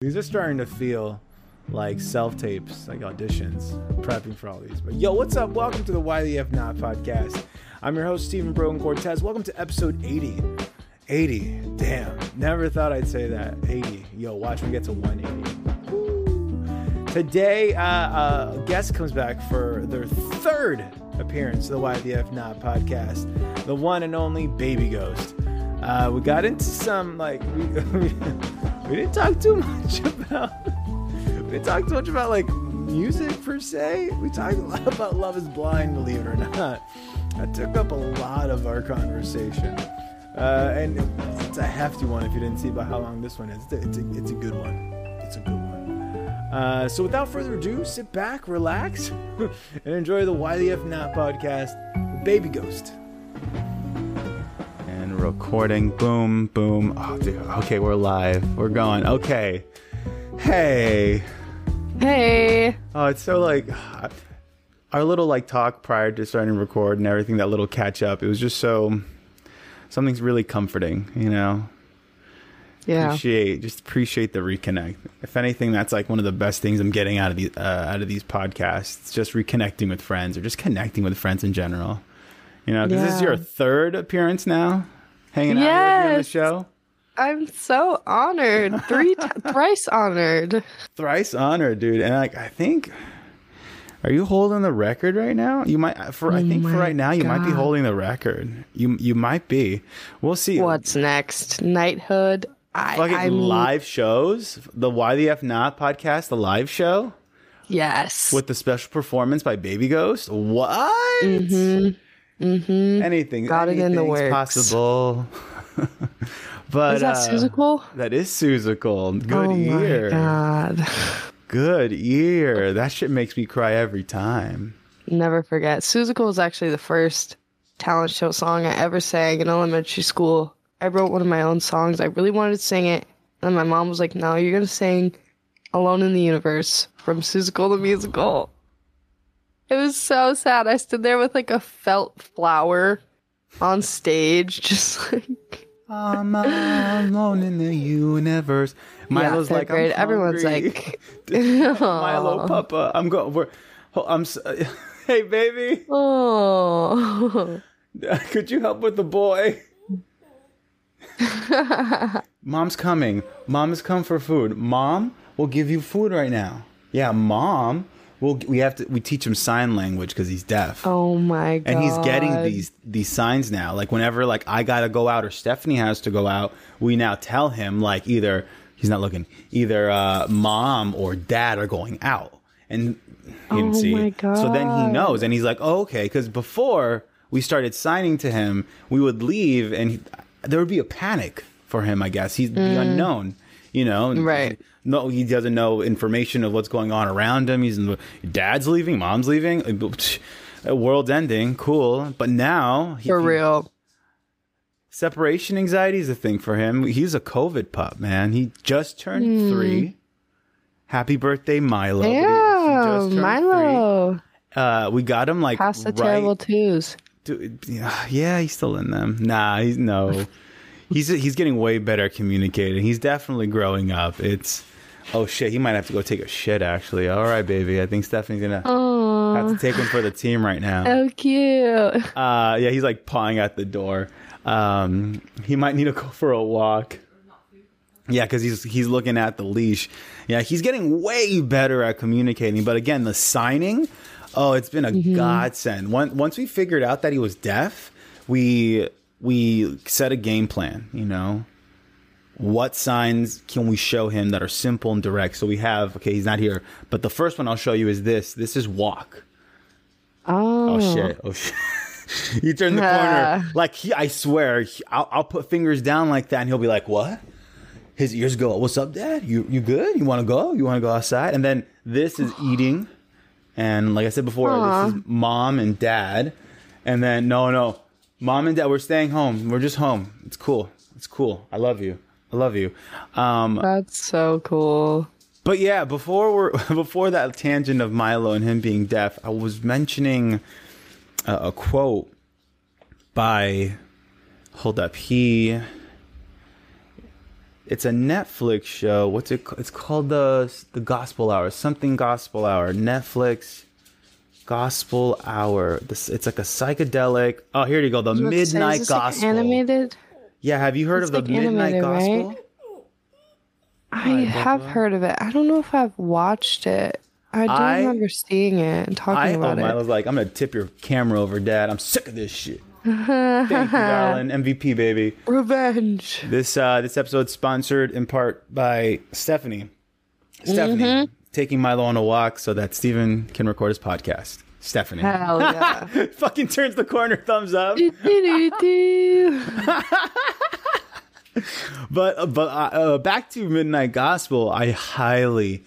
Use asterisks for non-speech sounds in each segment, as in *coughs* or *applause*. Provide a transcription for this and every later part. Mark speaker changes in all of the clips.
Speaker 1: These are starting to feel like self tapes, like auditions, prepping for all these. But yo, what's up? Welcome to the Why the F Not podcast. I'm your host, Stephen Brogan Cortez. Welcome to episode 80. 80. Damn. Never thought I'd say that. 80. Yo, watch me get to 180. Today, uh, a guest comes back for their third appearance of the Why the F Not podcast. The one and only Baby Ghost. Uh, we got into some, like, *laughs* we, we, didn't talk too much *laughs* about we didn't talk too much about like music per se. We talked a lot *laughs* about Love Is Blind, believe it or not. That took up a lot of our conversation, uh, and it's a hefty one. If you didn't see by how long this one is, it's a, it's a, it's a good one. It's a good one. Uh, so without further ado, sit back, relax, *laughs* and enjoy the Why the F Not podcast Baby Ghost. Recording, boom, boom. Oh, dude. Okay, we're live. We're going. Okay. Hey.
Speaker 2: Hey.
Speaker 1: Oh, it's so like our little like talk prior to starting to record and everything. That little catch up. It was just so something's really comforting. You know.
Speaker 2: Yeah.
Speaker 1: Appreciate just appreciate the reconnect. If anything, that's like one of the best things I'm getting out of these uh, out of these podcasts. It's just reconnecting with friends or just connecting with friends in general. You know, because this is your third appearance now, hanging out here with you on the
Speaker 2: Yes.
Speaker 1: show.
Speaker 2: I'm so honored. Three t- *laughs* thrice honored.
Speaker 1: thrice honored, dude. And like, I think, are you holding the record right now? You might. For I
Speaker 2: Oh
Speaker 1: think for right now, you might be holding the record. You you might be. We'll see.
Speaker 2: What's next? Knighthood. I,
Speaker 1: Fucking
Speaker 2: I mean,
Speaker 1: live shows, the Why the F Not podcast, the live show
Speaker 2: Yes.
Speaker 1: with the special performance by Baby Ghost. What? Mm-hmm. Mm-hmm. Anything.
Speaker 2: Got it in the works.
Speaker 1: Possible. *laughs* but
Speaker 2: Is that
Speaker 1: uh,
Speaker 2: Seussical?
Speaker 1: That is Seussical. Good
Speaker 2: oh
Speaker 1: year.
Speaker 2: my god.
Speaker 1: Good year. That shit makes me cry every time.
Speaker 2: Never forget. Seussical was actually the first talent show song I ever sang in elementary school. I wrote one of my own songs. I really wanted to sing it. And my mom was like, no, you're going to sing Alone in the Universe from Seussical the Musical. It was so sad. I stood there with like a felt flower on stage, *laughs* just like,
Speaker 1: I'm alone in the universe. Milo's
Speaker 2: third
Speaker 1: like,
Speaker 2: grade. Everyone's like, *laughs* *laughs*
Speaker 1: Milo, Papa, I'm going. We're, I'm. s- Hey, baby,
Speaker 2: oh.
Speaker 1: could you help with the boy? Mom's coming. Mom has come for food. Mom will give you food right now. Yeah, mom. We'll, we have to. We teach him sign language because he's deaf.
Speaker 2: oh my god.
Speaker 1: and he's getting these these signs now like whenever like i gotta go out or stephanie has to go out we now tell him like either he's not looking either uh mom or dad are going out and he didn't
Speaker 2: Oh
Speaker 1: see
Speaker 2: my
Speaker 1: so then he knows and he's like oh, okay because before we started signing to him we would leave and he, there would be a panic for him i guess he's the unknown you know
Speaker 2: Mm. Right.
Speaker 1: No, he doesn't know information of what's going on around him. He's in the, dad's leaving, mom's leaving, world's ending. Cool, but now he,
Speaker 2: For real.
Speaker 1: separation anxiety is a thing for him. He's a COVID pup, man. He just turned
Speaker 2: Hmm.
Speaker 1: three. Happy birthday, Milo! He- he
Speaker 2: Yeah, Milo.
Speaker 1: Uh, we got him like
Speaker 2: Past the
Speaker 1: right.
Speaker 2: terrible twos.
Speaker 1: Yeah, yeah, he's still in them. Nah, he's no. *laughs* he's he's getting way better at communicating. He's definitely growing up. It's oh shit, he might have to go take a shit. Actually, all right, baby. I think Stephanie's gonna have to take one for the team right now.
Speaker 2: Oh, cute.
Speaker 1: Uh, yeah, he's like pawing at the door. Um, he might need to go for a walk. Yeah, because he's he's looking at the leash. Yeah, he's getting way better at communicating. But again, the signing, oh, it's been a godsend. Once once we figured out that he was deaf, we we set a game plan. You know, what signs can we show him that are simple and direct? So we have okay, he's not here, but the first one I'll show you is this. This is walk.
Speaker 2: Oh,
Speaker 1: Oh shit! Oh shit! you *laughs* turn the corner, like he. I swear, he, I'll, I'll put fingers down like that, and he'll be like, "What?" His ears go, "What's up, Dad? You you good? You want to go? You want to go outside?" And then this is *gasps* eating, and like I said before, this is mom and dad, and then no no, mom and dad, we're staying home. We're just home. It's cool. It's cool. I love you. I love you. Um,
Speaker 2: That's so cool.
Speaker 1: but yeah, before we're *laughs* before that tangent of Milo and him being deaf, I was mentioning a, a quote by hold up he It's a Netflix show. What's it? It's called the the Gospel Hour. Something Gospel Hour. Netflix Gospel Hour. This it's like a psychedelic. Oh, here you go. The
Speaker 2: I was about to say,
Speaker 1: Midnight
Speaker 2: this, like,
Speaker 1: Gospel.
Speaker 2: animated.
Speaker 1: Yeah, have you heard
Speaker 2: It's
Speaker 1: of the
Speaker 2: like
Speaker 1: Midnight
Speaker 2: animated,
Speaker 1: Gospel?
Speaker 2: right? I have heard of it. I don't know if I've watched it. I do
Speaker 1: I-
Speaker 2: remember seeing it and talking
Speaker 1: I, oh,
Speaker 2: about
Speaker 1: I was like, I'm gonna tip your camera over, Dad. I'm sick of this shit. *laughs* Thank you, darling. MVP baby.
Speaker 2: Revenge.
Speaker 1: This uh, this episode's sponsored in part by Stephanie. Stephanie
Speaker 2: Mm-hmm.
Speaker 1: Taking Milo on a walk so that Steven can record his podcast. Stephanie
Speaker 2: Hell yeah. *laughs*
Speaker 1: fucking turns the corner, thumbs up. *laughs* But uh, but uh, uh, back to Midnight Gospel, I highly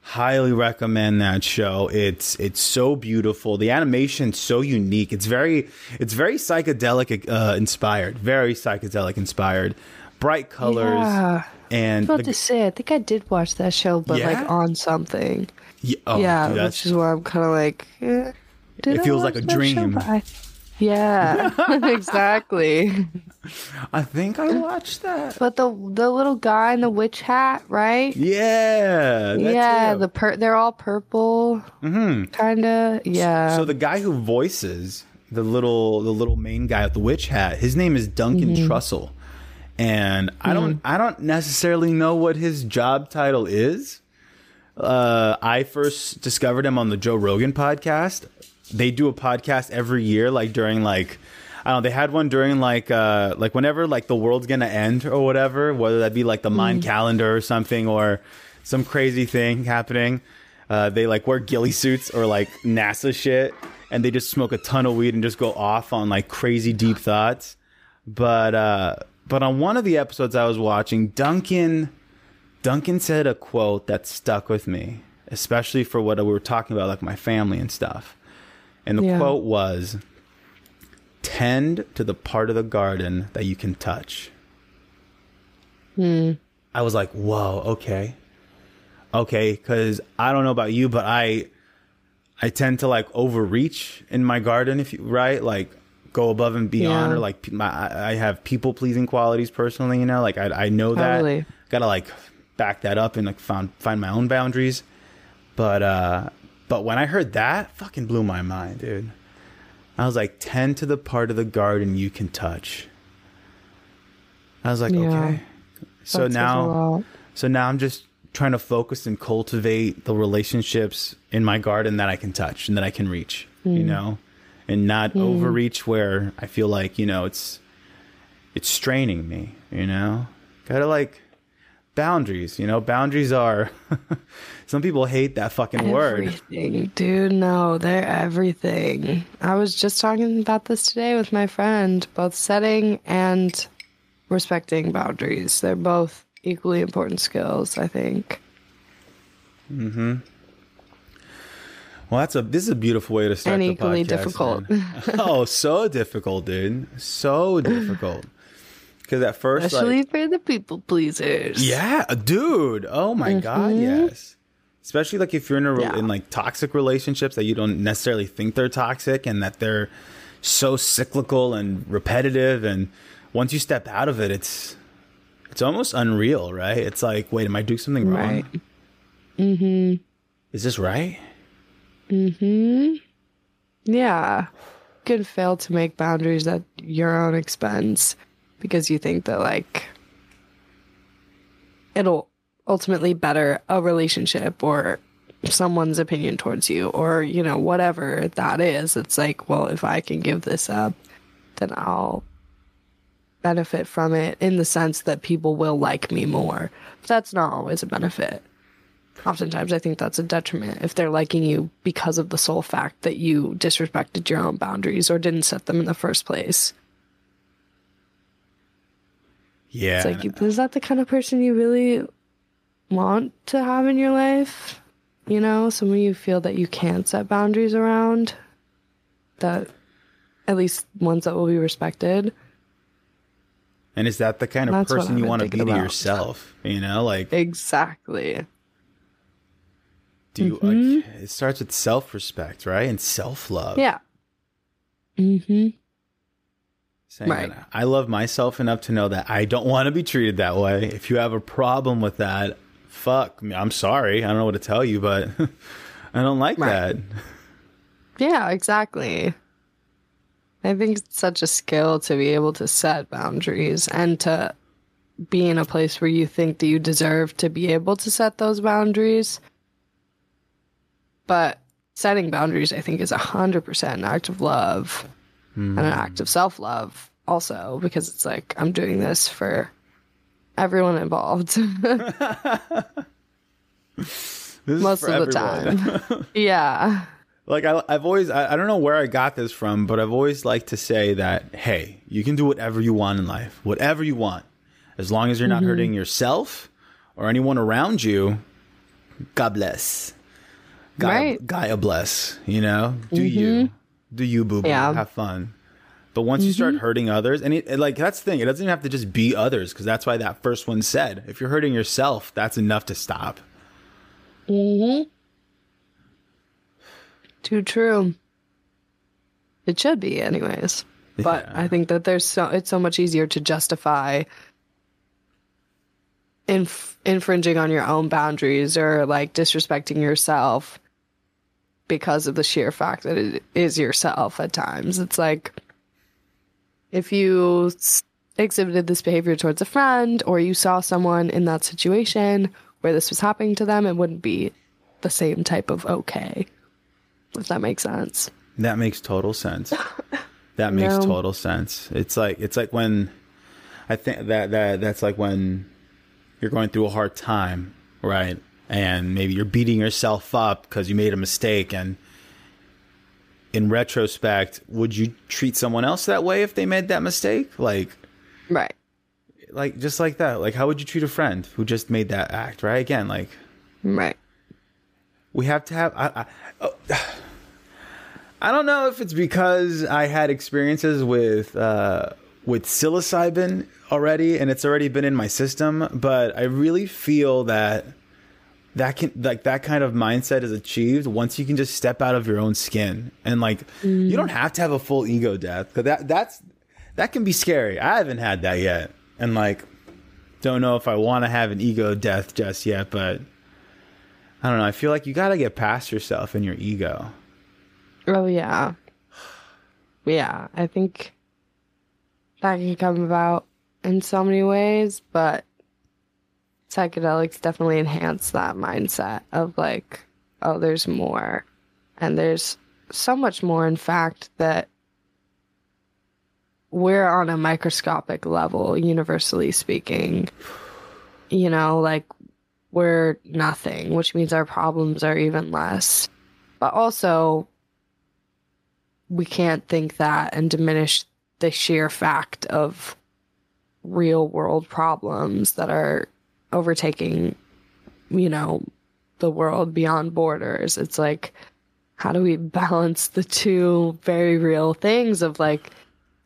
Speaker 1: highly recommend that show. It's it's so beautiful. The animation's so unique. It's very it's very psychedelic uh, inspired. Very psychedelic inspired. Bright colors
Speaker 2: Yeah.
Speaker 1: And
Speaker 2: I was
Speaker 1: the-
Speaker 2: about to say, I think I did watch that show, but
Speaker 1: Yeah?
Speaker 2: like on something.
Speaker 1: yeah, oh,
Speaker 2: yeah,
Speaker 1: dude,
Speaker 2: which is why I'm kind of like, eh,
Speaker 1: It
Speaker 2: I
Speaker 1: feels like a dream.
Speaker 2: I- yeah, *laughs* exactly. *laughs*
Speaker 1: I think I watched that.
Speaker 2: But the the little guy in the witch hat, right?
Speaker 1: Yeah,
Speaker 2: yeah, the per they're all purple, mm-hmm. kind of. Yeah.
Speaker 1: So the guy who voices the little the little main guy with the witch hat, his name is Duncan
Speaker 2: Mm-hmm.
Speaker 1: Trussell, and I
Speaker 2: Mm.
Speaker 1: don't I don't necessarily know what his job title is. Uh, I first discovered him on the Joe Rogan podcast. They do a podcast every year, like during like I don't know. They had one during like uh like whenever like the world's gonna end or whatever, whether that be like the Mayan calendar or something or some crazy thing happening. Uh, they like wear ghillie suits or like NASA shit, and they just smoke a ton of weed and just go off on like crazy deep thoughts. But uh, but on one of the episodes I was watching, Duncan Duncan said a quote that stuck with me, especially for what we were talking about, like my family and stuff. And the
Speaker 2: Yeah.
Speaker 1: quote was, "Tend to the part of the garden that you can touch." Hmm. I was like, "Whoa, okay." okay because i don't know about you but i i tend to like overreach in my garden if you right like go above and beyond
Speaker 2: Yeah.
Speaker 1: or like my, I have people pleasing qualities personally you know? Like i, I know that.
Speaker 2: Totally.
Speaker 1: gotta like back that up and like found find my own boundaries. But uh but when i heard that fucking blew my mind dude. I was like tend to the part of the garden you can touch. I was like
Speaker 2: Yeah.
Speaker 1: okay. So
Speaker 2: That says a
Speaker 1: now so now I'm just trying to focus and cultivate the relationships in my garden that I can touch and that I can reach, you know, and not hmm. overreach where I feel like, you know, it's it's straining me, you know? Got to like boundaries, you know? Boundaries are *laughs* some people hate that fucking word.
Speaker 2: Everything, dude. No, they're everything. I was just talking about this today with my friend. Both setting and respecting boundaries. They're both equally important skills, I think. Mm-hmm.
Speaker 1: Well, that's a this is a beautiful way to start
Speaker 2: And
Speaker 1: the
Speaker 2: equally
Speaker 1: podcast,
Speaker 2: difficult. *laughs*
Speaker 1: oh, so difficult, dude. So difficult. Cuz at first like
Speaker 2: Especially for the people pleasers.
Speaker 1: Yeah, dude. Oh my god, yes. Especially like if you're in a
Speaker 2: Yeah.
Speaker 1: in like toxic relationships that you don't necessarily think they're toxic and that they're so cyclical and repetitive and once you step out of it it's it's almost unreal, right? It's like, wait, am I doing something wrong?
Speaker 2: Right. Mm-hmm.
Speaker 1: Is this right? Mm-hmm.
Speaker 2: Yeah. You can fail to make boundaries at your own expense because you think that, like, it'll ultimately better a relationship or someone's opinion towards you or, you know, whatever that is. It's like, well, if I can give this up, then I'll benefit from it in the sense that people will like me more. But that's not always a benefit. Oftentimes, I think that's a detriment if they're liking you because of the sole fact that you disrespected your own boundaries or didn't set them in the first place.
Speaker 1: Yeah.
Speaker 2: It's like, is that the kind of person you really want to have in your life? You know, someone you feel that you can't set boundaries around, that at least ones that will be respected.
Speaker 1: and is that the kind of
Speaker 2: That's
Speaker 1: person you want to be to yourself? You know, like
Speaker 2: Exactly.
Speaker 1: Do you
Speaker 2: Mm-hmm.
Speaker 1: like it starts with self-respect, right? And self-love.
Speaker 2: Yeah. Mm-hmm.
Speaker 1: saying
Speaker 2: Right.
Speaker 1: I love myself enough to know that I don't want to be treated that way. If you have a problem with that, fuck me. I'm sorry. I don't know what to tell you, but *laughs* I don't like
Speaker 2: Right.
Speaker 1: that.
Speaker 2: Yeah, exactly. I think it's such a skill to be able to set boundaries and to be in a place where you think that you deserve to be able to set those boundaries. But setting boundaries, I think, is 100% an act of love and an act of self love, also, because it's like, I'm doing this for everyone involved *laughs*
Speaker 1: This
Speaker 2: most of the time. *laughs* yeah.
Speaker 1: like I, I've always I, I don't know where I got this from, but I've always liked to say that hey, you can do whatever you want in life, whatever you want, as long as you're
Speaker 2: Mm-hmm.
Speaker 1: not hurting yourself or anyone around you. God bless. God,
Speaker 2: Right.
Speaker 1: Gaia bless. You know, do you do you boo boo?
Speaker 2: Yeah.
Speaker 1: Have fun. But once you start hurting others, and it, it- like that's the thing, it doesn't even have to just be others, because that's why that first one said, if you're hurting yourself, that's enough to stop. Mm-hmm.
Speaker 2: Too true. It should be, anyways. But I think that there's so it's so much easier to justify inf- infringing on your own boundaries or like disrespecting yourself because of the sheer fact that it is yourself at times. It's like if you exhibited this behavior towards a friend or you saw someone in that situation where this was happening to them, it wouldn't be the same type of okay. If that makes sense.
Speaker 1: That makes total sense. *laughs* That makes
Speaker 2: No.
Speaker 1: total sense. It's like it's like when I think that that that's like when you're going through a hard time, right? And maybe you're beating yourself up because you made a mistake and in retrospect, would you treat someone else that way if they made that mistake? Like
Speaker 2: Right.
Speaker 1: like just like that. Like how would you treat a friend who just made that act, right? Again, like
Speaker 2: Right.
Speaker 1: we have to have I, I, oh, I don't know if it's because I had experiences with uh, with psilocybin already and it's already been in my system, but I really feel that that can like that kind of mindset is achieved once you can just step out of your own skin and like you don't have to have a full ego death because that that's that can be scary. I haven't had that yet, and like don't know if I want to have an ego death just yet, but I don't know. I feel like you got to get past yourself and your ego.
Speaker 2: Oh yeah. Yeah, I think that can come about in so many ways, but psychedelics definitely enhance that mindset of like, oh, there's more. And there's so much more, in fact, that we're on a microscopic level, universally speaking. You know, like we're nothing, which means our problems are even less. But also, we can't think that and diminish the sheer fact of real world problems that are overtaking, you know, the world beyond borders. It's like, how do we *laughs* balance the two very real things of like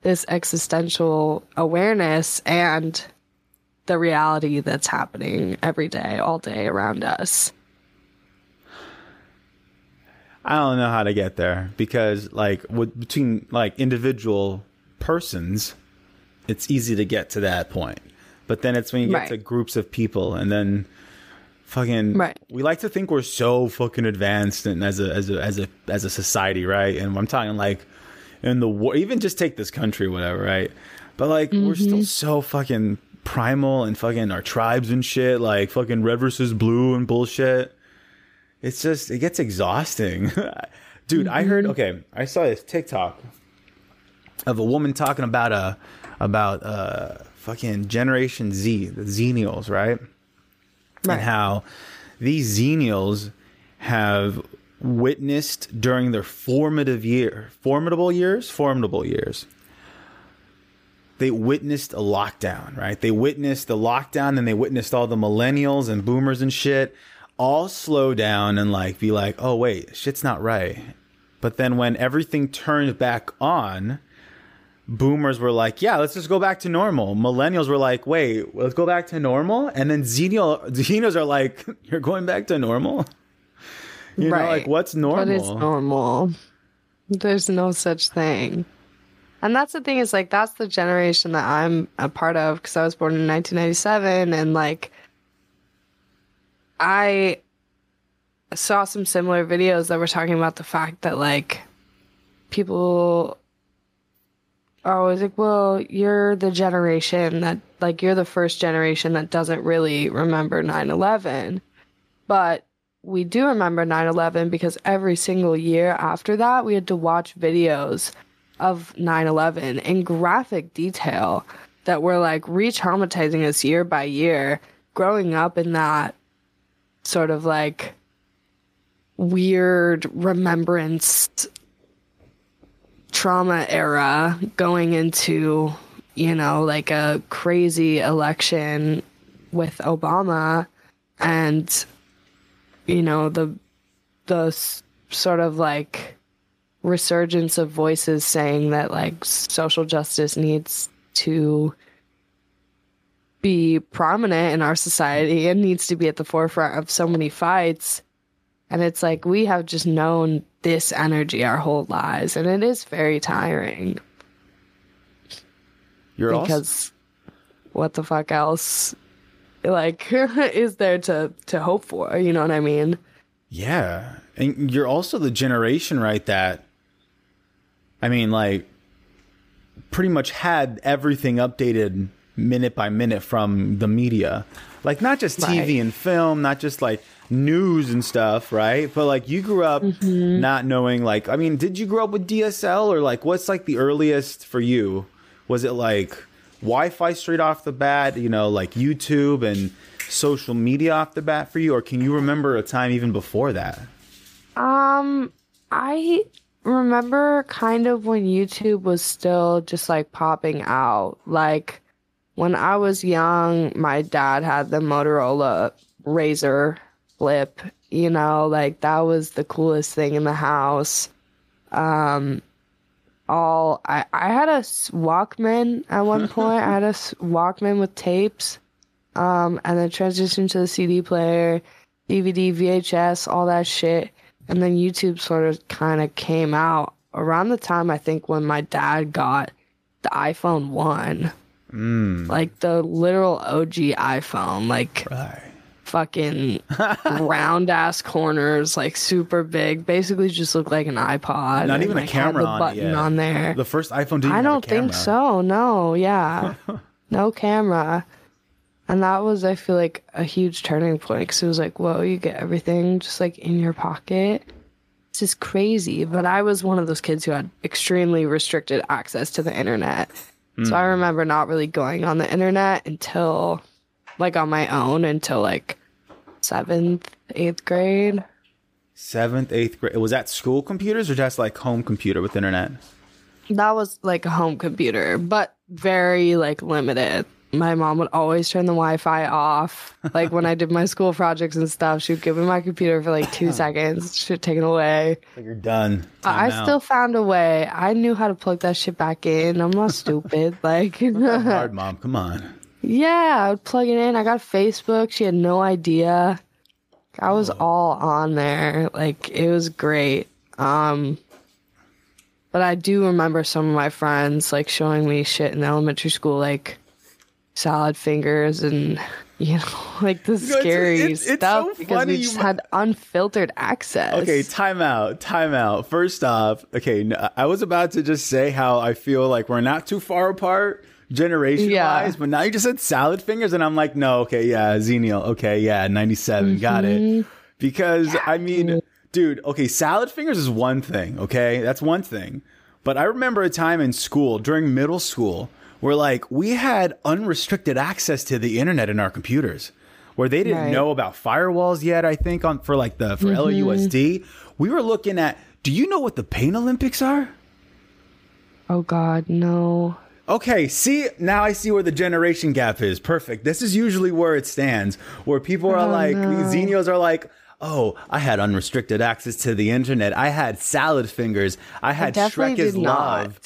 Speaker 2: this existential awareness and the reality that's happening every day, all day around us?
Speaker 1: I don't know how to get there because like with, between like individual persons, it's easy to get to that point. But then it's when you get
Speaker 2: Right.
Speaker 1: to groups of people and then fucking
Speaker 2: Right.
Speaker 1: we like to think we're so fucking advanced and as a as a as a as a society, right? And I'm talking like in the war even just take this country whatever, right? But like we're still so fucking primal and fucking our tribes and shit, like fucking red versus blue and bullshit it's just it gets exhausting *laughs* dude i heard okay i saw this tiktok of a woman talking about uh about uh fucking generation z the xenials right and how these xenials have witnessed during their formative year formidable years formidable years they witnessed a lockdown, right? They witnessed the lockdown and they witnessed all the millennials and boomers and shit all slow down and like be like, oh, wait, shit's not right. But then when everything turned back on, boomers were like, yeah, let's just go back to normal. Millennials were like, wait, let's go back to normal. And then Xenial, *laughs* Xenials are like, *laughs* you're going back to normal? *laughs* You know, like what's normal?
Speaker 2: What is normal? There's no such thing. And that's the thing is like that's the generation that I'm a part of because I was born in 1997 and like I saw some similar videos that were talking about the fact that like people are always like, well, you're the generation that like you're the first generation that doesn't really remember 9/11. But we do remember 9/11 because every single year after that we had to watch videos of 9/11 in graphic detail that were like re-traumatizing us year by year growing up in that sort of like weird remembrance trauma era going into you know like a crazy election with Obama and you know the the sort of like resurgence of voices saying that like social justice needs to be prominent in our society and needs to be at the forefront of so many fights and it's like we have just known this energy our whole lives and it is very tiring
Speaker 1: You're also
Speaker 2: because what the fuck else like *laughs* is there to to hope for you know what i mean
Speaker 1: Yeah. And you're also the generation, right, that I mean, like pretty much had everything updated minute by minute from the media. Like not just TV
Speaker 2: Right.
Speaker 1: and film, not just like news and stuff, right? But like you grew up not knowing like I mean, did you grow up with DSL or like what's like the earliest for you? Was it like Wi-Fi straight off the bat, you know, like YouTube and social media off the bat for you or can you remember a time even before that?
Speaker 2: Um, I remember kind of when YouTube was still just like popping out. Like when I was young, my dad had the Motorola Razr flip, you know, like that was the coolest thing in the house. Um, all I, I had a Walkman at one *laughs* point. I had a Walkman with tapes, um, and then transitioned to the CD player, DVD, VHS, all that shit. And then YouTube sort of kind of came out around the time I think when my dad got the iPhone 1. Like the literal OG iPhone, like
Speaker 1: Right.
Speaker 2: Fucking mm. *laughs* round ass corners, like super big. Basically just looked like an iPod.
Speaker 1: Not even a
Speaker 2: like, had
Speaker 1: camera
Speaker 2: the
Speaker 1: on
Speaker 2: button
Speaker 1: yet.
Speaker 2: on there.
Speaker 1: The first iPhone didn't.
Speaker 2: I
Speaker 1: even have a camera.
Speaker 2: I don't think so. No, yeah. *laughs* no camera. And that was, I feel like, a huge turning point because it was like, whoa, you get everything just like in your pocket. This is crazy. But I was one of those kids who had extremely restricted access to the internet. So I hmm. remember not really going on the internet until, like, on my own until like seventh, eighth grade.
Speaker 1: Seventh, eighth grade. Was that school computers or just like home computer with internet?
Speaker 2: That was like a home computer, but very like limited. My mom would always turn the Wi-Fi off. Like when I did my school projects and stuff, she would give me my computer for like two *laughs* seconds, shit taken away.
Speaker 1: Like you're done.
Speaker 2: I
Speaker 1: Time out.
Speaker 2: still found a way. I knew how to plug that shit back in. I'm not stupid. *laughs* Like, *laughs*
Speaker 1: hard, mom. Come on.
Speaker 2: Yeah, I would plug it in. I got Facebook. She had no idea. I was all on there. Like it was great. Um but I do remember some of my friends like showing me shit in elementary school like salad fingers and *laughs* you know *laughs* like the scary
Speaker 1: it's- it's
Speaker 2: stuff
Speaker 1: so
Speaker 2: because
Speaker 1: funny
Speaker 2: we just had unfiltered access.
Speaker 1: Okay, time out. Time out. First off, okay, i was about to just say how I feel like we're not too far apart generation
Speaker 2: Yeah.
Speaker 1: wise, but now you just said salad fingers, and I'm like, no, okay, yeah, Xenial. Okay, yeah, 97. Got
Speaker 2: Mm-hmm.
Speaker 1: it. Because, I mean, dude, okay, salad fingers is one thing, okay? That's one thing. But I remember a time in school, during middle school, where like we had unrestricted access to the internet in our computers. Where they didn't
Speaker 2: Right.
Speaker 1: know about firewalls yet, I think, on for like the for LUSD. We were looking at do you know what the Pain Olympics are?
Speaker 2: Oh god, no.
Speaker 1: Okay, see, now I see where the generation gap is. Perfect. This is usually where it stands, where people are like, Xenios are like, oh, I had unrestricted access to the internet. I had salad fingers. I had
Speaker 2: Definitely
Speaker 1: Shrek is love.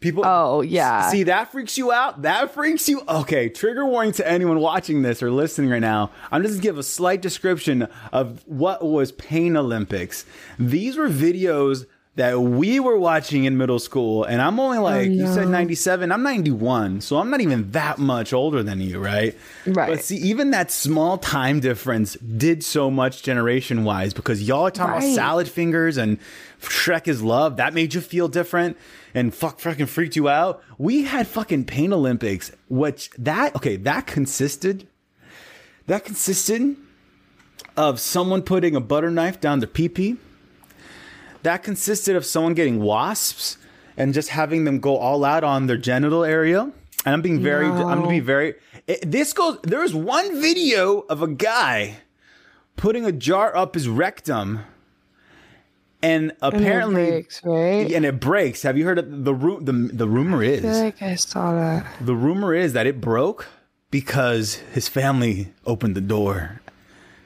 Speaker 1: People,
Speaker 2: Oh, yeah.
Speaker 1: See, that freaks you out. That freaks you. Okay, trigger warning to anyone watching this or listening right now. I'm just gonna give a slight description of what was Pain Olympics. These were videos that we were watching in middle school, and I'm only oh, like you said, 97. I'm 91, so I'm not even that much older than you, right?
Speaker 2: Right.
Speaker 1: But see, even that small time difference did so much generation wise because y'all are talking about salad fingers and Shrek is love. That made you feel different and fuck fucking freaked you out. We had fucking Pain Olympics, which that okay, that consisted that consisted of someone putting a butter knife down their pee pee. That consisted of someone getting wasps and just having them go all out on their genital area. And I'm being very, I'm gonna be very. It, this goes. There's one video of a guy putting a jar up his rectum, and
Speaker 2: And it
Speaker 1: apparently,
Speaker 2: breaks, right?
Speaker 1: and it breaks. Have you heard of the ru- the the rumor
Speaker 2: I
Speaker 1: is
Speaker 2: like I saw that.
Speaker 1: the rumor is that it broke because his family opened the door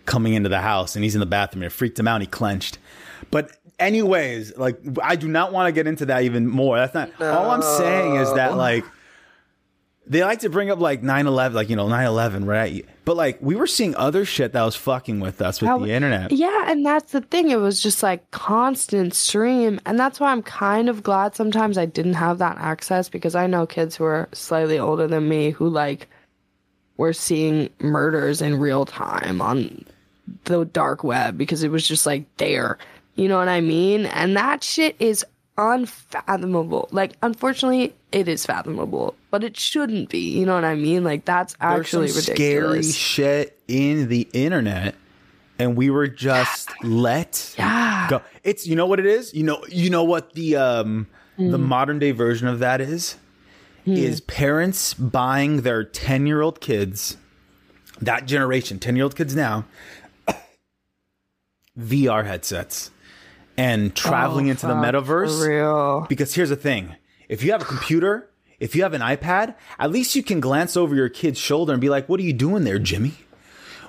Speaker 1: coming into the house and he's in the bathroom. And it freaked him out. And he clenched. But anyways, like I do not want to get into that even more. That's not all I'm saying is that like they like to bring up like 9-11, like you know 9-11, right? But like we were seeing other shit that was fucking with us with
Speaker 2: How-
Speaker 1: the internet.
Speaker 2: Yeah, and that's the thing. It was just like constant stream. And that's why I'm kind of glad sometimes I didn't have that access because I know kids who are slightly older than me who like were seeing murders in real time on the dark web because it was just like there. You know what I mean? And that shit is unfathomable. Like, unfortunately, it is fathomable, but it shouldn't be. You know what I mean? Like, that's actually
Speaker 1: some scary shit in the internet, and we were just let
Speaker 2: Yeah.
Speaker 1: go. It's you know what it is. You know you know what the um the
Speaker 2: Hmm.
Speaker 1: modern day version of that is is parents buying their ten year old kids, that generation, ten year old kids now, *coughs* VR headsets and traveling
Speaker 2: Oh,
Speaker 1: into the metaverse.
Speaker 2: Real.
Speaker 1: Because here's the thing if you have a computer, if you have an iPad, at least you can glance over your kid's shoulder and be like, what are you doing there, Jimmy?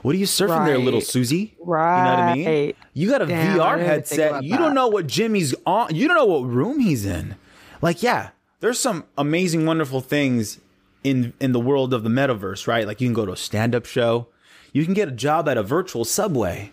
Speaker 1: What are you surfing there, little Susie? Right. You know what I mean? You got a
Speaker 2: Damn,
Speaker 1: VR
Speaker 2: didn't even think
Speaker 1: headset. You don't know what Jimmy's on. You don't know what room he's in. Like, yeah, there's some amazing, wonderful things in in the world of the metaverse, right? Like you can go to a stand-up show. You can get a job at a virtual subway.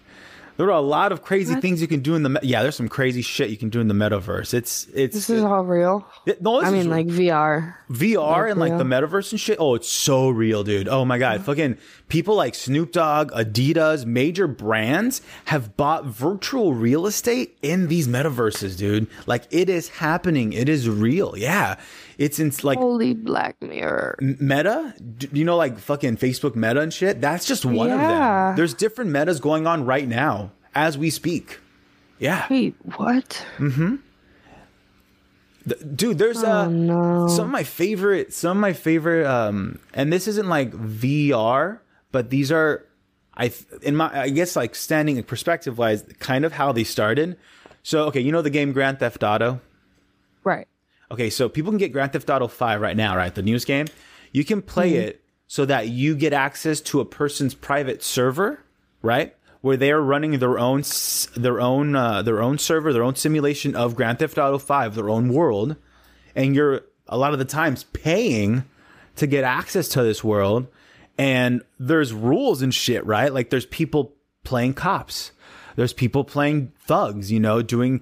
Speaker 1: There are a lot of crazy things you can do in the yeah. There's some crazy shit you can do in the metaverse. It's it's
Speaker 2: This is all real.
Speaker 1: it- no,
Speaker 2: I mean, like VR.
Speaker 1: VR and like
Speaker 2: real.
Speaker 1: the metaverse and shit. Oh, it's so real, dude. Oh my god, fucking people like Snoop Dogg, Adidas, major brands have bought virtual real estate in these metaverses, dude. Like it is happening. It is real. Yeah, it's in like
Speaker 2: Holy Black Mirror.
Speaker 1: Meta. You know, like fucking Facebook Meta and shit. That's just one of them. There's different metas going on right now as we speak. Yeah.
Speaker 2: Wait, what? Mm-hmm.
Speaker 1: Dude there's uh
Speaker 2: Oh, no.
Speaker 1: some of my favorite some of my favorite um and this isn't like vr but these are i in my i guess like standing perspective wise kind of how they started so okay you know the game grand theft auto. Okay, so people can get Grand Theft Auto 5 right now, right? The news game. You can play it so that you get access to a person's private server, right? Where they are running their own their own uh, their own server, their own simulation of Grand Theft Auto 5, their own world, and you're a lot of the times paying to get access to this world and there's rules and shit, right? Like there's people playing cops. There's people playing thugs, you know, doing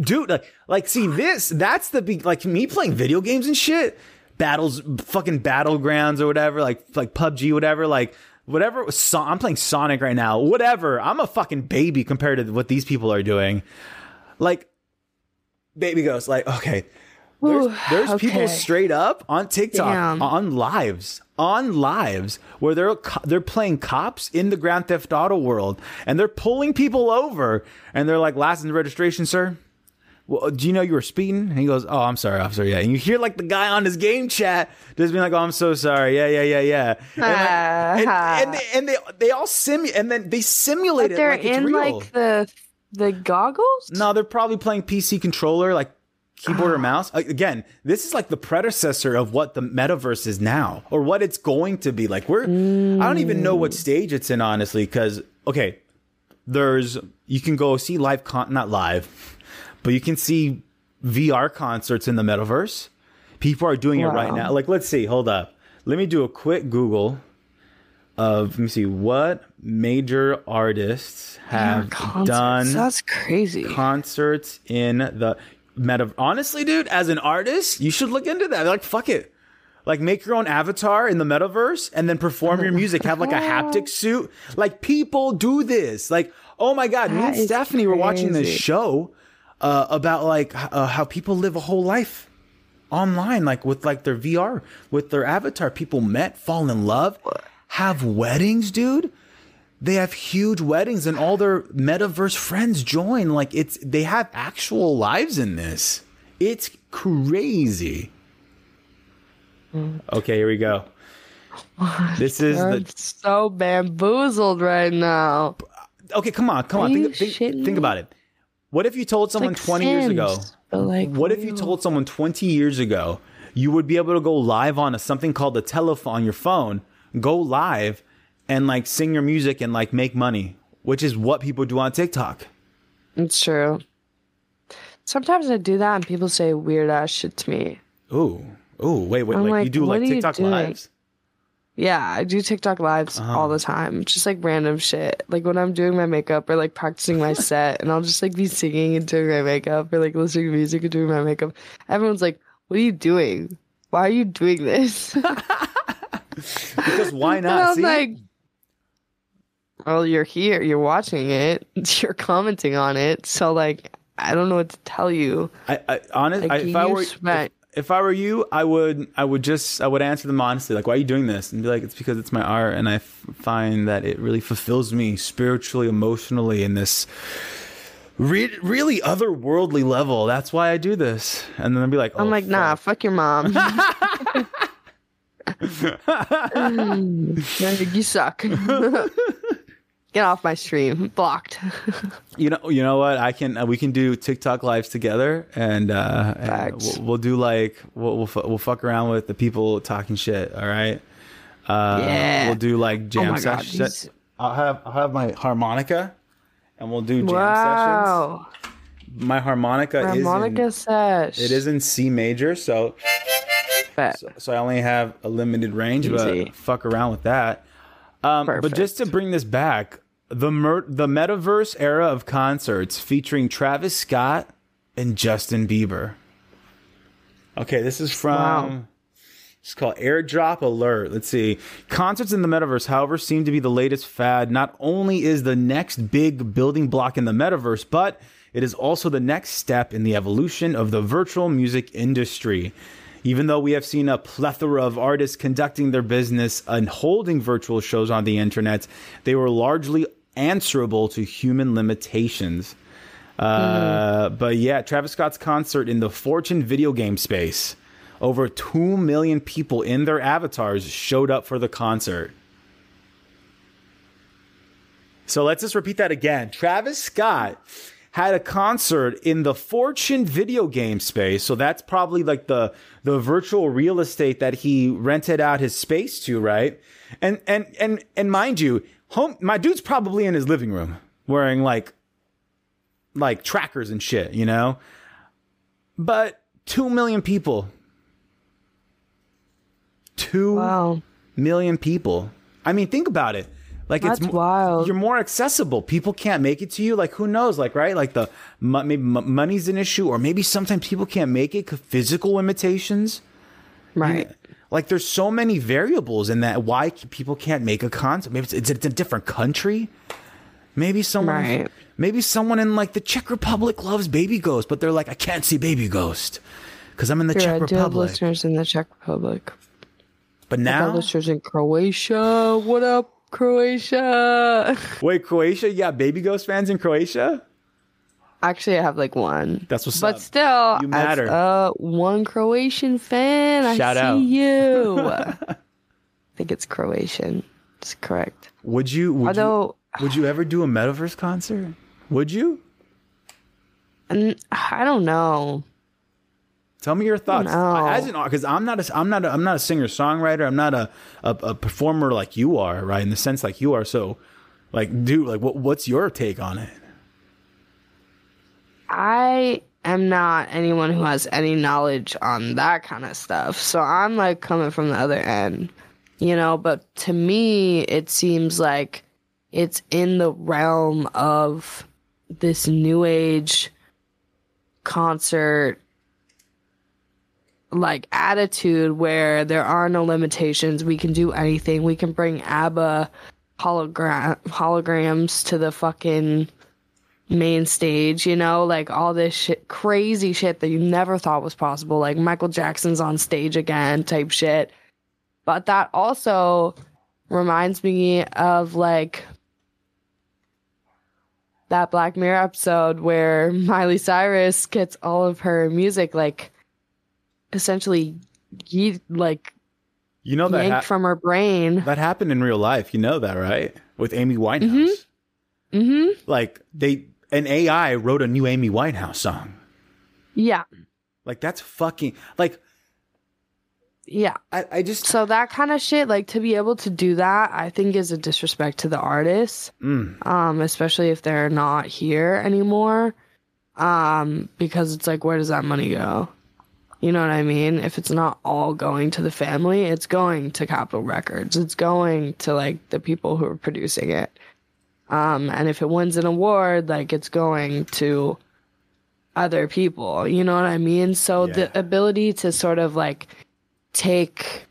Speaker 1: dude like like see this that's the big like me playing video games and shit battles fucking battlegrounds or whatever like like PUBG whatever like whatever so- I'm playing Sonic right now whatever I'm a fucking baby compared to what these people are doing. Like baby goes like okay. There's, there's people straight up on TikTok
Speaker 2: Damn.
Speaker 1: on lives on lives where they're they're playing cops in the Grand Theft Auto world and they're pulling people over and they're like last in the registration sir well, uh, do you know you were speeding? And he goes, Oh, I'm sorry, officer. Yeah. And you hear like the guy on his game chat just being like, Oh, I'm so sorry. Yeah, yeah, yeah, yeah. And, like, uh-huh. and, and, they, and they, they all simu and then they simulate it
Speaker 2: They're
Speaker 1: like it's
Speaker 2: in
Speaker 1: real.
Speaker 2: like the the goggles.
Speaker 1: No, they're probably playing PC controller, like keyboard or oh. mouse. Again, this is like the predecessor of what the metaverse is now, or what it's going to be. Like we're, I don't even know what mm. stage it's in, honestly. Because okay, there's you can go see live con, not live, but you can see VR concerts in the metaverse. People are doing it right now. Like, let's see. Hold up. Let me do a quick Google. of let me see what major artists have done
Speaker 2: That's crazy.
Speaker 1: concerts in the meta. Honestly, dude, as an artist, you should look into that. Like, fuck it. Like, make your own avatar in the metaverse and then perform your music. Have like a haptic *laughs* suit. Like, people do this. Like, oh my god, me
Speaker 2: That
Speaker 1: and
Speaker 2: is
Speaker 1: Stephanie were watching this show uh, about like uh, how people live a whole life online, like with like their VR, with their avatar. People met, fall in love, have weddings, dude. They have huge weddings and all their metaverse friends join. Like it's they have actual lives in this. It's crazy. Okay here we go. This is
Speaker 2: I'm
Speaker 1: the
Speaker 2: so bamboozled right now.
Speaker 1: okay come on come
Speaker 2: Are
Speaker 1: on think, think, think about it what if you told someone
Speaker 2: Like
Speaker 1: 20 years ago
Speaker 2: like
Speaker 1: what if you told someone 20 years ago you would be able to go live on a, something called a telephone on your phone go live and like sing your music and like make money which is what people do on tiktok
Speaker 2: It's true. Sometimes I do that and people say weird ass shit to me.
Speaker 1: Ooh, ooh, wait, wait,
Speaker 2: I'm
Speaker 1: like, you do like TikTok lives?
Speaker 2: Yeah, I do TikTok lives
Speaker 1: Uh-huh.
Speaker 2: all the time. Just like random shit. Like when I'm doing my makeup or like practicing my *laughs* set and I'll just like be singing and doing my makeup or like listening to music and doing my makeup. Everyone's like, What are you doing? Why are you doing this? *laughs*
Speaker 1: Because why not?
Speaker 2: I'm
Speaker 1: See,
Speaker 2: like, well, you're here, you're watching it, *laughs* you're commenting on it, so like, I don't know what to tell you.
Speaker 1: I, I honest,
Speaker 2: Like,
Speaker 1: if I were, if, if I were you, I would, I would just, I would answer them honestly, like, why are you doing this? And be like, it's because it's my art, and I f- find that it really fulfills me spiritually, emotionally, in this re- really otherworldly level. That's why I do this. And then I'd be like,
Speaker 2: I'm
Speaker 1: oh,
Speaker 2: like, nah, fuck your mom. *laughs* *laughs* You suck. *laughs* Get off my stream. Blocked. *laughs*
Speaker 1: You know, you know what? I can. Uh, we can do TikTok lives together, and, uh, and we'll, we'll do like we'll, we'll fu- we'll fuck around with the people talking shit. All right. Uh,
Speaker 2: Yeah.
Speaker 1: We'll do like jam
Speaker 2: Oh my God,
Speaker 1: sessions.
Speaker 2: these-
Speaker 1: I'll have I'll have my harmonica, and we'll do jam sessions.
Speaker 2: wow.
Speaker 1: My harmonica,
Speaker 2: Harmonica
Speaker 1: is
Speaker 2: sesh.
Speaker 1: in, it is in C major, so, so so I only have a limited range,
Speaker 2: Easy.
Speaker 1: but fuck around with that. Um, but just to bring this back, the mer- the metaverse era of concerts featuring Travis Scott and Justin Bieber. Okay, this is from.
Speaker 2: Wow.
Speaker 1: It's called Airdrop Alert. Let's see. Concerts in the metaverse, however, seem to be the latest fad. Not only is the next big building block in the metaverse, but it is also the next step in the evolution of the virtual music industry. Even though we have seen a plethora of artists conducting their business and holding virtual shows on the internet, they were largely answerable to human limitations. Uh, But yeah, Travis Scott's concert in the Fortnite video game space. Over 2 million people in their avatars showed up for the concert. So let's just repeat that again. Travis Scott had a concert in the Fortnite video game space. So that's probably like the the virtual real estate that he rented out his space to, right? And and and and mind you, home my dude's probably in his living room wearing like like trackers and shit, you know? But 2 million people. Two
Speaker 2: Wow.
Speaker 1: million people. I mean, think about it. Like
Speaker 2: That's
Speaker 1: it's
Speaker 2: wild.
Speaker 1: You're more accessible. People can't make it to you. Like who knows? Like right? Like the maybe money's an issue, or maybe sometimes people can't make it physical limitations.
Speaker 2: Right.
Speaker 1: Like there's so many variables in that. Why people can't make a concert? Maybe it's, it's a different country. Maybe someone,
Speaker 2: Right.
Speaker 1: maybe someone in like the Czech Republic loves Baby Ghost, but they're like, I can't see Baby Ghost because I'm in the Czech
Speaker 2: I do have
Speaker 1: Republic.
Speaker 2: listeners in the Czech Republic.
Speaker 1: But now,
Speaker 2: listeners in Croatia. What up, Croatia? *laughs*
Speaker 1: wait, Croatia? Yeah, Baby Ghost fans in Croatia.
Speaker 2: Actually, I have like one.
Speaker 1: That's what's
Speaker 2: but
Speaker 1: up.
Speaker 2: still,
Speaker 1: You
Speaker 2: as,
Speaker 1: matter.
Speaker 2: uh, one Croatian fan. I
Speaker 1: Shout
Speaker 2: see
Speaker 1: out.
Speaker 2: you. *laughs* I think it's Croatian. It's correct.
Speaker 1: Would you? Would
Speaker 2: Although,
Speaker 1: you, would you ever do a metaverse concert? Would you? *sighs*
Speaker 2: I don't know.
Speaker 1: Tell me your thoughts.
Speaker 2: know.
Speaker 1: As an because I'm not a I'm not a, I'm not a singer songwriter. I'm not a, a a performer like you are, right? In the sense like you are. So, like, dude, like, what what's your take on it?
Speaker 2: I am not anyone who has any knowledge on that kind of stuff. So I'm like coming from the other end. you know, but to me, it seems like it's in the realm of this new age concert like attitude where there are no limitations. We can do anything. We can bring ABBA hologram holograms to the fucking main stage, you know, like all this shit, crazy shit that you never thought was possible, like Michael Jackson's on stage again type shit. But that also reminds me of like that Black Mirror episode where *laughs* Miley Cyrus gets all of her music like essentially ye- like
Speaker 1: You know that
Speaker 2: yanked
Speaker 1: ha-
Speaker 2: from her brain.
Speaker 1: that happened in real life. You know that, right? With Amy Winehouse.
Speaker 2: Mm-hmm.
Speaker 1: Like they an AI wrote a new Amy Winehouse song.
Speaker 2: Yeah.
Speaker 1: Like that's fucking like
Speaker 2: Yeah.
Speaker 1: I, I just
Speaker 2: So that kind of shit, like to be able to do that, I think is a disrespect to the artists.
Speaker 1: mm,
Speaker 2: Um, especially if they're not here anymore. Um, because it's like where does that money go? You know what I mean? If it's not all going to the family, it's going to Capitol Records. It's going to like the people who are producing it. Um, and if it wins an award, like it's going to other people. You know what I mean? So
Speaker 1: Yeah.
Speaker 2: the ability to sort of like take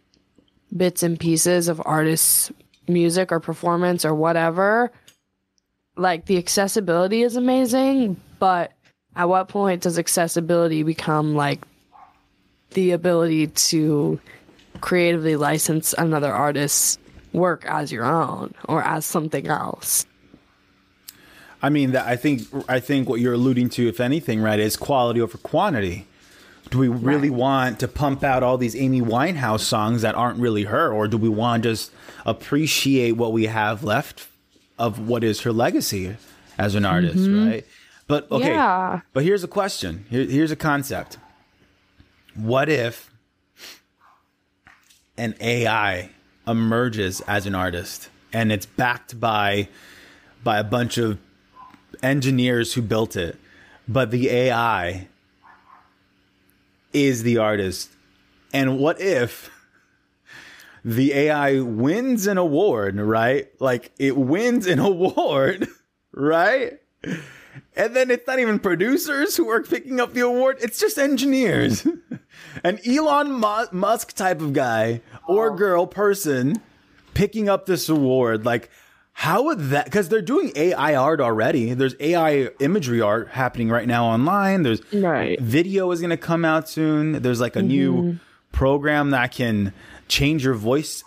Speaker 2: bits and pieces of artists' music or performance or whatever, like the accessibility is amazing, but at what point does accessibility become like the ability to creatively license another artist's work as your own or as something else?
Speaker 1: I mean that I think I think what you're alluding to, if anything, right, is quality over quantity. Do we really want to pump out all these Amy Winehouse songs that aren't really her, or do we want to just appreciate what we have left of what is her legacy as an artist, mm-hmm. right? But okay,
Speaker 2: Yeah.
Speaker 1: but here's a question. Here, here's a concept. What if an AI emerges as an artist and it's backed by by a bunch of engineers who built it, but the AI is the artist. And what if the AI wins an award, right? Like it wins an *laughs* award, right? And then it's not even producers who are picking up the award, it's just engineers. *laughs* An Elon Musk type of guy or girl person picking up this award. Like, how would that? Because they're doing AI art already. There's AI imagery art happening right now online. There's
Speaker 2: Right.
Speaker 1: video is going to come out soon. There's like a mm-hmm. new program that can change your voice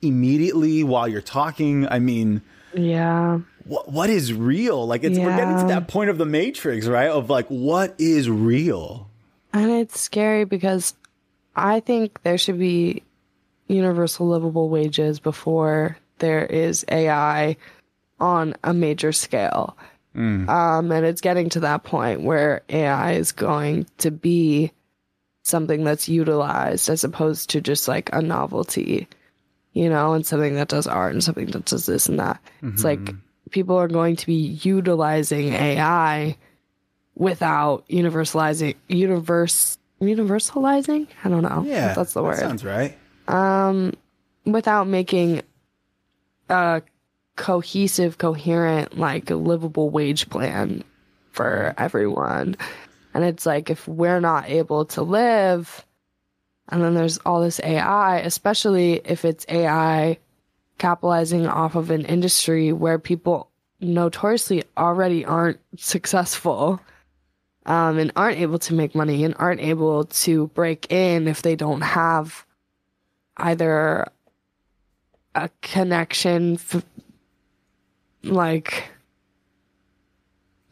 Speaker 1: immediately while you're talking. I mean,
Speaker 2: Yeah.
Speaker 1: What what is real? Like it's we're getting to that point of the matrix, right? Of like what is real?
Speaker 2: And it's scary because I think there should be universal livable wages before there is AI on a major scale. Um, and it's getting to that point where AI is going to be something that's utilized as opposed to just like a novelty, you know, and something that does art and something that does this and that. It's like people are going to be utilizing AI without universalizing universe universalizing? I don't know
Speaker 1: Yeah,
Speaker 2: that's the
Speaker 1: that
Speaker 2: word.
Speaker 1: sounds right.
Speaker 2: Um, without making a cohesive coherent like livable wage plan for everyone. And it's like if we're not able to live and then there's all this ai especially if it's ai capitalizing off of an industry where people notoriously already aren't successful um, and aren't able to make money and aren't able to break in if they don't have either a connection f- like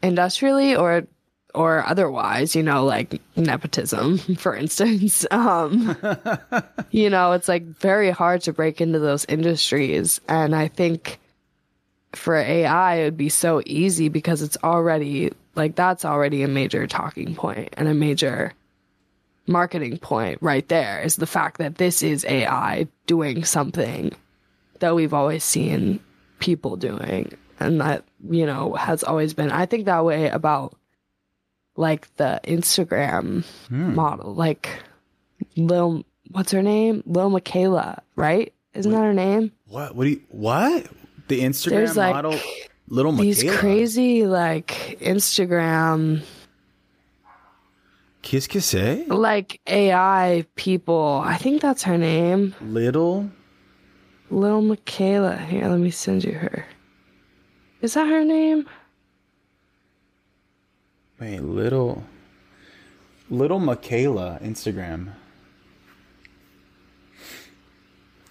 Speaker 2: industrially or or otherwise you know like nepotism *laughs* for instance. *laughs* Um *laughs* you know it's like very hard to break into those industries. And i think for ai it would be so easy because it's already like that's already a major talking point and a major marketing point right there is the fact that this is AI doing something that we've always seen people doing and that you know has always been. I think that way about like the Instagram hmm. model like Lil what's her name Lil Miquela right Isn't that her name?
Speaker 1: What? What do you? What? The Instagram
Speaker 2: There's, like,
Speaker 1: model, little
Speaker 2: These
Speaker 1: Miquela.
Speaker 2: crazy like Instagram
Speaker 1: Kiss Kiss
Speaker 2: like AI people. I think that's her name.
Speaker 1: Little.
Speaker 2: Little Miquela. Here, let me send you her. Is that her name?
Speaker 1: Wait, little. Little Miquela Instagram.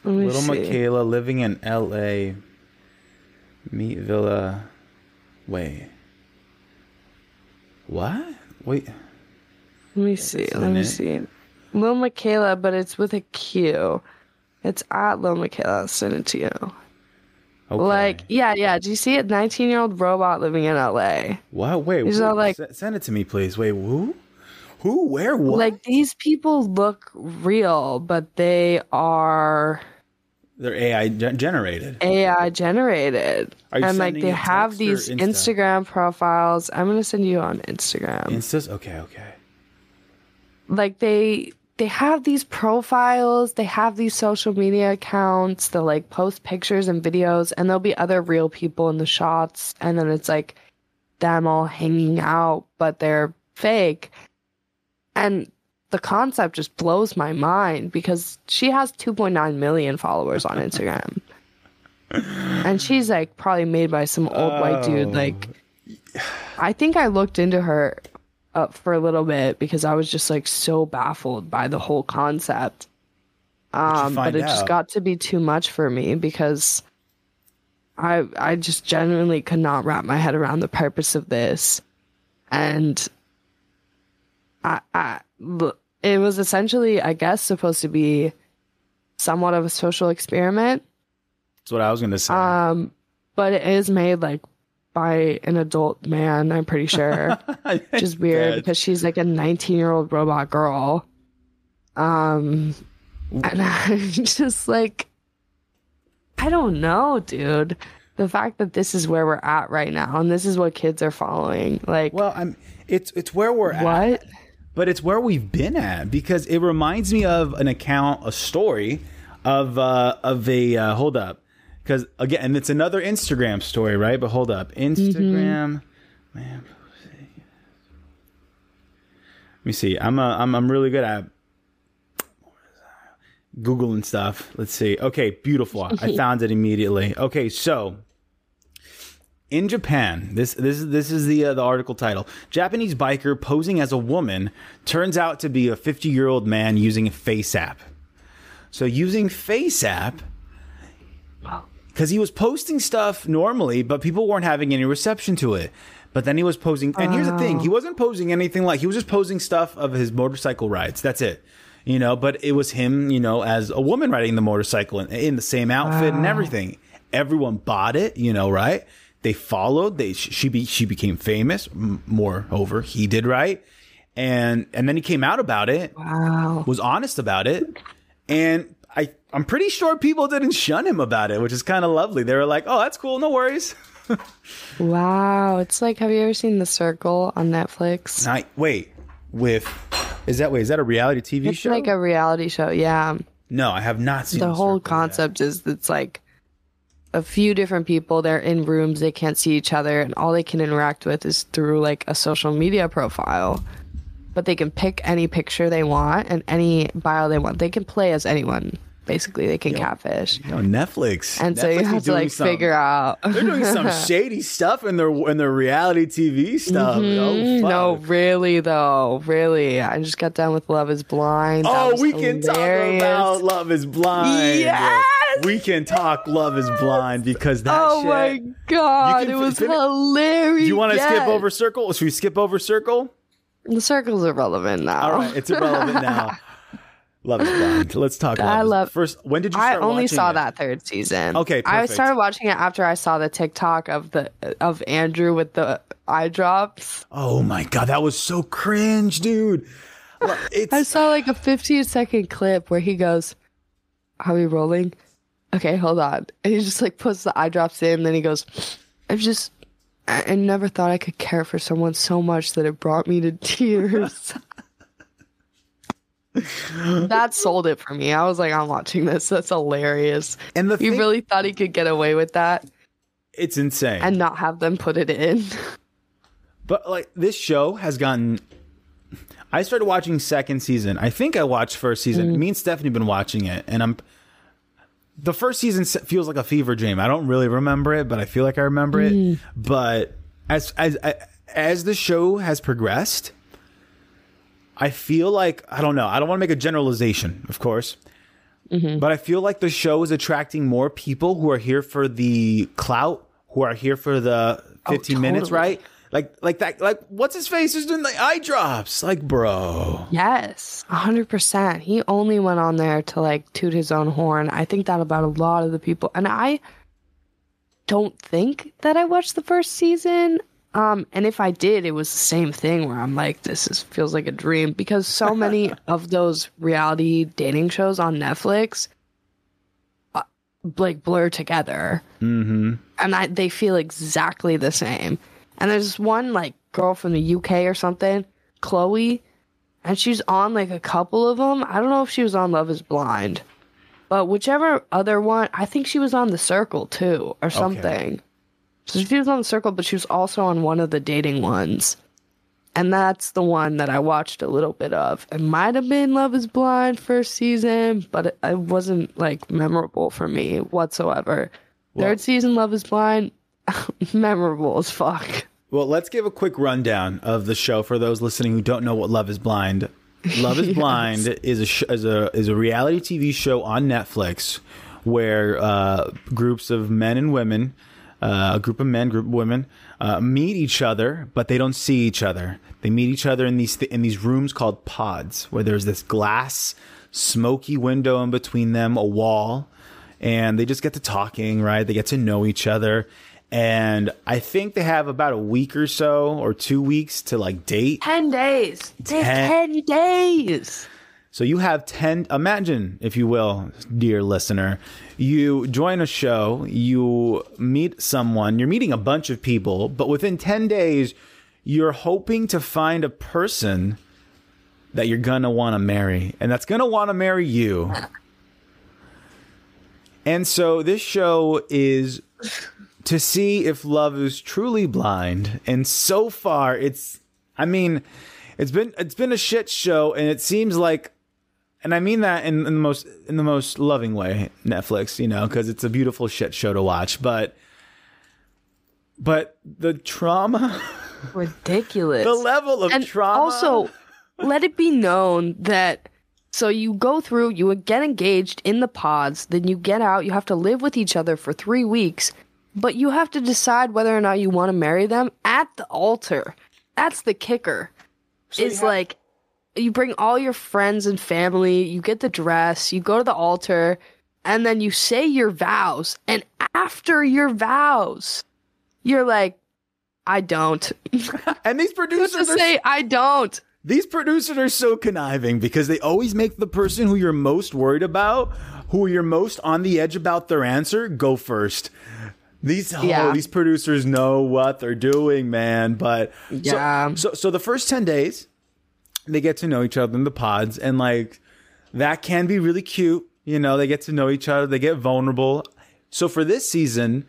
Speaker 1: Little
Speaker 2: see.
Speaker 1: Miquela living in L.A. Meat Villa. Wait. What? Wait.
Speaker 2: Let me see.
Speaker 1: Isn't
Speaker 2: Let me
Speaker 1: it?
Speaker 2: see. Lil Miquela, but it's with a Q. It's at Lil Miquela. I'll send it to you.
Speaker 1: Okay.
Speaker 2: Like, yeah, yeah. Do you see a 19 year old robot living in LA.
Speaker 1: what? Wait. Who-
Speaker 2: are like-
Speaker 1: s- send it to me, please. Wait. Who? Who? Where? What?
Speaker 2: Like, these people look real, but they are
Speaker 1: They're AI gen- generated.
Speaker 2: AI generated. And like, they have these
Speaker 1: Insta?
Speaker 2: Instagram profiles. I'm going to send you on Instagram.
Speaker 1: Instas. Okay. Okay.
Speaker 2: like they they have these profiles they have these social media accounts they'll like post pictures and videos and there'll be other real people in the shots and then it's like them all hanging out but they're fake and the concept just blows my mind because she has 2.9 million followers on instagram *laughs* and she's like probably made by some old white dude
Speaker 1: Oh.
Speaker 2: like i think i looked into her up for a little bit because I was just like so baffled by the whole concept. Um, but it just got to be too much for me because I I just genuinely could not wrap my head around the purpose of this, and I I it was essentially I guess supposed to be somewhat of a social experiment,
Speaker 1: That's what I was gonna say.
Speaker 2: um, but it is made like by an adult man. I'm pretty sure. *laughs* which is weird because she's like a 19 year old robot girl. Um, and *laughs* I'm just like, I don't know, dude. The fact that this is where we're at right now, and this is what kids are following, like,
Speaker 1: Well, I'm. It's it's where we're at.
Speaker 2: what?
Speaker 1: but it's where we've been at because it reminds me of an account, a story of uh, of a uh, hold up because again, and it's another Instagram story, right? But hold up, Instagram, man. Let me see. I'm a, I'm I'm really good at Google and stuff. Let's see. Okay, beautiful. I *laughs* found it immediately. Okay, so in Japan, this this is this is the uh, the article title. Japanese biker posing as a woman turns out to be a 50 year old man using a face app. So using face app because he was posting stuff normally, but people weren't having any reception to it. But then he was posing, and here's the thing: he oh. wasn't posing anything like he was just posing stuff of his motorcycle rides. That's it, you know. But it was him, you know, as a woman riding the motorcycle in, in the same outfit and ah. everything. Everyone bought it, you know, right? They followed. They she be she became famous. Moreover, he did right, and and then he came out about it
Speaker 2: Wow.
Speaker 1: was honest about it, and I I'm pretty sure people didn't shun him about it, which is kind of lovely. They were like, "Oh, that's cool, no worries." *laughs*
Speaker 2: Wow. It's like, have you ever seen The Circle on Netflix?
Speaker 1: I wait with is that wait is that a reality TV
Speaker 2: It's
Speaker 1: show?
Speaker 2: like a reality show. Yeah.
Speaker 1: no, I have not seen
Speaker 2: the whole
Speaker 1: Circle yet.
Speaker 2: concept is it's like a few different people they're in rooms they can't see each other and all they can interact with is through like a social media profile but they can pick any picture they want and any bio they want they can play as anyone basically they can catfish
Speaker 1: Yo, Netflix,
Speaker 2: and so you have to like
Speaker 1: some-
Speaker 2: figure out
Speaker 1: They're doing some *laughs* shady stuff in their in their reality TV stuff. Oh, fuck.
Speaker 2: no really though really i just got done with love is blind That
Speaker 1: Oh, we can talk about Love is Blind.
Speaker 2: Yes!
Speaker 1: We can talk Love is Blind because that
Speaker 2: oh
Speaker 1: shit.
Speaker 2: my god
Speaker 1: can
Speaker 2: it was
Speaker 1: fin-
Speaker 2: hilarious
Speaker 1: Do you want to skip over Circle? Should we skip over Circle?
Speaker 2: The circle's irrelevant now.
Speaker 1: All right, it's irrelevant now. *laughs* Love is blind. Let's talk. Love
Speaker 2: I love-
Speaker 1: first. When did you
Speaker 2: I only saw
Speaker 1: it?
Speaker 2: that third season.
Speaker 1: Okay, perfect.
Speaker 2: I started watching it after I saw the TikTok of the of Andrew with the eye drops.
Speaker 1: Oh my god, that was so cringe, dude. *laughs* It's
Speaker 2: I saw like a 15 second clip where he goes, How "Are we rolling?" Okay, hold on. And he just like puts the eye drops in, and then he goes, "I've just." I never thought I could care for someone so much that it brought me to *laughs* tears. that sold it for me. I was like, I'm watching this. That's hilarious.
Speaker 1: And the
Speaker 2: You
Speaker 1: thing,
Speaker 2: really thought he could get away with that
Speaker 1: it's insane.
Speaker 2: and not have them put it in? *laughs*
Speaker 1: But like this show has gotten. I started watching second season. I think I watched first season. Mm. Me and Stephanie have been watching it, and I'm. The first season feels like a fever dream. I don't really remember it, but I feel like I remember it. Mm. But as as as the show has progressed, I feel like I don't know. I don't want to make a generalization, of course. Mm-hmm. But I feel like the show is attracting more people who are here for the clout, who are here for the 15 minutes,
Speaker 2: totally.
Speaker 1: right? Like like that like what's his face is doing the eye drops. Like, bro.
Speaker 2: Yes, 100%. He only went on there to like toot his own horn. I think that about a lot of the people. And I don't think that I watched the first season. Um, and if I did, it was the same thing where I'm like, this is feels like a dream because so *laughs* many of those reality dating shows on Netflix uh, like blur together. Mm-hmm. And I, they feel exactly the same. And there's one like girl from the UK or something, Chloe, and she's on like a couple of them. I don't know if she was on Love Is Blind, but whichever other one, I think she was on The Circle too, or something. Okay. So she was on The Circle, but she was also on one of the dating ones. And that's the one that I watched a little bit of. It might have been Love is Blind first season, but it, it wasn't like memorable for me whatsoever. Third season, Love is Blind, *laughs* memorable as fuck.
Speaker 1: Well, let's give a quick rundown of the show for those listening who don't know what Love Is Blind. Love Is *laughs* Blind is a sh- is a is a reality TV show on Netflix where uh, groups of men and women, uh, a group of men, group of women, uh, meet each other, but they don't see each other. They meet each other in these th- in these rooms called pods, where there's this glass, smoky window in between them, a wall, and they just get to talking. Right, they get to know each other. And I think they have about a week or so, or two weeks to like date.
Speaker 2: 10 days.
Speaker 1: Ten-
Speaker 2: 10 days.
Speaker 1: So you have 10, imagine, if you will, dear listener, you join a show, you meet someone, you're meeting a bunch of people, but within 10 days, you're hoping to find a person that you're gonna wanna marry, and that's gonna wanna marry you. *laughs* And so this show is to see if love is truly blind. And so far, it's, I mean, it's been it's been a shit show, and it seems like, and I mean that in, in the most in the most loving way, Netflix, you know, because it's a beautiful shit show to watch. But, but the trauma, *laughs*
Speaker 2: Ridiculous.
Speaker 1: the level of
Speaker 2: and
Speaker 1: trauma.
Speaker 2: also, let it be known that so you go through, you get engaged in the pods, then you get out, you have to live with each other for three weeks, but you have to decide whether or not you want to marry them at the altar. That's the kicker. is like you bring all your friends and family, you get the dress, you go to the altar, and then you say your vows. And after your vows, you're like, I don't. *laughs*
Speaker 1: and these producers
Speaker 2: to
Speaker 1: are
Speaker 2: say, I don't.
Speaker 1: These producers are so conniving because they always make the person who you're most worried about, who you're most on the edge about their answer, go first. These oh,
Speaker 2: Yeah.
Speaker 1: these producers know what they're doing, man. But so-
Speaker 2: Yeah.
Speaker 1: so, so the first ten days, they get to know each other in the pods, and like that can be really cute. You know, they get to know each other, they get vulnerable. So for this season,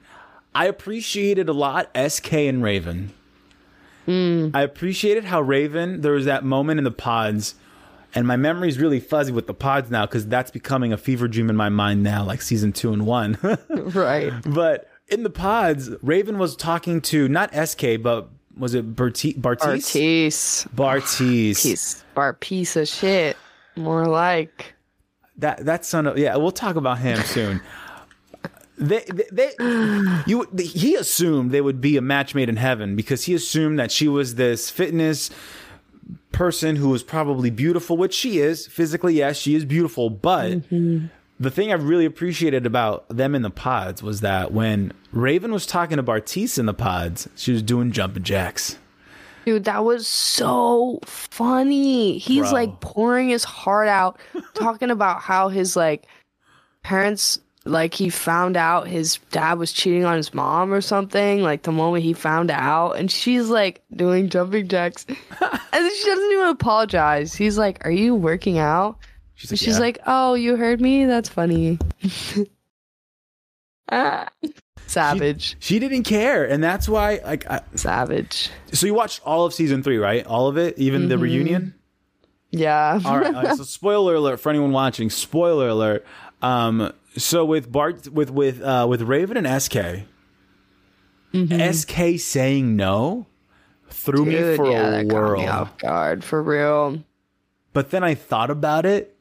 Speaker 1: I appreciated a lot SK and Raven. Hmm. I appreciated how Raven, there was that moment in the pods, and my memory's really fuzzy with the pods now because that's becoming a fever dream in my mind now, like season two and one. *laughs*
Speaker 2: Right.
Speaker 1: but in the pods, Raven was talking to not SK, but was it Bartise?
Speaker 2: Bartise.
Speaker 1: Bartise.
Speaker 2: Piece, *sighs* bar piece of shit. More like.
Speaker 1: That that son of yeah, we'll talk about him soon. They, they, they you he assumed they would be a match made in heaven because he assumed that she was this fitness person who was probably beautiful, which she is physically. Yes, she is beautiful, but mm-hmm. The thing I really appreciated about them in the pods was that when Raven was talking to Bartise in the pods, she was doing jumping jacks.
Speaker 2: Dude, that was so funny. He's
Speaker 1: Bro.
Speaker 2: like pouring his heart out, *laughs* talking about how his like parents like he found out his dad was cheating on his mom or something. Like the moment he found out, and she's like doing jumping jacks, *laughs* and she doesn't even apologize. He's like, "Are you working out?"
Speaker 1: She's like,
Speaker 2: she's
Speaker 1: "Yeah."
Speaker 2: like, "Oh, you heard me? That's funny." *laughs* Ah. Savage,
Speaker 1: she didn't care, and that's why like. I,
Speaker 2: savage.
Speaker 1: so you watched all of season three, right? All of it, even
Speaker 2: Mm-hmm.
Speaker 1: the reunion.
Speaker 2: Yeah.
Speaker 1: All right. all right, So *laughs* spoiler alert for anyone watching. Spoiler alert. Um. So with Bart, with with uh, with Raven and SK, SK saying no threw me for
Speaker 2: yeah,
Speaker 1: a
Speaker 2: that caught me off guard for real.
Speaker 1: But then I thought about it,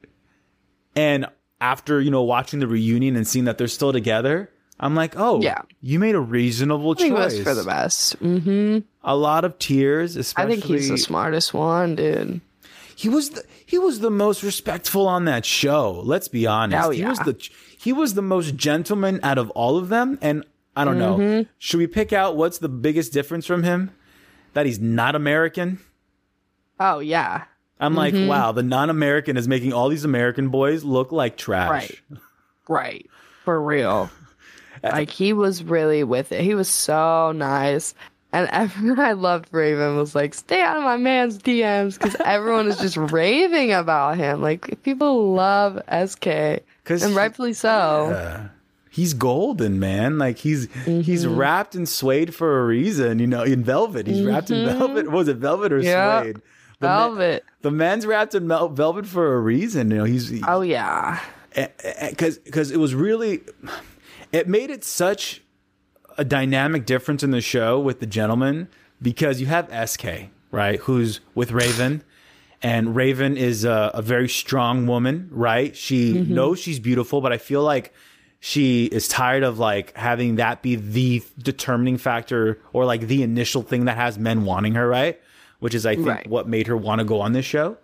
Speaker 1: and after you know watching the reunion and seeing that they're still together, I'm like, oh,
Speaker 2: Yeah.
Speaker 1: you made a reasonable
Speaker 2: I
Speaker 1: choice.
Speaker 2: was for the best. hmm
Speaker 1: A lot of tears, especially.
Speaker 2: I think he's the smartest one, dude.
Speaker 1: he was the, he was the most respectful on that show. Let's be honest.
Speaker 2: Oh,
Speaker 1: He was the he was the most gentleman out of all of them. And I don't know.
Speaker 2: Mm-hmm.
Speaker 1: Should we pick out what's the biggest difference from him? That he's not American.
Speaker 2: Oh yeah,
Speaker 1: I'm like,
Speaker 2: Mm-hmm.
Speaker 1: wow, the non-American is making all these American boys look like trash.
Speaker 2: Right. right, for real. *laughs* Like he was really with it. He was so nice. And *laughs* everyone I loved Raven was like, stay out of my man's DMs because everyone is just raving about him. Like people love SK. And rightfully so.
Speaker 1: He's golden, man. Like he's he's
Speaker 2: Mm-hmm.
Speaker 1: wrapped in suede for a reason, you know, in velvet. He's wrapped in velvet. Was it velvet or
Speaker 2: Mm-hmm. Yeah.
Speaker 1: suede? The
Speaker 2: Velvet.
Speaker 1: the man's wrapped in mel- velvet for a reason. You know, he's
Speaker 2: Oh yeah.
Speaker 1: because because it was really it made it such a dynamic difference in the show with the gentleman because you have SK right who's with Raven and Raven is a, a very strong woman right she mm-hmm. knows she's beautiful but I feel like she is tired of like having that be the determining factor or like the initial thing that has men wanting her right which is I think
Speaker 2: Right.
Speaker 1: what made her want to go on this show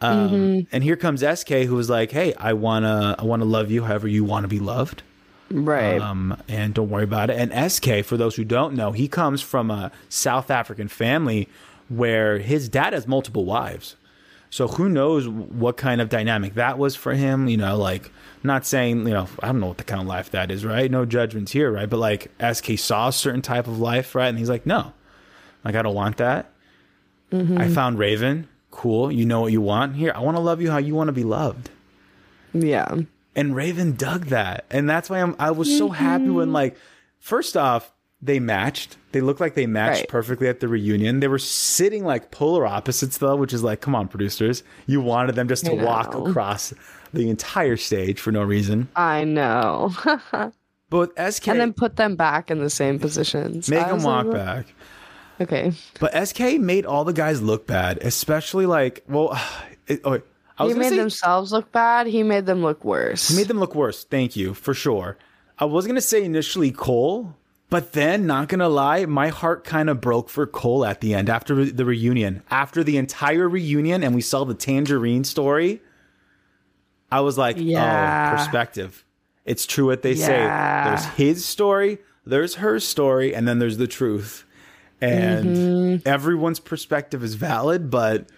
Speaker 1: um, and here comes SK, who was like, "Hey, I wanna, I wanna love you however you want to be loved,
Speaker 2: Right.
Speaker 1: um, and don't worry about it." And SK, for those who don't know, he comes from a South African family where his dad has multiple wives. So who knows what kind of dynamic that was for him? You know, like not saying, you know, I don't know what the kind of life that is, right? No judgments here, right? But like SK saw a certain type of life, right? And he's like, no, like I don't want that. Mm-hmm. I found Raven. Cool. You know what you want here. I want to love you how you want to be loved.
Speaker 2: yeah.
Speaker 1: And Raven dug that. And that's why I'm I was so happy when mm-hmm. like first off, they matched. They looked like they matched
Speaker 2: Right.
Speaker 1: perfectly at the reunion. They were sitting like polar opposites though, which is like, come on, producers. You wanted them just to walk across the entire stage for no reason.
Speaker 2: I know. *laughs*
Speaker 1: But SK
Speaker 2: and then put them back in the same positions.
Speaker 1: make them walk
Speaker 2: like,
Speaker 1: back.
Speaker 2: Okay.
Speaker 1: But SK made all the guys look bad, especially like, well, *sighs* it, oh, I was
Speaker 2: He made
Speaker 1: say,
Speaker 2: themselves look bad. He made them look worse.
Speaker 1: He made them look worse. Thank you for sure. I was gonna say initially Cole, but then not gonna lie, my heart kind of broke for Cole at the end after the reunion. After the entire reunion, and we saw the tangerine story. I was like, oh,
Speaker 2: Yeah.
Speaker 1: oh, perspective. It's true what they say. There's his story, there's her story, and then there's the truth. And
Speaker 2: Mm-hmm.
Speaker 1: everyone's perspective is valid, but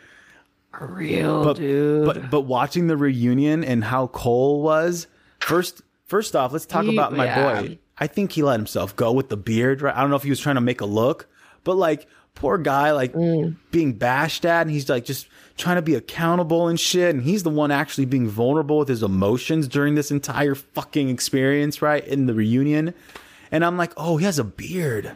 Speaker 2: real,
Speaker 1: but
Speaker 2: dude.
Speaker 1: but but watching the reunion and how Cole was first first off, let's talk
Speaker 2: He-
Speaker 1: about my
Speaker 2: yeah.
Speaker 1: boy. I think he let himself go with the beard. Right? I don't know if he was trying to make a look, but like poor guy, like
Speaker 2: Mm.
Speaker 1: being bashed at, and he's like just trying to be accountable and shit. And he's the one actually being vulnerable with his emotions during this entire fucking experience, right? In the reunion, and I'm like, oh, he has a beard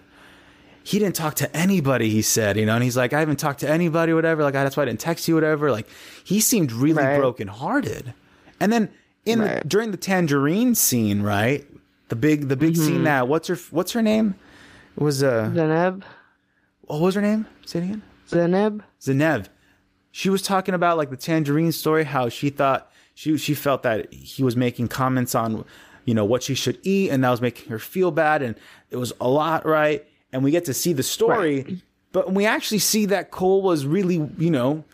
Speaker 1: he didn't talk to anybody, he said, you know, and he's like, I haven't talked to anybody, whatever. Like, that's why I didn't text you, whatever. Like, he seemed really
Speaker 2: Right.
Speaker 1: brokenhearted. And then in the, during the tangerine scene, right? The big, the big
Speaker 2: Mm-hmm.
Speaker 1: scene that what's her, what's her name? It was uh,
Speaker 2: Zanab.
Speaker 1: what was her name? Say it again.
Speaker 2: Zanab.
Speaker 1: Zenev. She was talking about like the tangerine story, how she thought she she felt that he was making comments on, you know, what she should eat, and that was making her feel bad, and it was a lot, right? And we get to see the story, but when we actually see that Cole was really, you know,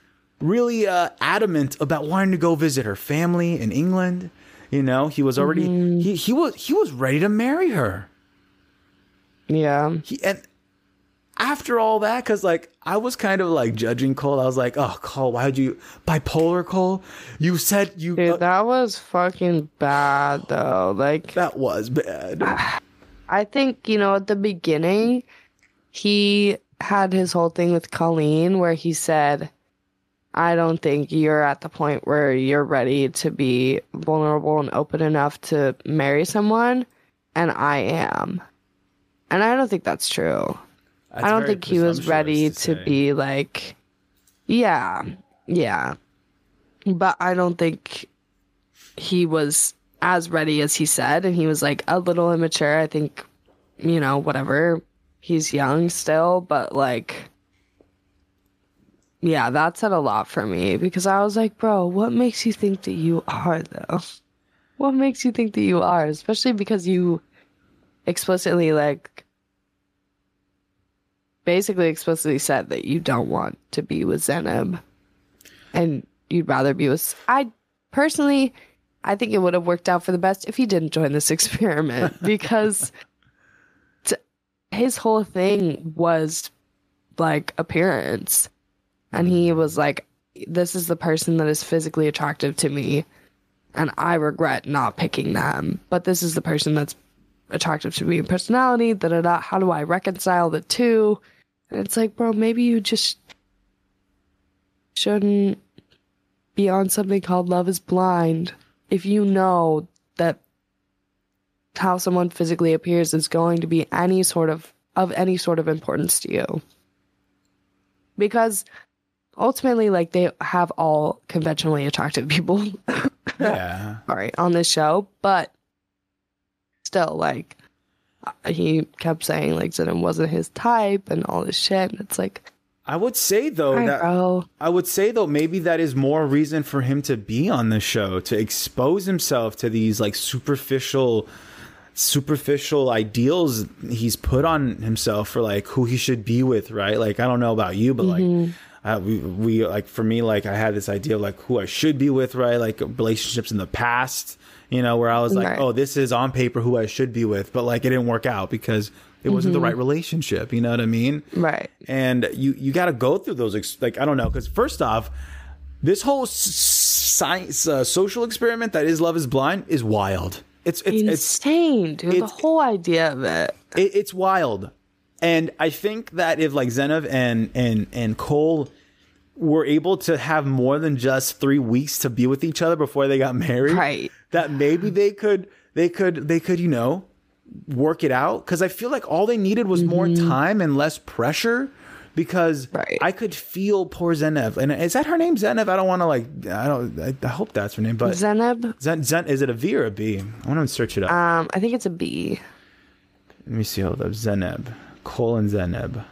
Speaker 1: really uh, adamant about wanting to go visit her family in England. You know, he was already he he was he was ready to marry her.
Speaker 2: Yeah.
Speaker 1: He and after all that, because like I was kind of like judging Cole. I was like, oh, Cole, why'd you bipolar Cole? You said you
Speaker 2: Dude,
Speaker 1: uh,
Speaker 2: that was fucking bad though. Like
Speaker 1: that was bad.
Speaker 2: I think, you know, at the beginning, he had his whole thing with Colleen where he said, I don't think you're at the point where you're ready to be vulnerable and open enough to marry someone, and I am. And I don't think that's true.
Speaker 1: That's
Speaker 2: I don't think he was ready
Speaker 1: presumptuous
Speaker 2: to, be like, yeah, yeah. But I don't think he was as ready as he said. And he was like a little immature. I think, you know, whatever. He's young still, but like, yeah, that said a lot for me because I was like, bro, what makes you think that you are, though? What makes you think that you are? Especially because you explicitly, like, basically explicitly said that you don't want to be with Zanab and you'd rather be with I personally I think it would have worked out for the best if he didn't join this *laughs* experiment because t- his whole thing was like appearance. And he was like this is the person that is physically attractive to me and I regret not picking them. But this is the person that's attractive to me in personality da da da. How do I reconcile the two? And it's like, bro, maybe you just shouldn't be on something called Love is Blind if you know that how someone physically appears is going to be any sort of of any sort of importance to you. Because ultimately like they have all conventionally attractive people *laughs*
Speaker 1: Yeah.
Speaker 2: all right on this show, but still like he kept saying like Zenon wasn't his type and all this shit. And it's like,
Speaker 1: I would say though
Speaker 2: right,
Speaker 1: that
Speaker 2: bro.
Speaker 1: I would say though maybe that is more reason for him to be on the show to expose himself to these like superficial superficial ideals he's put on himself for like who he should be with, right? Like I don't know about you, but like uh, we we like for me like I had this idea of like who I should be with, right? Like relationships in the past, you know, where I was like,
Speaker 2: Right.
Speaker 1: oh, this is on paper who I should be with, but like it didn't work out because it wasn't the right relationship, you know what I mean?
Speaker 2: Right.
Speaker 1: and you you got to go through those ex- like I don't know because first off, this whole science uh, social experiment that is Love Is Blind is wild. It's it's it's
Speaker 2: Insane, dude. the whole idea of it.
Speaker 1: it, it's wild, and I think that if like Zenev and and and Cole were able to have more than just three weeks to be with each other before they got married,
Speaker 2: Right.
Speaker 1: That maybe they could they could they could you know work it out because I feel like all they needed was more time and less pressure. Because
Speaker 2: Right.
Speaker 1: I could feel poor Zenev, and is that her name? Zenev. I don't want to like. I don't. I, I hope that's her name. But
Speaker 2: Zanab,
Speaker 1: Zen, Zen, is it a V or a B? I want to search it up.
Speaker 2: um, I think it's a B.
Speaker 1: Let me see. Hold up. Zanab. colon and Zanab.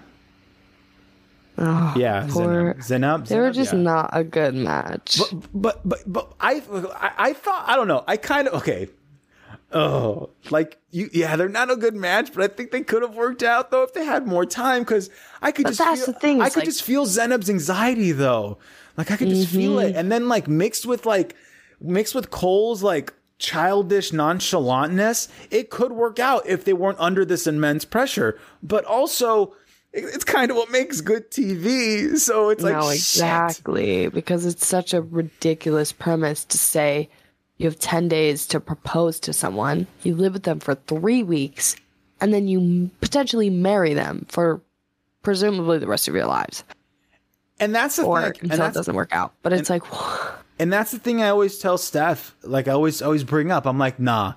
Speaker 2: Oh,
Speaker 1: Yeah,
Speaker 2: poor-.
Speaker 1: Zanab.
Speaker 2: They were just
Speaker 1: yeah.
Speaker 2: not a good match.
Speaker 1: But but but I I, I thought I don't know. I kind of okay. Oh, like you, yeah, they're not a good match, but I think they could have worked out though if they had more time. Because I could
Speaker 2: But
Speaker 1: just
Speaker 2: that's
Speaker 1: feel,
Speaker 2: the thing,
Speaker 1: I could
Speaker 2: like-
Speaker 1: just feel Zanab's anxiety though. Like I could just feel
Speaker 2: Mm-hmm.
Speaker 1: it, and then like mixed with like mixed with Cole's like childish nonchalantness, it could work out if they weren't under this immense pressure. But also, it's kind of what makes good TV. So it's like
Speaker 2: no,
Speaker 1: shit.
Speaker 2: exactly. Because it's such a ridiculous premise to say you have 10 days to propose to someone, you live with them for three weeks, and then you potentially marry them for presumably the rest of your lives.
Speaker 1: And that's the
Speaker 2: Or
Speaker 1: thing. And
Speaker 2: until it doesn't work out. But it's like, *sighs*
Speaker 1: And that's the thing I always tell Steph, like I always always bring up. I'm like, nah,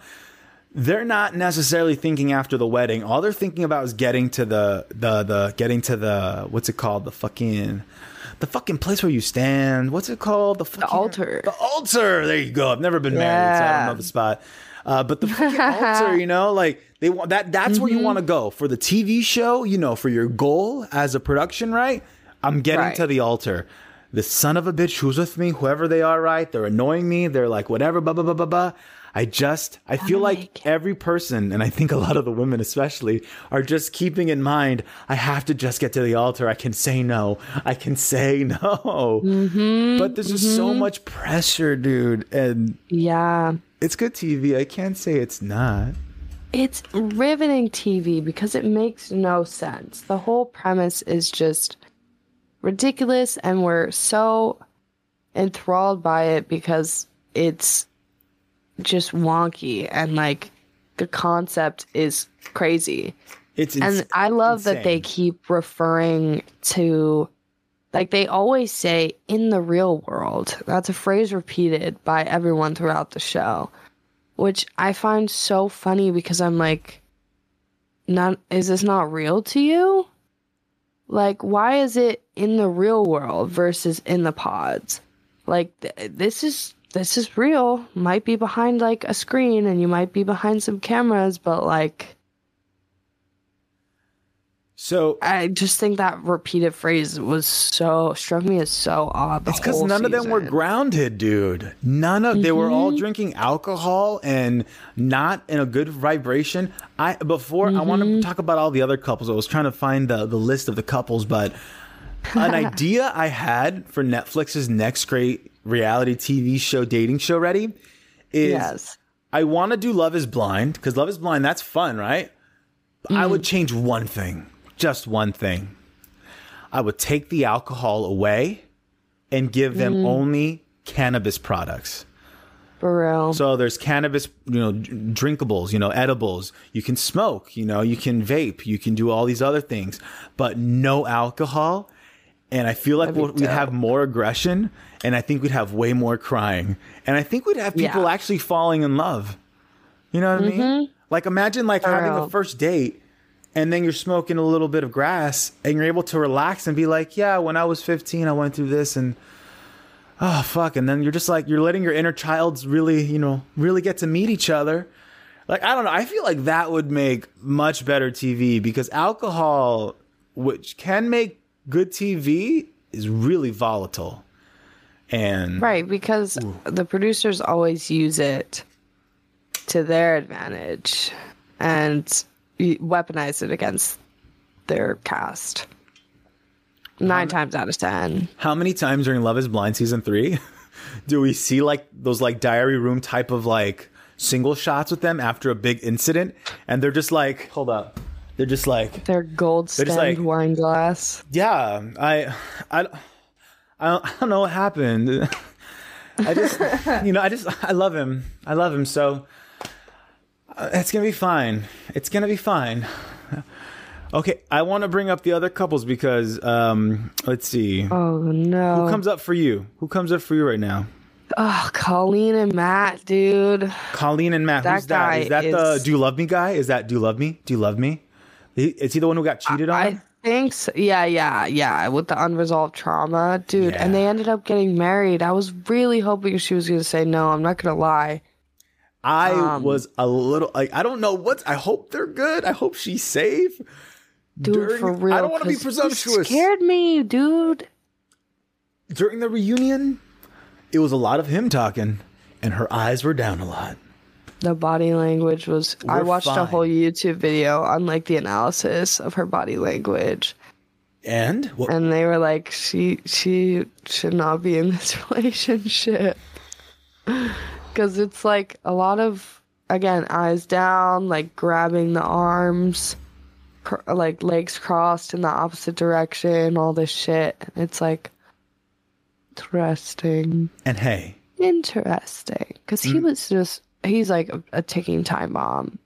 Speaker 1: they're not necessarily thinking after the wedding. All they're thinking about is getting to the the the getting to the what's it called? The fucking the fucking place where you stand. What's it called? The fucking
Speaker 2: altar.
Speaker 1: The altar. There you go. I've never been married, so I don't
Speaker 2: Yeah.
Speaker 1: know the spot. Uh, but the fucking altar, you know, like they want that. That's where you want to go for the TV show. You know, for your goal as a production, right? I'm getting
Speaker 2: Right.
Speaker 1: to the altar. The son of a bitch who's with me, whoever they are, right? They're annoying me. They're like whatever, blah blah blah blah blah. I just, I feel like every person, and I think a lot of the women especially, are just keeping in mind. I have to just get to the altar. I can say no. I can say *laughs* no.
Speaker 2: Mm-hmm,
Speaker 1: but there's just so much pressure, dude, and
Speaker 2: yeah.
Speaker 1: it's good TV. I can't say it's not.
Speaker 2: it's riveting TV because it makes no sense. The whole premise is just ridiculous, and we're so enthralled by it because it's just wonky and like the concept is crazy.
Speaker 1: It's
Speaker 2: and I love that they keep referring to like they always say in the real world. That's a phrase repeated by everyone throughout the show, which I find so funny because I'm like not is this not real to you? Like why is it in the real world versus in the pods? Like th- this is this is real. Might be behind like a screen and you might be behind some cameras, but like
Speaker 1: so
Speaker 2: I just think that repeated phrase was so struck me as so odd.
Speaker 1: It's because none of them were grounded, dude. None of they were
Speaker 2: Mm-hmm.
Speaker 1: all drinking alcohol and not in a good vibration. I before I want
Speaker 2: Mm-hmm.
Speaker 1: to talk about all the other couples. I was trying to find the the list of the couples, but an *laughs* idea I had for Netflix's next great reality TV show, dating show, ready is
Speaker 2: Yes.
Speaker 1: I want to do Love Is Blind because Love Is Blind that's fun, right? I
Speaker 2: Mm.
Speaker 1: would change one thing, just one thing. I would take the alcohol away and give them
Speaker 2: Mm.
Speaker 1: only cannabis products.
Speaker 2: For real.
Speaker 1: So there's cannabis, you know, drinkables, you know, edibles. You can smoke, you know, you can vape, you can do all these other things, but no alcohol. And I feel like
Speaker 2: That'd be
Speaker 1: we'll- we'd have more aggression, and I think we'd have way more crying, and I think we'd have people
Speaker 2: Yeah.
Speaker 1: actually falling in love. You know what I mean? Like imagine like
Speaker 2: For
Speaker 1: having a first date, and then you're smoking a little bit of grass, and you're able to relax and be like, "Yeah, when I was 15, I went through this," and oh fuck. And then you're just like you're letting your inner childs really you know really get to meet each other. Like i don't know. I feel like that would make much better tv because alcohol which can make good tv is really volatile. And
Speaker 2: right, because the producers always use it to their advantage. And y- weaponize it against their cast. Nine times out of ten.
Speaker 1: how many times during love is blind season three *laughs* do we see like those like diary room type of like single shots with them after a big incident and they're just like hold up they're just like
Speaker 2: Their gold stemmed
Speaker 1: like-
Speaker 2: wine glass.
Speaker 1: yeah i i i don't, I don't know what happened *laughs* i just *laughs* you know i just i love him i love him so it's gonna be fine it's gonna be fine okay i want to bring up the other couples because um let's see
Speaker 2: Oh no.
Speaker 1: who comes up for you who comes up for you right now
Speaker 2: oh, Colleen and Matt, dude.
Speaker 1: colleen and matt
Speaker 2: That
Speaker 1: who's that is that the do you love me guy is that do you love me do you love me is he the one who got cheated on
Speaker 2: I think so. Yeah, yeah, yeah. With the unresolved trauma, dude.
Speaker 1: Yeah.
Speaker 2: And they ended up getting married. I was really hoping she was going to say no. I'm not going to lie.
Speaker 1: I
Speaker 2: Um,
Speaker 1: was a little like I don't know what's. I hope they're good. I hope she's safe.
Speaker 2: Dude,
Speaker 1: During-
Speaker 2: for real.
Speaker 1: I don't want to be presumptuous.
Speaker 2: scared me, dude.
Speaker 1: During the reunion, it was a lot of him talking, and her eyes were down a lot.
Speaker 2: The body language was. I
Speaker 1: We're
Speaker 2: watched a whole YouTube video on like the analysis of her body language,
Speaker 1: And what?
Speaker 2: and they were like, she she should not be in this *laughs* relationship because it's like a lot of again eyes down, like grabbing the arms, cr- like legs crossed in the opposite direction, all this shit. It's like interesting.
Speaker 1: and hey,
Speaker 2: interesting because
Speaker 1: Mm.
Speaker 2: he was just he's like a, a ticking time bomb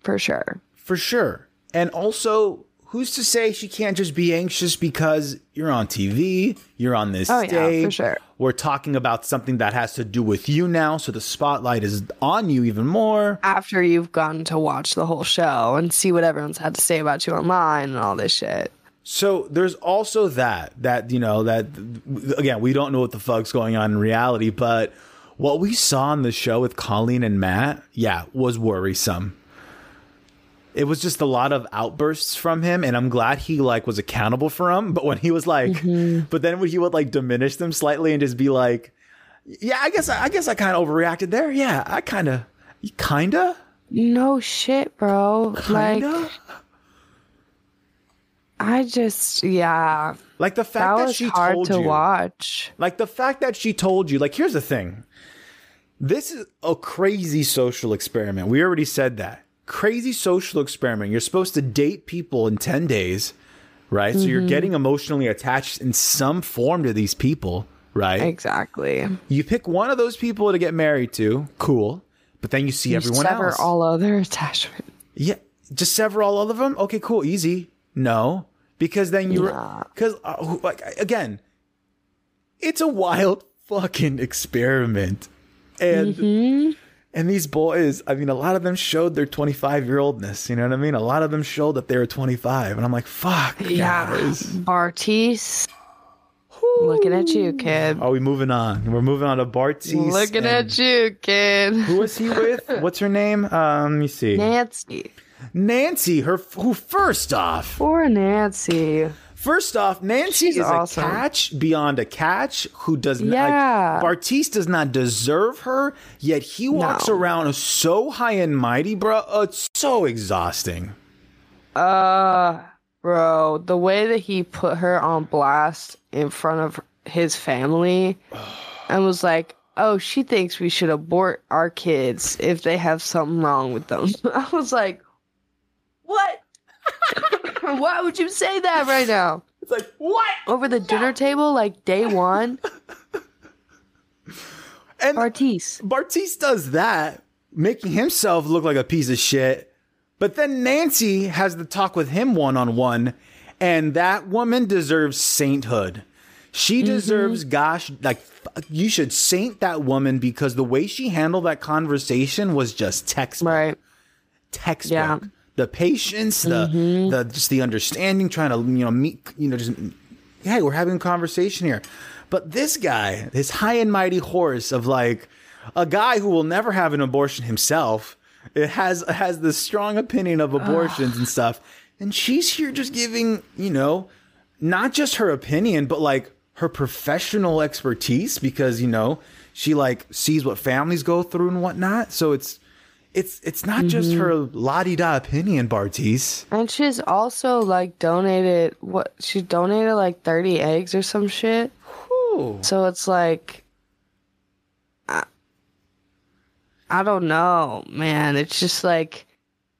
Speaker 2: for sure
Speaker 1: for sure. And also, who's to say she can't just be anxious because you're on TV, you're on this
Speaker 2: Oh, yeah, for sure.
Speaker 1: We're talking about something that has to do with you now, so the spotlight is on you even more.
Speaker 2: after you've gotten to watch the whole show and see what everyone's had to say about you online and all this shit
Speaker 1: So there's also that that you know that again we don't know what the fuck's going on in reality, but what we saw on the show with Colleen and Matt, yeah, was worrisome. It was just a lot of outbursts from him, and I'm glad he like was accountable for them. But when he was like, mm-hmm. but then when he would like diminish them slightly and just be like, "Yeah, I guess I guess I kind of overreacted there. Yeah, I kind of, kinda,
Speaker 2: no shit bro like
Speaker 1: kinda."
Speaker 2: i just yeah
Speaker 1: Like the
Speaker 2: that
Speaker 1: fact that,
Speaker 2: was
Speaker 1: she
Speaker 2: hard
Speaker 1: told
Speaker 2: to
Speaker 1: you,
Speaker 2: watch
Speaker 1: Like the fact that she told you, like, here's the thing. This is a crazy social experiment. We already said that. Crazy social experiment. You're supposed to date people in 10 days, right? So
Speaker 2: Mm-hmm.
Speaker 1: you're getting emotionally attached in some form to these people, right?
Speaker 2: Exactly.
Speaker 1: You pick one of those people to get married to, cool. But then you see
Speaker 2: You
Speaker 1: everyone
Speaker 2: sever
Speaker 1: else.
Speaker 2: all other *laughs* attachment.
Speaker 1: Yeah, just sever all of them. Okay, cool, easy. No, because then you because uh, like again, it's a wild *laughs* fucking experiment, and
Speaker 2: Mm-hmm.
Speaker 1: And these boys. I mean, a lot of them showed their twenty five year oldness. You know what I mean? A lot of them showed that they were twenty five, and I'm like, fuck,
Speaker 2: Yeah.
Speaker 1: guys.
Speaker 2: Bartise. Looking at you, kid.
Speaker 1: Are we moving on? We're moving on to Bartise.
Speaker 2: Looking at you, kid.
Speaker 1: Who was he with? *laughs* What's her name? Um, let me see.
Speaker 2: Nancy.
Speaker 1: Nancy. Her who first off.
Speaker 2: Poor Nancy.
Speaker 1: First off, Nancy
Speaker 2: She's
Speaker 1: is
Speaker 2: awesome.
Speaker 1: a catch beyond a catch who does not.
Speaker 2: Yeah.
Speaker 1: Like, Bartise does not deserve her, yet he walks
Speaker 2: No.
Speaker 1: around so high and mighty, bro. Oh, it's so exhausting.
Speaker 2: Uh, bro, the way that he put her on blast in front of his family *sighs* and was like, oh, she thinks we should abort our kids if they have something wrong with them. *laughs* I was like, what? *laughs* Why would you say that right now?
Speaker 1: It's like what?
Speaker 2: Over the dinner table, like day one? *laughs*
Speaker 1: And
Speaker 2: Bartise.
Speaker 1: Bartise does that, making himself look like a piece of shit. But then Nancy has the talk with him one on one, and that woman deserves sainthood. She
Speaker 2: Mm-hmm.
Speaker 1: deserves, gosh, like you should saint that woman because the way she handled that conversation was just textbook.
Speaker 2: Right.
Speaker 1: Textbook.
Speaker 2: Yeah.
Speaker 1: The patience, the
Speaker 2: Mm-hmm.
Speaker 1: the just the understanding, trying to you know meet, you know, just hey, we're having a conversation here. But this guy, this high and mighty horse of like a guy who will never have an abortion himself, it has has this strong opinion of abortions and stuff. And she's here just giving, you know, not just her opinion, but like her professional expertise because, you know, she like sees what families go through and whatnot. So it's it's it's not just mm-hmm. her la di da opinion, Bartise.
Speaker 2: And she's also like donated what she donated like 30 eggs or some shit.
Speaker 1: Ooh.
Speaker 2: So it's like, I, I don't know, man. It's just like,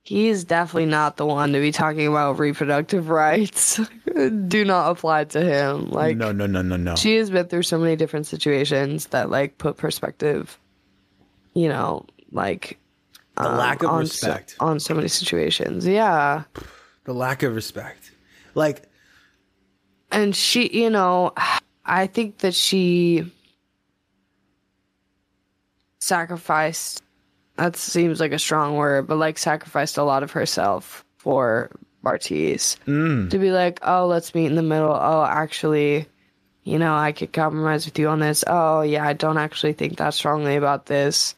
Speaker 2: he's definitely not the one to be talking about reproductive rights. *laughs* Do not apply to him. Like,
Speaker 1: no, no, no, no, no.
Speaker 2: she has been through so many different situations that like put perspective, you know, like
Speaker 1: the um, lack of
Speaker 2: on so-
Speaker 1: respect.
Speaker 2: on so many situations. Yeah.
Speaker 1: the lack of respect. Like
Speaker 2: and she you know i think that she sacrificed that seems like a strong word but like sacrificed a lot of herself for Bartise mm. to be like oh let's meet in the middle oh actually you know i could compromise with you on this oh yeah i don't actually think that strongly about this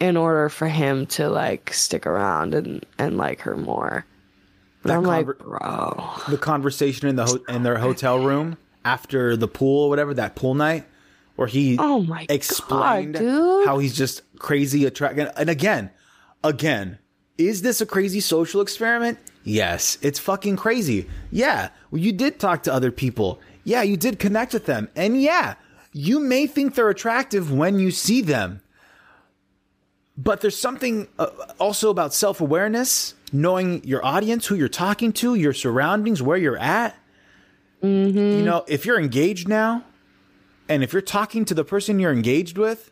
Speaker 2: in order for him to like stick around and and like her more. But
Speaker 1: That
Speaker 2: i'm like bro.
Speaker 1: the conversation in the ho- in their hotel room after the pool or whatever that pool night where he
Speaker 2: Oh my
Speaker 1: explained
Speaker 2: God,
Speaker 1: how he's just crazy attract and again again is this a crazy social experiment? Yes. It's fucking crazy. Yeah. Well, you did talk to other people. Yeah you did connect with them. And yeah you may think they're attractive when you see them but there's something uh, also about self-awareness knowing your audience who you're talking to your surroundings where you're at. You know if you're engaged now and if you're talking to the person you're engaged with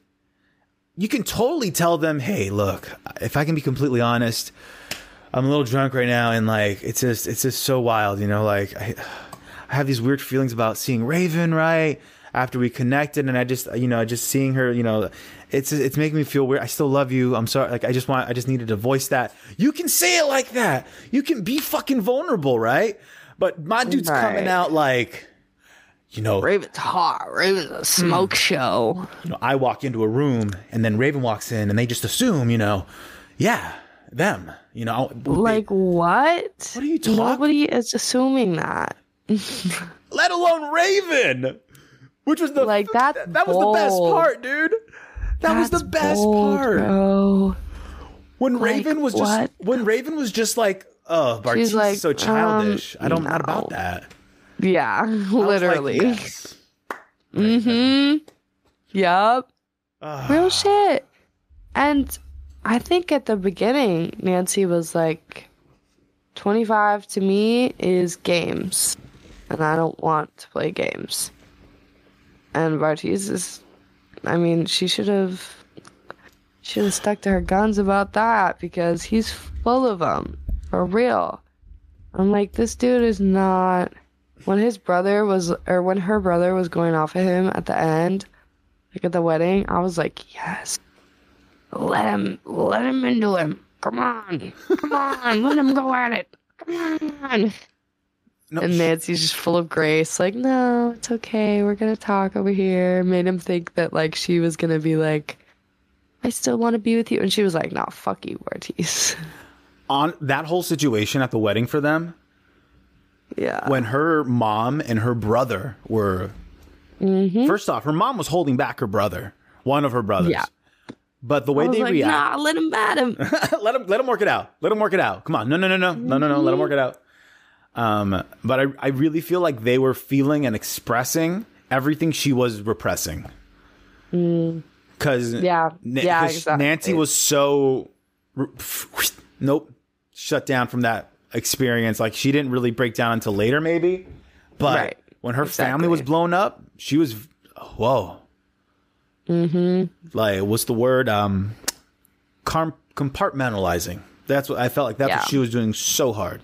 Speaker 1: you can totally tell them hey look if i can be completely honest i'm a little drunk right now and like it's just it's just so wild you know like i, I have these weird feelings about seeing raven right after we connected and i just you know just seeing her you know it's it's making me feel weird i still love you i'm sorry like i just want i just needed to voice that you can say it like that you can be fucking vulnerable right but my dude's coming out like you know
Speaker 2: Raven's hot. Raven's a hmm. smoke show.
Speaker 1: you know, I walk into a room and then Raven walks in and they just assume, you know, yeah, them, you know,
Speaker 2: Like what?
Speaker 1: What are you talking-
Speaker 2: Nobody is assuming that.
Speaker 1: let alone Raven, which was the
Speaker 2: Like, that.
Speaker 1: that was the best part, dude. That was the best
Speaker 2: bold,
Speaker 1: part.
Speaker 2: bro.
Speaker 1: When
Speaker 2: Like,
Speaker 1: Raven was just
Speaker 2: what?
Speaker 1: when Raven was just like, oh,
Speaker 2: Bartise like,
Speaker 1: is so childish.
Speaker 2: um,
Speaker 1: I don't not
Speaker 2: no.
Speaker 1: about that.
Speaker 2: Yeah, *laughs*
Speaker 1: was like,
Speaker 2: literally.
Speaker 1: yes. *laughs*
Speaker 2: Mm-hmm. Yup.
Speaker 1: Ah.
Speaker 2: Real shit. And I think at the beginning, Nancy was like, 25 to me is games, and I don't want to play games. And Bartise is, I mean, she should have, should have stuck to her guns about that because he's full of them, for real. I'm like, this dude is not. When his brother was, or when her brother was going off at him at the end, like at the wedding, I was like, yes, let him, let him into him. Come on, come on, let him go at it. Come on.
Speaker 1: No,
Speaker 2: And Nancy's just full of grace, like, no, it's okay. We're gonna talk over here. Made him think that like she was gonna be like, I still want to be with you, and she was like, no, fuck you, Ortiz. *laughs*
Speaker 1: on that whole situation at the wedding for them,
Speaker 2: yeah.
Speaker 1: when her mom and her brother were
Speaker 2: Mm-hmm.
Speaker 1: first off, her mom was holding back her brother, one of her brothers.
Speaker 2: Yeah.
Speaker 1: But the way they
Speaker 2: like,
Speaker 1: react,
Speaker 2: nah, let him at him. *laughs*
Speaker 1: let him let him work it out. Let him work it out. Come on, no, no, no, no, no, no, no. Let him work it out. Um, but I I really feel like they were feeling and expressing everything she was repressing. Because
Speaker 2: Mm. Yeah. Yeah, exactly.
Speaker 1: Nancy was so nope shut down from that experience. Like she didn't really break down until later, maybe. But
Speaker 2: Right.
Speaker 1: when her family was blown up, she was whoa. Mm-hmm. Like what's the word? Um, com- compartmentalizing. That's what I felt like. That's
Speaker 2: Yeah.
Speaker 1: what she was doing so hard.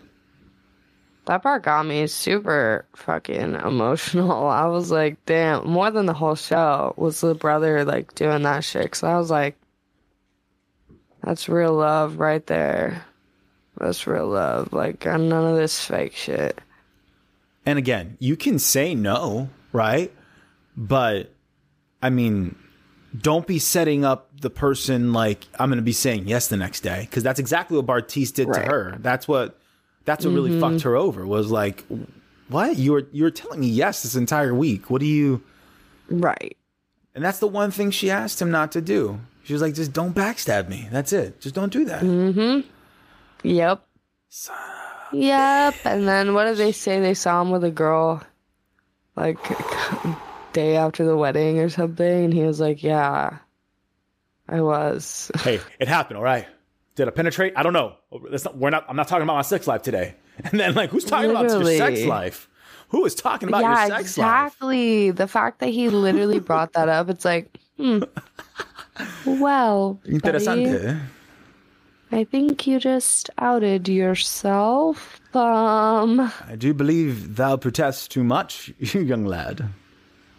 Speaker 2: That part got me super fucking emotional. *laughs* I was like, damn, more than the whole show was the brother like doing that shit. Cause I was like, that's real love right there. That's real love. Like, none of this fake shit.
Speaker 1: And again, you can say no, right? But I mean, don't be setting up the person like I'm going to be saying yes the next day because that's exactly what Bartise did to
Speaker 2: Right. Mm-hmm.
Speaker 1: her. That's what that's what really fucked her over was like, what you were you were telling me yes this entire week. What do you?
Speaker 2: Right.
Speaker 1: And that's the one thing she asked him not to do. She was like, just don't backstab me. That's it. Just don't do that.
Speaker 2: Mm-hmm. Yep. Yep. And then what did they say? They saw him with a girl like *laughs* day after the wedding or something. And he was like, yeah, I was.
Speaker 1: hey, it happened. All right. Did I penetrate? I don't know. That's not, we're not. I'm not talking about my sex life today. *laughs* And then like, who's talking about your sex life? Who is talking about
Speaker 2: yeah,
Speaker 1: your sex life?
Speaker 2: exactly. The fact that he literally *laughs* brought that up, it's like, hmm. Well, buddy, I think you just outed yourself. Um,
Speaker 1: I do believe thou protest too much, *laughs* young lad.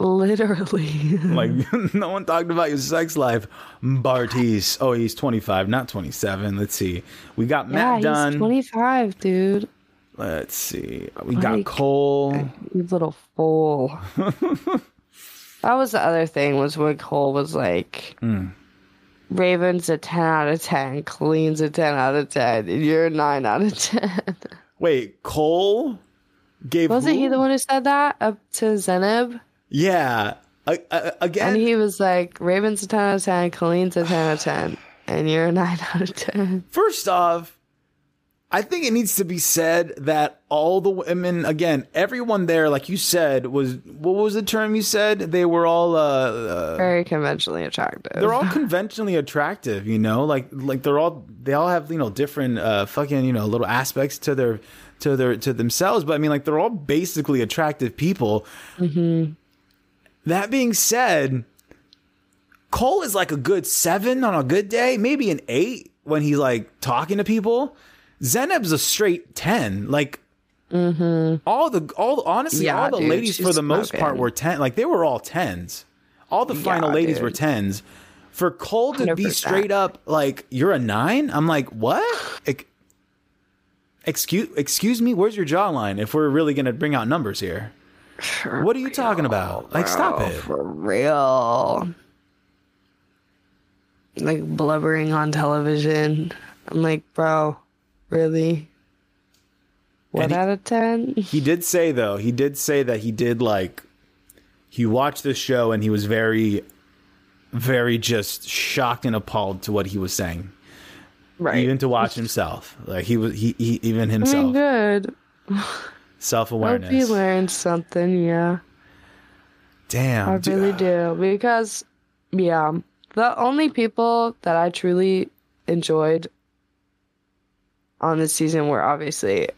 Speaker 2: Literally. *laughs*
Speaker 1: Like, no one talked about your sex life. Bartise. Oh, he's 25, not 27. Let's see. We got
Speaker 2: yeah,
Speaker 1: Matt
Speaker 2: he's
Speaker 1: Dunn.
Speaker 2: 25, dude.
Speaker 1: Let's see. We got Cole.
Speaker 2: You little fool. *laughs* that was the other thing was when Cole was like,
Speaker 1: Hmm.
Speaker 2: Raven's a 10 out of 10, Colleen's a 10 out of 10, and you're a 9 out of 10. *laughs*
Speaker 1: Wait, Cole gave.
Speaker 2: Wasn't
Speaker 1: who?
Speaker 2: he the one who said that up to Zanab?
Speaker 1: Yeah. Uh, uh, again,
Speaker 2: And he was like, Raven's a 10 out of 10, Colleen's a 10 out of 10, and you're a 9 out of 10.
Speaker 1: First off, I think it needs to be said that all the women, again, everyone there, like you said, was what was the term you said? They were all uh, uh
Speaker 2: Very conventionally attractive.
Speaker 1: they're all *laughs* conventionally attractive, you know, like like they're all they all have you know different uh fucking you know little aspects to their to their to themselves, but I mean like they're all basically attractive people. That being said, Cole is like a good seven on a good day, maybe an eight when he's like talking to people. Zanab's a straight ten. Like all the all honestly,
Speaker 2: Yeah,
Speaker 1: all the
Speaker 2: dude,
Speaker 1: ladies for the most part were ten. Like they were all tens. All the final
Speaker 2: Yeah,
Speaker 1: ladies
Speaker 2: dude.
Speaker 1: were tens. For Cole to be
Speaker 2: 100%.
Speaker 1: straight up like you're a nine, I'm like what? Ex- Excuse excuse me, where's your jawline? If we're really gonna bring out numbers here, what are you talking about? Like stop it.
Speaker 2: For real. Like blubbering on television. I'm like, bro, really? One
Speaker 1: he-
Speaker 2: out of 10?
Speaker 1: He did say though, he did say that he did like he watched this show and he was very very just shocked and appalled to what he was saying.
Speaker 2: Right.
Speaker 1: Even to watch *laughs* himself. Like he was he, he even
Speaker 2: I mean,
Speaker 1: himself.
Speaker 2: good.
Speaker 1: Self
Speaker 2: Hope you
Speaker 1: awareness.
Speaker 2: learned something, yeah.
Speaker 1: Damn.
Speaker 2: I
Speaker 1: dude.
Speaker 2: really do. Because, yeah, the only people that I truly enjoyed on this season were obviously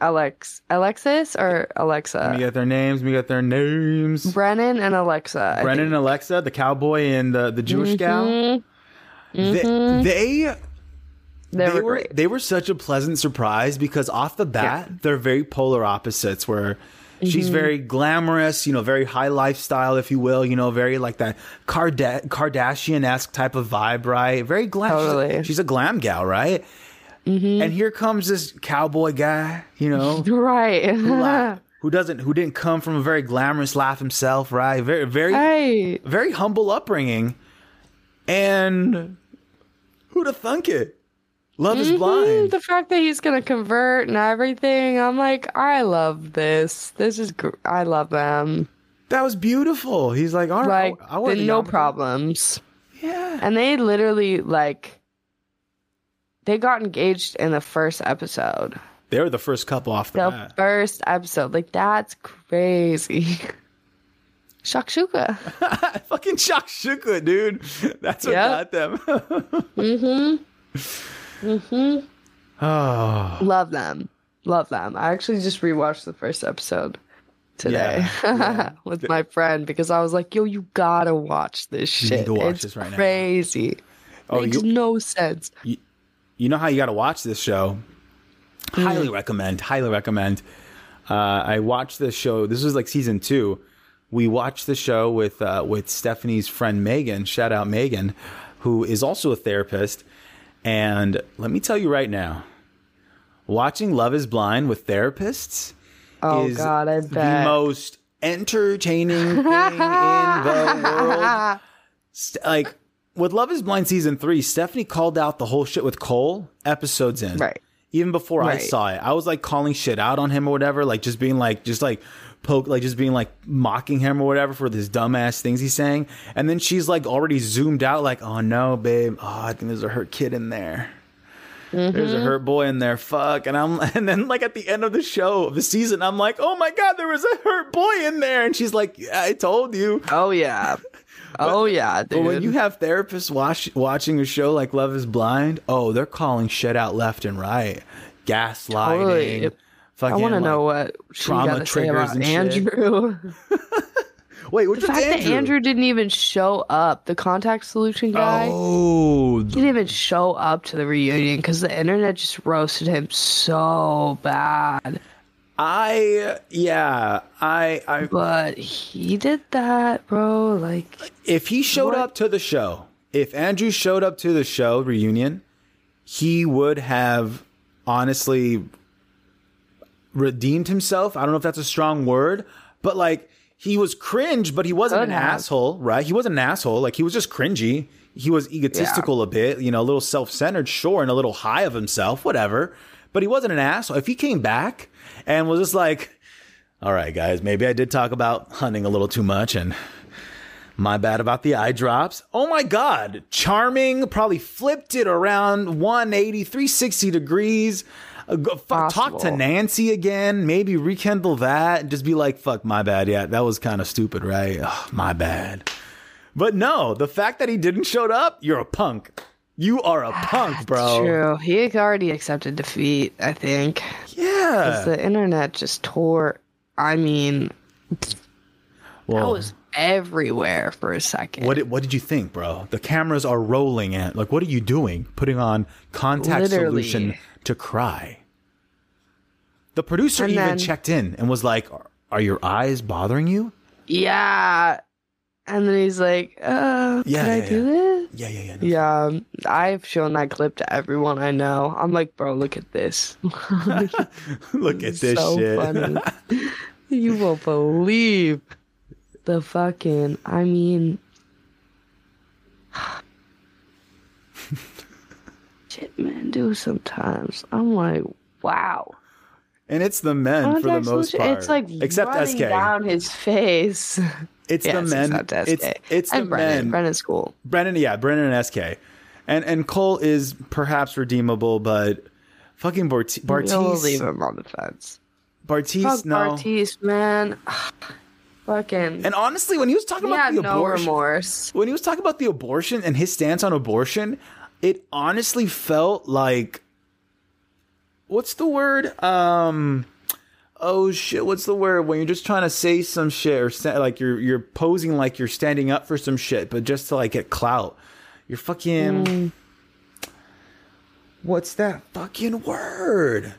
Speaker 2: Alex Alexis or
Speaker 1: Let me
Speaker 2: Alexa.
Speaker 1: get their names. Let me get their names.
Speaker 2: Brennan and Alexa.
Speaker 1: Brennan and Alexa, the cowboy and the, the Jewish gal.
Speaker 2: Mhm.
Speaker 1: They, they
Speaker 2: They,
Speaker 1: they
Speaker 2: were,
Speaker 1: they were such a pleasant surprise because off the bat they're very polar opposites where she's
Speaker 2: Mm-hmm.
Speaker 1: very glamorous you know very high lifestyle if you will you know very like that Karda- kardashian-esque type of vibe right very glam she's a-
Speaker 2: Totally.
Speaker 1: she's, a, glam gal right
Speaker 2: Mm-hmm.
Speaker 1: and here comes this cowboy guy you know *laughs*
Speaker 2: right. *laughs*
Speaker 1: who, doesn't who didn't come from a very glamorous life himself right very very
Speaker 2: right.
Speaker 1: very humble upbringing and who'd have thunk it love is
Speaker 2: Mhm,
Speaker 1: blind
Speaker 2: The fact that he's gonna convert and everything, I'm like, I love this. This is, gr- I love them.
Speaker 1: That was beautiful. He's like, all right,
Speaker 2: Like,
Speaker 1: I, I want
Speaker 2: no
Speaker 1: yarmulke."
Speaker 2: problems.
Speaker 1: Yeah,
Speaker 2: And they literally like, they got engaged in the first episode.
Speaker 1: they were the first couple off the
Speaker 2: The
Speaker 1: bat.
Speaker 2: first episode, like that's crazy. *laughs* Shakshuka. *laughs*
Speaker 1: Fucking shakshuka, dude. That's what
Speaker 2: Yep.
Speaker 1: got them. *laughs*
Speaker 2: mm-hmm. Mm-hmm.
Speaker 1: oh,
Speaker 2: Love them. Love them. I actually just rewatched the first episode today
Speaker 1: Yeah, yeah. *laughs*
Speaker 2: with my friend because I was like, yo, you gotta watch this
Speaker 1: You
Speaker 2: shit.
Speaker 1: need to watch
Speaker 2: it's
Speaker 1: this right now.
Speaker 2: crazy.
Speaker 1: Oh,
Speaker 2: Makes
Speaker 1: you-
Speaker 2: no sense.
Speaker 1: you know how you got to watch this show? Highly recommend. Highly recommend. Uh, I watched this show. This was like season two. We watched the show with uh, with Stephanie's friend Megan. Shout out Megan, who is also a therapist. And let me tell you right now, watching Love Is Blind with therapists
Speaker 2: Oh
Speaker 1: is
Speaker 2: god, I
Speaker 1: the most entertaining *laughs* thing in the world. St- like with Love Is Blind season three, Stephanie called out the whole shit with Cole episodes in.
Speaker 2: Right.
Speaker 1: Even before I saw it, I was like calling shit out on him or whatever, like just being like, just like poke, like just being like mocking him or whatever for this dumbass things he's saying. And then she's like already zoomed out, like, oh no, babe, oh I think there's a hurt kid in there. There's a mm-hmm. hurt boy in there. Fuck. And I'm *laughs* and then like at the end of the show of the season, I'm like, oh my god, there was a hurt boy in there. And she's like, yeah, I told you.
Speaker 2: Oh yeah. *laughs* Oh yeah, dude.
Speaker 1: But when you have therapists watch, watching a show like Love Is Blind, oh, they're calling shit out left and right, gaslighting.
Speaker 2: Totally. I want to
Speaker 1: like-
Speaker 2: know what she
Speaker 1: trauma
Speaker 2: got to say
Speaker 1: triggers and.
Speaker 2: Andrew. *laughs*
Speaker 1: Wait,
Speaker 2: the fact
Speaker 1: Andrew?
Speaker 2: that Andrew didn't even show up, the contact solution guy.
Speaker 1: Oh,
Speaker 2: He didn't even show up to the reunion because the internet just roasted him so bad.
Speaker 1: I yeah, I I
Speaker 2: But he did that, bro. Like,
Speaker 1: if he showed
Speaker 2: What?
Speaker 1: up to the show, if Andrew showed up to the show reunion, he would have honestly redeemed himself. I don't know if that's a strong word, but like he was cringe, but he wasn't an asshole, right? He wasn't an asshole. Like he was just cringy. He was egotistical a bit, you know, a little self-centered, sure, and a little high of himself, whatever. But he wasn't an asshole. If he came back and was just like, all right, guys, maybe I did talk about hunting a little too much and my bad about the eye drops. Oh my God. Charming, probably flipped it around 180, 360 degrees. Uh, go- fuck, talk to Nancy again. Maybe rekindle that and just be like, fuck, my bad. Yeah, that was kind of stupid, right? Ugh, my bad. But no, the fact that he didn't showed up, you're a punk. You are a punk, bro.
Speaker 2: true. He already accepted defeat, I think.
Speaker 1: Yeah.
Speaker 2: Because the internet just tore. I mean, I
Speaker 1: well,
Speaker 2: was everywhere for a second.
Speaker 1: what did, what did you think, bro? The cameras are rolling at like what are you doing? Putting on contact
Speaker 2: Literally.
Speaker 1: solution to cry. The producer
Speaker 2: And
Speaker 1: even
Speaker 2: then-
Speaker 1: checked in and was like, "Are- "Are your eyes bothering you?"
Speaker 2: Yeah. And then he's like, uh,
Speaker 1: Yeah,
Speaker 2: can I
Speaker 1: yeah,
Speaker 2: do this?
Speaker 1: Yeah, yeah, yeah. no.
Speaker 2: Yeah, um, I've shown that clip to everyone I know. I'm like, bro, look at this. *laughs*
Speaker 1: Look at *laughs* this
Speaker 2: so
Speaker 1: shit.
Speaker 2: funny. *laughs* you won't believe the fucking. I mean, shit, man, do sometimes. I'm like, wow.
Speaker 1: and it's the men for the most
Speaker 2: solution,
Speaker 1: part.
Speaker 2: It's like
Speaker 1: except
Speaker 2: running
Speaker 1: SK.
Speaker 2: down his face.
Speaker 1: It's
Speaker 2: yes,
Speaker 1: the men. It's it's the
Speaker 2: and Brennan.
Speaker 1: men.
Speaker 2: Brennan's cool.
Speaker 1: Brennan, yeah, Brennan and SK, and and Cole is perhaps redeemable, but fucking Bart-
Speaker 2: We'll leave
Speaker 1: Bartise,
Speaker 2: him on the fence.
Speaker 1: Bartise,
Speaker 2: Fuck
Speaker 1: no.
Speaker 2: Bartise, man. *sighs* Fucking.
Speaker 1: And honestly, when he was talking
Speaker 2: he
Speaker 1: about
Speaker 2: had
Speaker 1: the
Speaker 2: no
Speaker 1: abortion,
Speaker 2: remorse.
Speaker 1: when he was talking about the abortion and his stance on abortion, it honestly felt like what's the word? Um oh shit, what's the word when you're just trying to say some shit or sta- like you're you're posing like you're standing up for some shit, but just to like get clout. You're fucking What's that fucking word?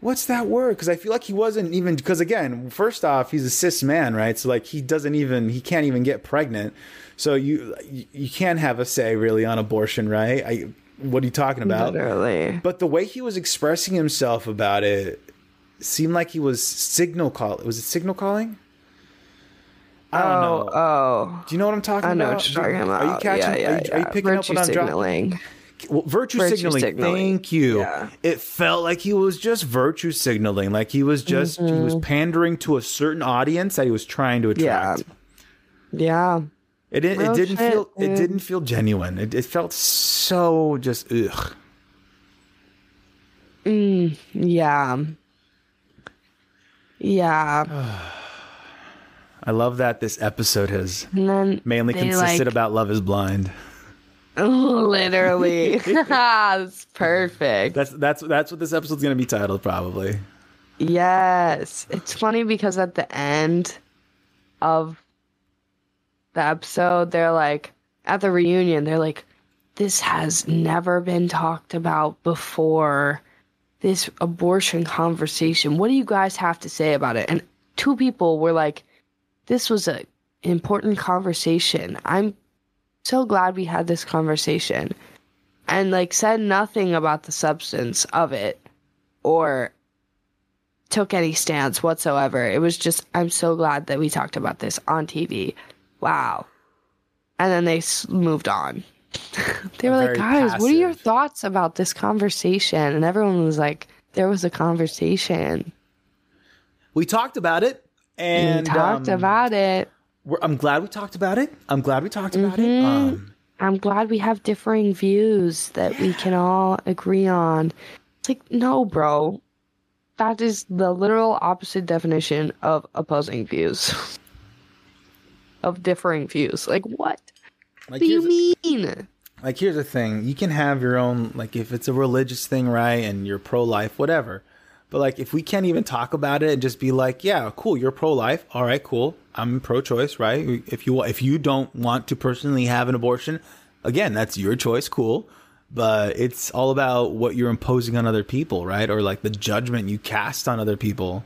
Speaker 1: What's that word? Because I feel like he wasn't even. Because again, first off, he's a cis man, right? So like he doesn't even he can't even get pregnant. So you you can't have a say really on abortion, right? I what are you talking about?
Speaker 2: Literally.
Speaker 1: But the way he was expressing himself about it seemed like he was signal call. Was it signal calling? I don't
Speaker 2: Oh,
Speaker 1: know.
Speaker 2: oh.
Speaker 1: Do you know what I'm talking about?
Speaker 2: I know
Speaker 1: about?
Speaker 2: what you're talking about.
Speaker 1: Are you catching?
Speaker 2: Yeah, yeah,
Speaker 1: are, you, are you picking
Speaker 2: Virtue
Speaker 1: up what I'm dropping? Well, virtue,
Speaker 2: Virtue
Speaker 1: signaling.
Speaker 2: signaling.
Speaker 1: Thank you.
Speaker 2: Yeah.
Speaker 1: It felt like he was just virtue signaling, like he was just he
Speaker 2: Mm-hmm.
Speaker 1: was pandering to a certain audience that he was trying to
Speaker 2: Yeah.
Speaker 1: attract.
Speaker 2: Yeah.
Speaker 1: It didn't. It didn't
Speaker 2: shit,
Speaker 1: feel. It didn't feel genuine. It, it felt so just ugh.
Speaker 2: Yeah. Yeah. *sighs*
Speaker 1: I love that this episode has mainly consisted
Speaker 2: like,
Speaker 1: about Love Is Blind.
Speaker 2: Literally. *laughs* That's perfect.
Speaker 1: That's that's that's what this episode's gonna be titled probably.
Speaker 2: Yes. It's funny because at the end of the episode, they're like, at the reunion, they're like, this has never been talked about before. This abortion conversation. What do you guys have to say about it? And two people were like, this was a important conversation. I'm so glad we had this conversation. And like said nothing about the substance of it or took any stance whatsoever. It was just, I'm so glad that we talked about this on TV. Wow. And then they moved on. *laughs* they were like, guys, what are your thoughts about this conversation? And everyone was like, there was a conversation.
Speaker 1: We talked about it, and
Speaker 2: we talked
Speaker 1: um,
Speaker 2: about it.
Speaker 1: I'm glad we talked about it. I'm glad we talked about it.
Speaker 2: Mm-hmm.
Speaker 1: Um,
Speaker 2: I'm glad we have differing views that we can all agree on. It's like, no, bro. That is the literal opposite definition of opposing views. *laughs* of differing views. Like, what?
Speaker 1: like
Speaker 2: What do you mean?
Speaker 1: like here's the thing you can have your own like if it's a religious thing right and you're pro-life whatever but like if we can't even talk about it and just be like yeah cool you're pro-life all right cool i'm pro-choice right if you if you don't want to personally have an abortion again that's your choice cool but it's all about what you're imposing on other people right or like the judgment you cast on other people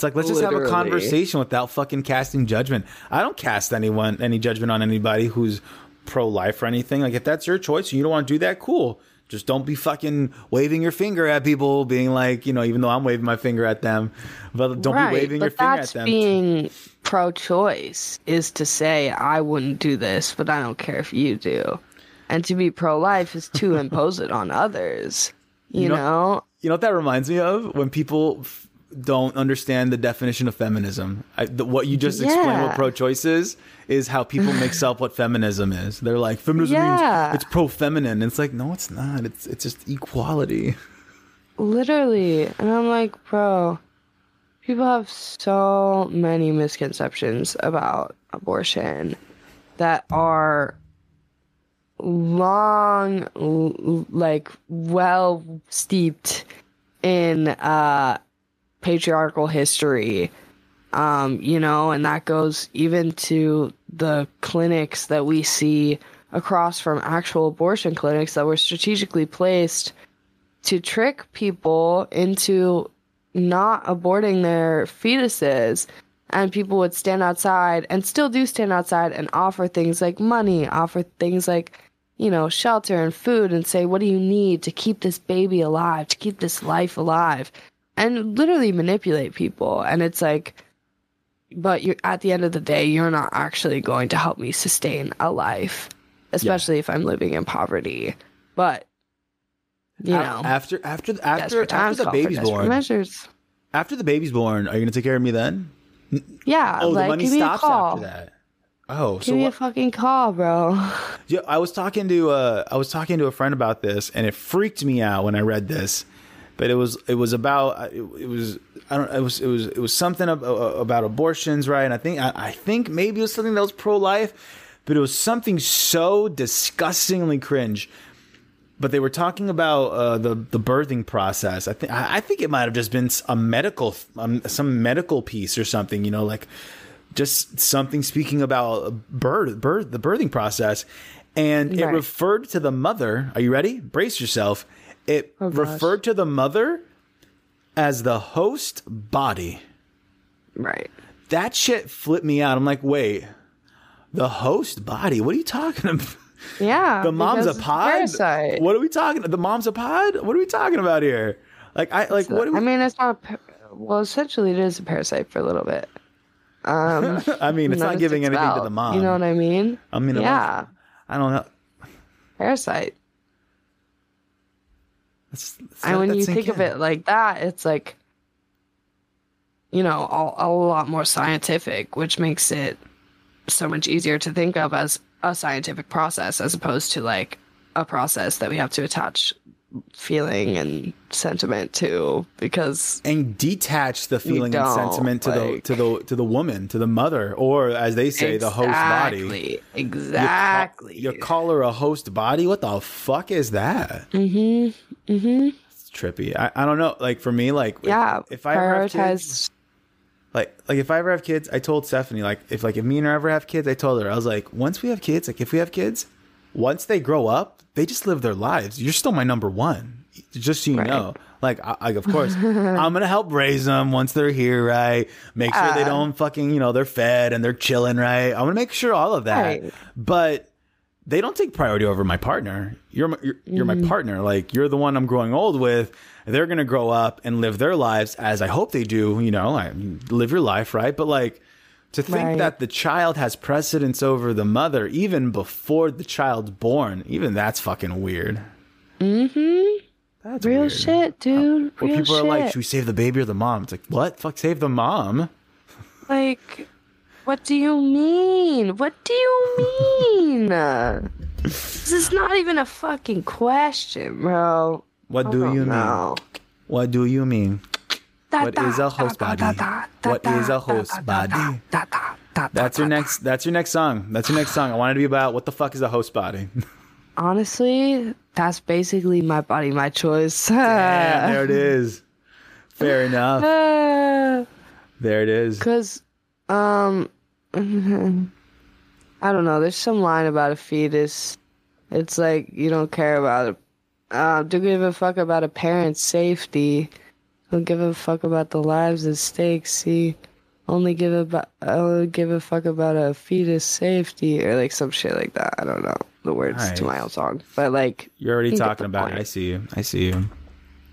Speaker 1: it's like let's just have a conversation without fucking casting judgment. I don't cast anyone any judgment on anybody who's pro life or anything. Like if that's your choice and you don't want to do that, cool. Just don't be fucking waving your finger at people, being like, you know, even though I'm waving my finger at them, but don't
Speaker 2: right,
Speaker 1: be waving your finger at them.
Speaker 2: being pro-choice is to say I wouldn't do this, but I don't care if you do. And to be pro-life is to *laughs* impose it on others. You,
Speaker 1: You know-
Speaker 2: know?
Speaker 1: You know what that reminds me of? When people f- don't understand the definition of feminism. I, the, what you just explained what pro-choice is, is how people mix up what feminism is. They're like, feminism
Speaker 2: Yeah.
Speaker 1: means it's pro-feminine. It's like, no, it's not. It's it's just equality.
Speaker 2: Literally. And I'm like, bro, people have so many misconceptions about abortion that are long, like, well steeped in uh, patriarchal history. Um, you know, and that goes even to the clinics that we see across from actual abortion clinics that were strategically placed to trick people into not aborting their fetuses and people would stand outside and still do stand outside and offer things like money offer things like you know shelter and food and say what do you need to keep this baby alive to keep this life alive and literally manipulate people and it's like but you're at the end of the day you're not actually going to help me sustain a life especially if i'm living in poverty but you
Speaker 1: A-
Speaker 2: know
Speaker 1: after after after after the baby's born,
Speaker 2: measures.
Speaker 1: after the baby's born, are you gonna take care of me then?
Speaker 2: Yeah,
Speaker 1: Oh, the
Speaker 2: like
Speaker 1: money
Speaker 2: give me a
Speaker 1: stops
Speaker 2: call.
Speaker 1: after that. Oh,
Speaker 2: Give
Speaker 1: so
Speaker 2: me a
Speaker 1: what?
Speaker 2: fucking call, bro.
Speaker 1: Yeah, I was talking to uh, I was talking to a friend about this, and it freaked me out when I read this. But it was it was about it, it was I don't it was it was it was something ab- uh, about abortions, right? And I think I, I think maybe it was something that was pro life. but it was something so disgustingly cringe. But they were talking about uh, the the birthing process. I think I think it might have just been a medical um, some medical piece or something. You know, like just something speaking about birth, birth, the birthing process, and it referred to the mother. Are you ready? Brace yourself. It
Speaker 2: Oh,
Speaker 1: referred to the mother as the host body.
Speaker 2: Right.
Speaker 1: That shit flipped me out. I'm like, wait, the host body? What are you talking about?
Speaker 2: Yeah. *laughs*
Speaker 1: The mom's a pod.
Speaker 2: Parasite.
Speaker 1: What are we talking? The mom's a pod. What are we talking about here? Like I like what? Do we,
Speaker 2: I mean, it's not. Par- well, essentially, it is a parasite for a little bit. Um, *laughs*
Speaker 1: I mean, it's not giving
Speaker 2: its
Speaker 1: anything to the mom.
Speaker 2: You know what I mean?
Speaker 1: I mean,
Speaker 2: yeah,
Speaker 1: I don't know.
Speaker 2: parasite. And when you think of it like that, it's like, you know, a, a lot more scientific, which makes it so much easier to think of as a scientific process as opposed to like a process that we have to attach feeling and sentiment to because
Speaker 1: and detach the feeling and sentiment to the to the to the woman, to the mother, or as they say, the host body.
Speaker 2: Exactly. Exactly.
Speaker 1: You call her a host body? What the fuck is that?
Speaker 2: mm-hmm. Mm-hmm.
Speaker 1: It's trippy. I, I don't know. Like for me, like
Speaker 2: Yeah.
Speaker 1: if, I ever kids,
Speaker 2: prioritize.
Speaker 1: like like if I ever have kids, I told Stephanie like if like if me and her ever have kids, I told her I was like once we have kids, like if we have kids, once they grow up, they just live their lives. You're still my number one, just so you
Speaker 2: Right.
Speaker 1: know. Like I, I of course I'm gonna help raise them once they're here, right? Make sure they don't fucking you know they're fed and they're chilling, right? I'm gonna make sure all of that,
Speaker 2: Right.
Speaker 1: but. They don't take priority over my partner. You're my, you're, you're
Speaker 2: Mm-hmm.
Speaker 1: my partner. Like you're the one I'm growing old with. They're gonna grow up and live their lives as I hope they do. You know, I live your life, right? But like, to think
Speaker 2: Right.
Speaker 1: that the child has precedence over the mother even before the child's born, even that's fucking weird.
Speaker 2: Mm-hmm.
Speaker 1: That's
Speaker 2: Real
Speaker 1: weird.
Speaker 2: shit, dude. Real
Speaker 1: people
Speaker 2: shit.
Speaker 1: are like, should we save the baby or the mom? It's like, what? Fuck, save the mom.
Speaker 2: Like, what do you mean? What do you mean? *laughs* this is not even a fucking question, bro.
Speaker 1: What do you mean? What do you mean? What is a host body? What is a host body? That's your next. That's your next song. That's your next song. I want it to be about what the fuck is a host body. *laughs*
Speaker 2: Honestly, that's basically my body, my choice. *laughs*
Speaker 1: Damn, there it is. Fair *laughs* enough.
Speaker 2: Uh,
Speaker 1: There it is.
Speaker 2: Cause, um, I don't know. There's some line about a fetus. It's like you don't care about it. Uh, don't give a fuck about a parent's safety. Don't give a fuck about the lives at stake. See, only give a bu- only give a fuck about a fetus safety or like some shit like that. I don't know the words to my own song, but like
Speaker 1: You're already talking about it. I see you. I see you.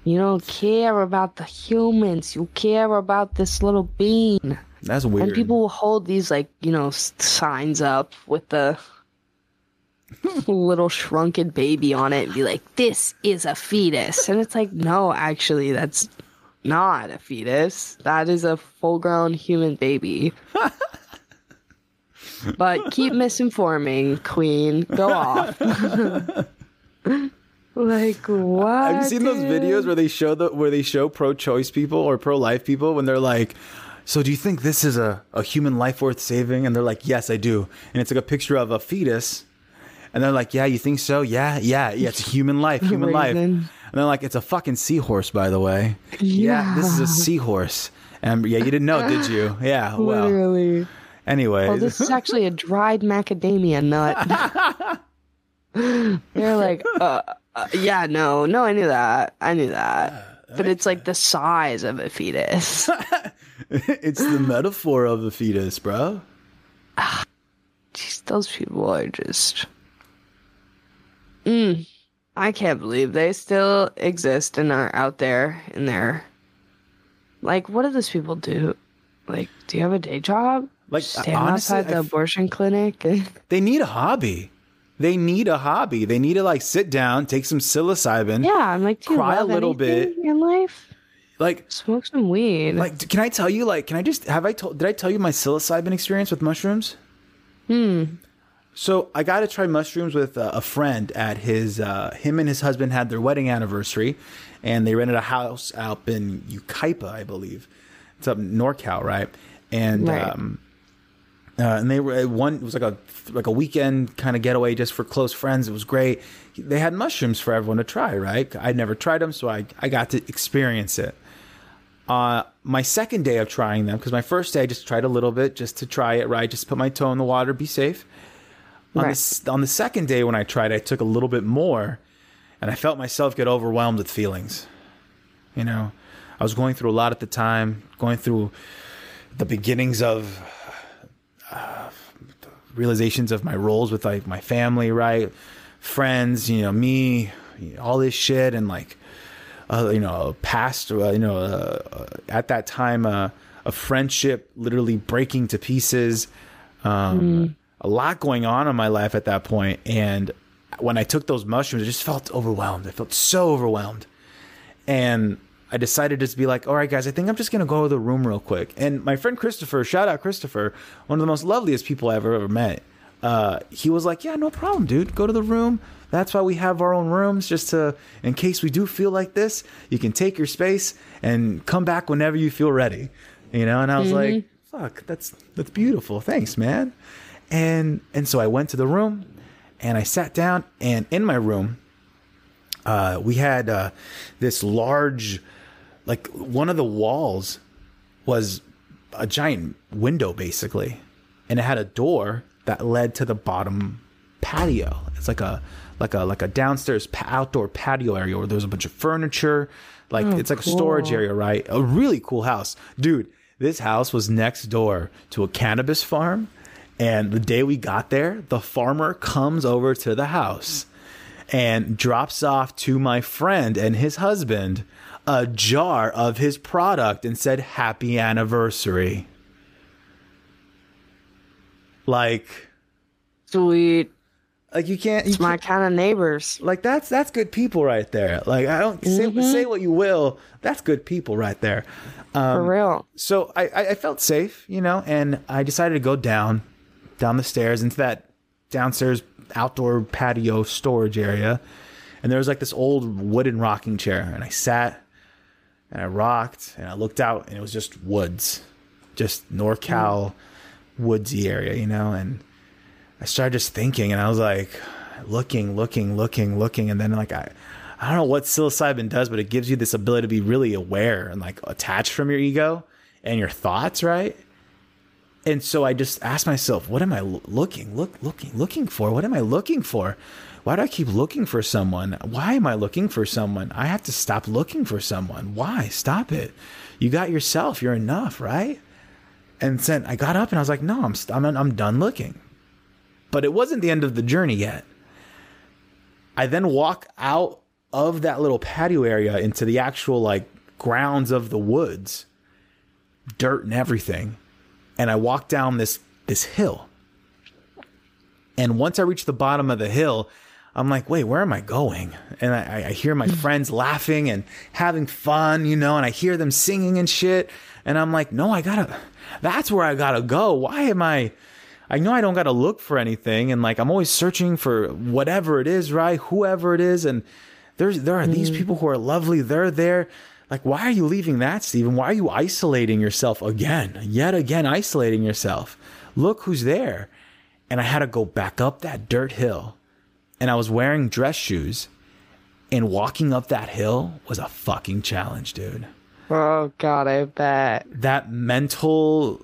Speaker 2: you don't care about the humans. You care about this little bean.
Speaker 1: That's weird.
Speaker 2: And people will hold these like you know signs up with the *laughs* little shrunken baby on it and be like, "This is a fetus," and it's like, no, actually, that's not a fetus. That is a full-grown human baby. *laughs* but keep misinforming, Queen. Go *laughs* off. *laughs* like what?
Speaker 1: I've seen those videos where they show the where they show pro-choice people or pro-life people when they're like, "So do you think this is a, a human life worth saving?" And they're like, "Yes, I do." And it's like a picture of a fetus, and they're like, "Yeah, you think so? Yeah, yeah, yeah. It's human life, *laughs* human life." And they're like, "It's a fucking seahorse, by the way." Yeah, this is a seahorse. And yeah, you didn't know, did you? *laughs* Yeah. Well,
Speaker 2: Literally.
Speaker 1: anyways.
Speaker 2: Oh, this is actually a dried macadamia nut. *laughs* They're like, uh, uh, yeah, no, no, I knew that. I knew that. but it's like the size of a fetus.
Speaker 1: it's the metaphor of the fetus, bro. *sighs*
Speaker 2: Jeez, those people are just. Mm, I can't believe they still exist and are out there in there. Like, what do those people do? Like, do you have a day job?
Speaker 1: Like,
Speaker 2: Stand
Speaker 1: honestly,
Speaker 2: outside the abortion clinic? *laughs*
Speaker 1: They need a hobby. They need a hobby. They need to like sit down, take some psilocybin.
Speaker 2: Yeah, I'm like, do you
Speaker 1: Cry a little
Speaker 2: bit in life?
Speaker 1: Like,
Speaker 2: Smoke some weed.
Speaker 1: like, can I tell you? Like, can I just have I told? Did I tell you my psilocybin experience with mushrooms?
Speaker 2: hmm.
Speaker 1: So I got to try mushrooms with uh, a friend at his. Uh, him and his husband had their wedding anniversary, and they rented a house out in Ukaipa, I believe. It's up in NorCal, right? And
Speaker 2: Right.
Speaker 1: um, uh, and they were one. It was like a like a weekend kind of getaway just for close friends. It was great. They had mushrooms for everyone to try. Right, I'd never tried them, so I I got to experience it. Uh, my second day of trying them, because my first day I just tried a little bit just to try it. Right, just put my toe in the water, be safe. On,
Speaker 2: Right.
Speaker 1: the, on the second day when I tried, I took a little bit more, and I felt myself get overwhelmed with feelings. You know, I was going through a lot at the time, going through the beginnings of uh, realizations of my roles with like my family, right? Friends, you know, me, all this shit, and like, uh, you know, past, uh, you know, uh, uh, at that time, uh, a friendship literally breaking to pieces. Um, A lot going on in my life at that point, and when I took those mushrooms, I just felt overwhelmed. I felt so overwhelmed, and I decided just to be like, all right, guys, I think I'm just gonna go to the room real quick. And my friend Christopher, shout out Christopher, one of the most loveliest people I've ever, ever met. Uh, he was like, yeah, no problem, dude. Go to the room. That's why we have our own rooms, just to, in case we do feel like this, you can take your space and come back whenever you feel ready. You know? And I was like, fuck, that's that's beautiful. Thanks, man. And and so I went to the room and I sat down and in my room, uh, we had uh, this large, like one of the walls was a giant window basically, and it had a door that led to the bottom patio. It's like a like a like a downstairs pa- outdoor patio area where there's a bunch of furniture. Like it's like a storage area, right? A really cool house, dude. This house was next door to a cannabis farm, and the day we got there, the farmer comes over to the house and drops off to my friend and his husband a jar of his product and said happy anniversary. Like
Speaker 2: Sweet.
Speaker 1: like you can't you
Speaker 2: It's my kind of neighbors.
Speaker 1: like that's that's good people right there. Like I don't say mm-hmm. say what you will, that's good people right there.
Speaker 2: For um, real.
Speaker 1: so I I felt safe, you know, and I decided to go down, down the stairs into that downstairs outdoor patio storage area, and there was like this old wooden rocking chair, and I sat, and I rocked, and I looked out, and it was just woods, just NorCal woodsy area, you know, and I started just thinking, and I was like, looking, looking, looking, looking, and then like I, I don't know what psilocybin does, but it gives you this ability to be really aware and like attached from your ego and your thoughts, right? And so I just asked myself, what am I looking, look, looking, looking for? What am I looking for? Why do I keep looking for someone? Why am I looking for someone? I have to stop looking for someone. Why? Stop it. You got yourself. You're enough, right? And then I got up and I was like, no, I'm st- I'm I'm done looking. But it wasn't the end of the journey yet. I then walk out of that little patio area into the actual like grounds of the woods, dirt and everything, and I walk down this this hill. And once I reach the bottom of the hill, I'm like, wait, where am I going? And I, I hear my hmm. friends laughing and having fun, you know, and I hear them singing and shit. And I'm like, no, I gotta, that's where I gotta go. Why am I, I know I don't gotta look for anything. And like, I'm always searching for whatever it is, right? Whoever it is. And there's, there are these hmm. people who are lovely. They're there. Like, why are you leaving that, Stephen? Why are you isolating yourself again? Yet again, isolating yourself. Look who's there. And I had to go back up that dirt hill and I was wearing dress shoes, and walking up that hill was a fucking challenge, dude.
Speaker 2: Oh God, I bet.
Speaker 1: That mental,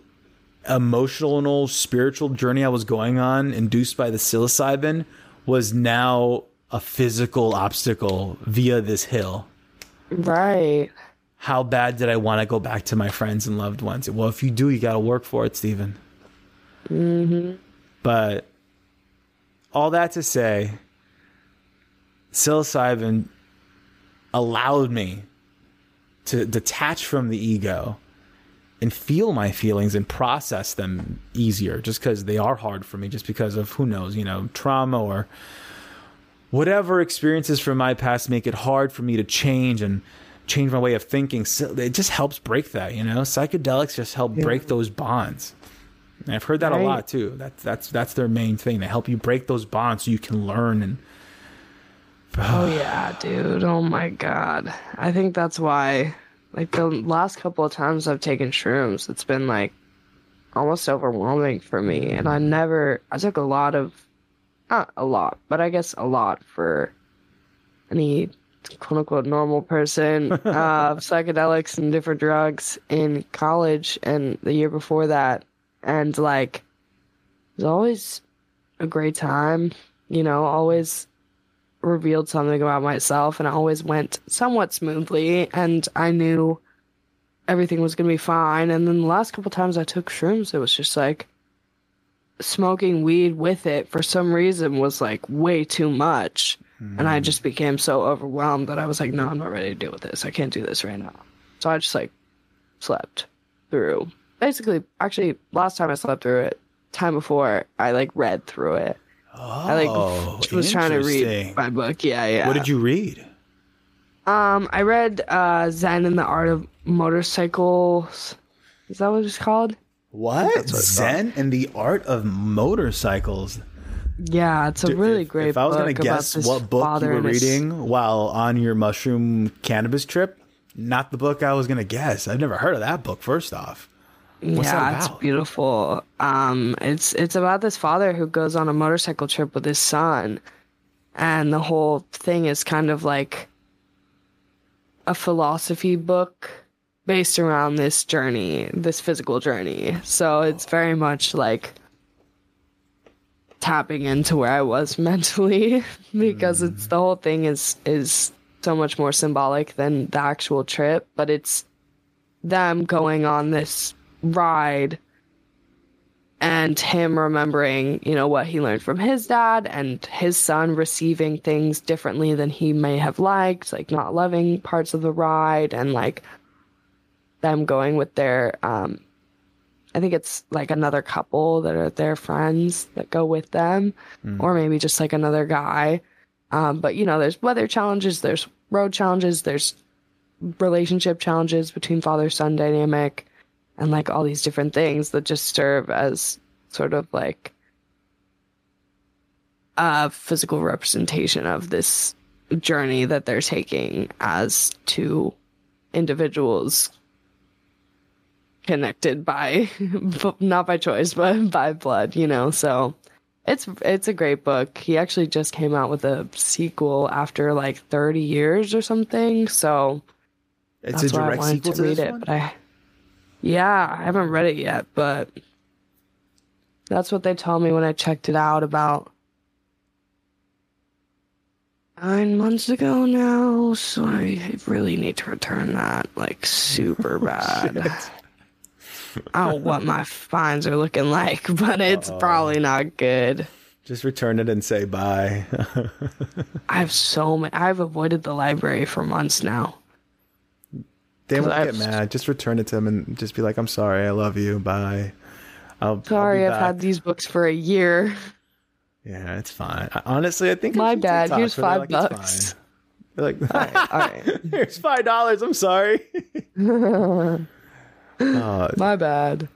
Speaker 1: emotional, spiritual journey I was going on, induced by the psilocybin, was now a physical obstacle via this hill.
Speaker 2: Right.
Speaker 1: How bad did I want to go back to my friends and loved ones? Well, if you do, you got to work for it, Stephen. Mm-hmm. But all that to say, psilocybin allowed me to detach from the ego and feel my feelings and process them easier just because they are hard for me just because of who knows you know trauma or whatever experiences from my past make it hard for me to change and change my way of thinking. So it just helps break that you know? Psychedelics just help break those bonds. And i've heard that a lot too. That's that's that's their main thing. They help you break those bonds so you can learn and
Speaker 2: Oh *sighs* yeah, dude. Oh my god. I think that's why like the last couple of times I've taken shrooms, it's been like almost overwhelming for me. And I never, I took a lot of, not a lot, but I guess a lot for any quote unquote normal person, *laughs* uh, psychedelics and different drugs in college and the year before that. And like, it was always a great time, you know, always revealed something about myself and it always went somewhat smoothly and I knew everything was going to be fine. And then the last couple times I took shrooms, it was just like smoking weed with it for some reason was like way too much. Mm. And I just became so overwhelmed that I was like, no, I'm not ready to deal with this. I can't do this right now. So I just like slept through. Basically, actually, last time I slept through it, time before, I like read through it.
Speaker 1: Oh, I like
Speaker 2: was trying to read my book. Yeah, yeah.
Speaker 1: What did you read?
Speaker 2: Um, I read uh, Zen and the Art of Motorcycles. Is that what it's called?
Speaker 1: What? what Zen and the Art of Motorcycles.
Speaker 2: Yeah, it's a Dude, really
Speaker 1: if,
Speaker 2: great.
Speaker 1: If I was gonna guess what book you were reading his... while on your mushroom cannabis trip, not the book I was gonna guess. I've never heard of that book. First off,
Speaker 2: What's yeah, it's beautiful. Um, it's it's about this father who goes on a motorcycle trip with his son, and the whole thing is kind of like a philosophy book based around this journey, this physical journey. So it's very much like tapping into where I was *laughs* mentally because mm. it's the whole thing is is so much more symbolic than the actual trip, but it's them going on this ride and him remembering, you know, what he learned from his dad and his son receiving things differently than he may have liked, like not loving parts of the ride and like them going with their um I think it's like another couple that are their friends that go with them mm. or maybe just like another guy. Um but you know, there's weather challenges, there's road challenges, there's relationship challenges between father son dynamic and like all these different things that just serve as sort of like a physical representation of this journey that they're taking as two individuals connected by *laughs* not by choice but by blood you know so it's it's a great book he actually just came out with a sequel after like 30 years or something so
Speaker 1: it's that's a direct why I wanted sequel to, to read it one? but i
Speaker 2: yeah, I haven't read it yet, but that's what they told me when I checked it out about nine months ago now. So I really need to return that like super *laughs* oh, bad. I don't know what my fines are looking like, *laughs* but it's Uh-oh. probably not good.
Speaker 1: Just return it and say bye. *laughs*
Speaker 2: I have so many. I've avoided the library for months now.
Speaker 1: They won't I've, get mad. Just return it to them and just be like, "I'm sorry. I love you. Bye."
Speaker 2: I'll, sorry, I'll I've had these books for a year.
Speaker 1: Yeah, it's fine. honestly, I think
Speaker 2: my bad. Here's five like, bucks.
Speaker 1: like, all right, all right. *laughs* here's five dollars. I'm sorry. Uh,
Speaker 2: my bad.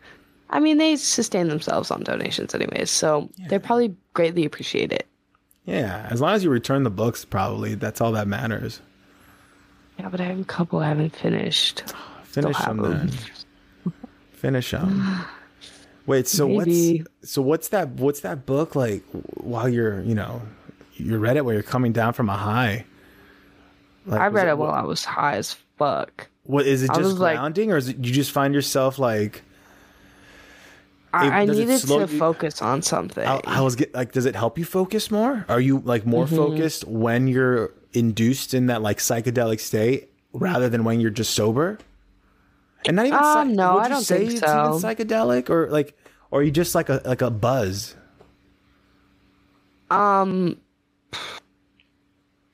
Speaker 2: I mean, they sustain themselves on donations, anyways, so yeah. they probably greatly appreciate it.
Speaker 1: Yeah, as long as you return the books, probably that's all that matters.
Speaker 2: Yeah, but I have a couple I haven't finished.
Speaker 1: Finish them, them then. *sighs* Finish them. Wait, so Maybe. what's so what's that what's that book like while you're you know you read it while you're coming down from a high?
Speaker 2: Like, I read it, it while I was high as fuck.
Speaker 1: What is it just grounding like, or is it you just find yourself like
Speaker 2: I, I needed to you? focus on something.
Speaker 1: I, I, was get like, does it help you focus more? Are you like more mm-hmm. focused when you're induced in that like psychedelic state rather than when you're just sober? And not even
Speaker 2: um, no, I don't think so.
Speaker 1: psychedelic or like, or you just like a like a buzz?
Speaker 2: Um,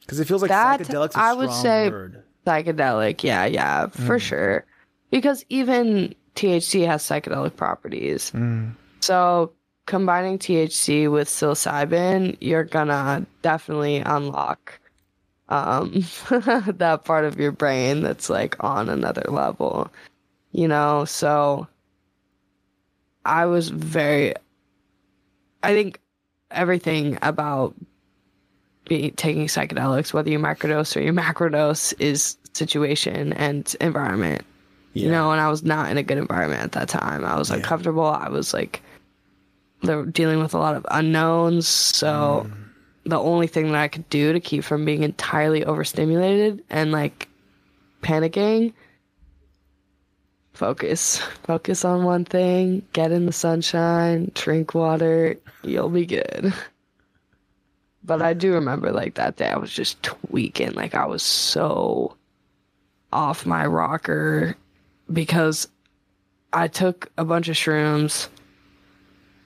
Speaker 1: because it feels like that, psychedelic. I would say word.
Speaker 2: Psychedelic. Yeah, yeah, for mm. sure. Because even THC has psychedelic properties. Mm. So combining THC with psilocybin, you're gonna definitely unlock um, *laughs* that part of your brain that's like on another level, you know? So I was very, I think everything about be, taking psychedelics, whether you microdose or you macrodose, is situation and environment You know, and I was not in a good environment at that time. I was uncomfortable. I was like, they were dealing with a lot of unknowns. So
Speaker 1: Mm.
Speaker 2: the only thing that I could do to keep from being entirely overstimulated and like panicking, focus. *laughs* Focus on one thing, get in the sunshine, drink water, you'll be good. *laughs* But I do remember like that day I was just tweaking. Like I was so off my rocker because I took a bunch of shrooms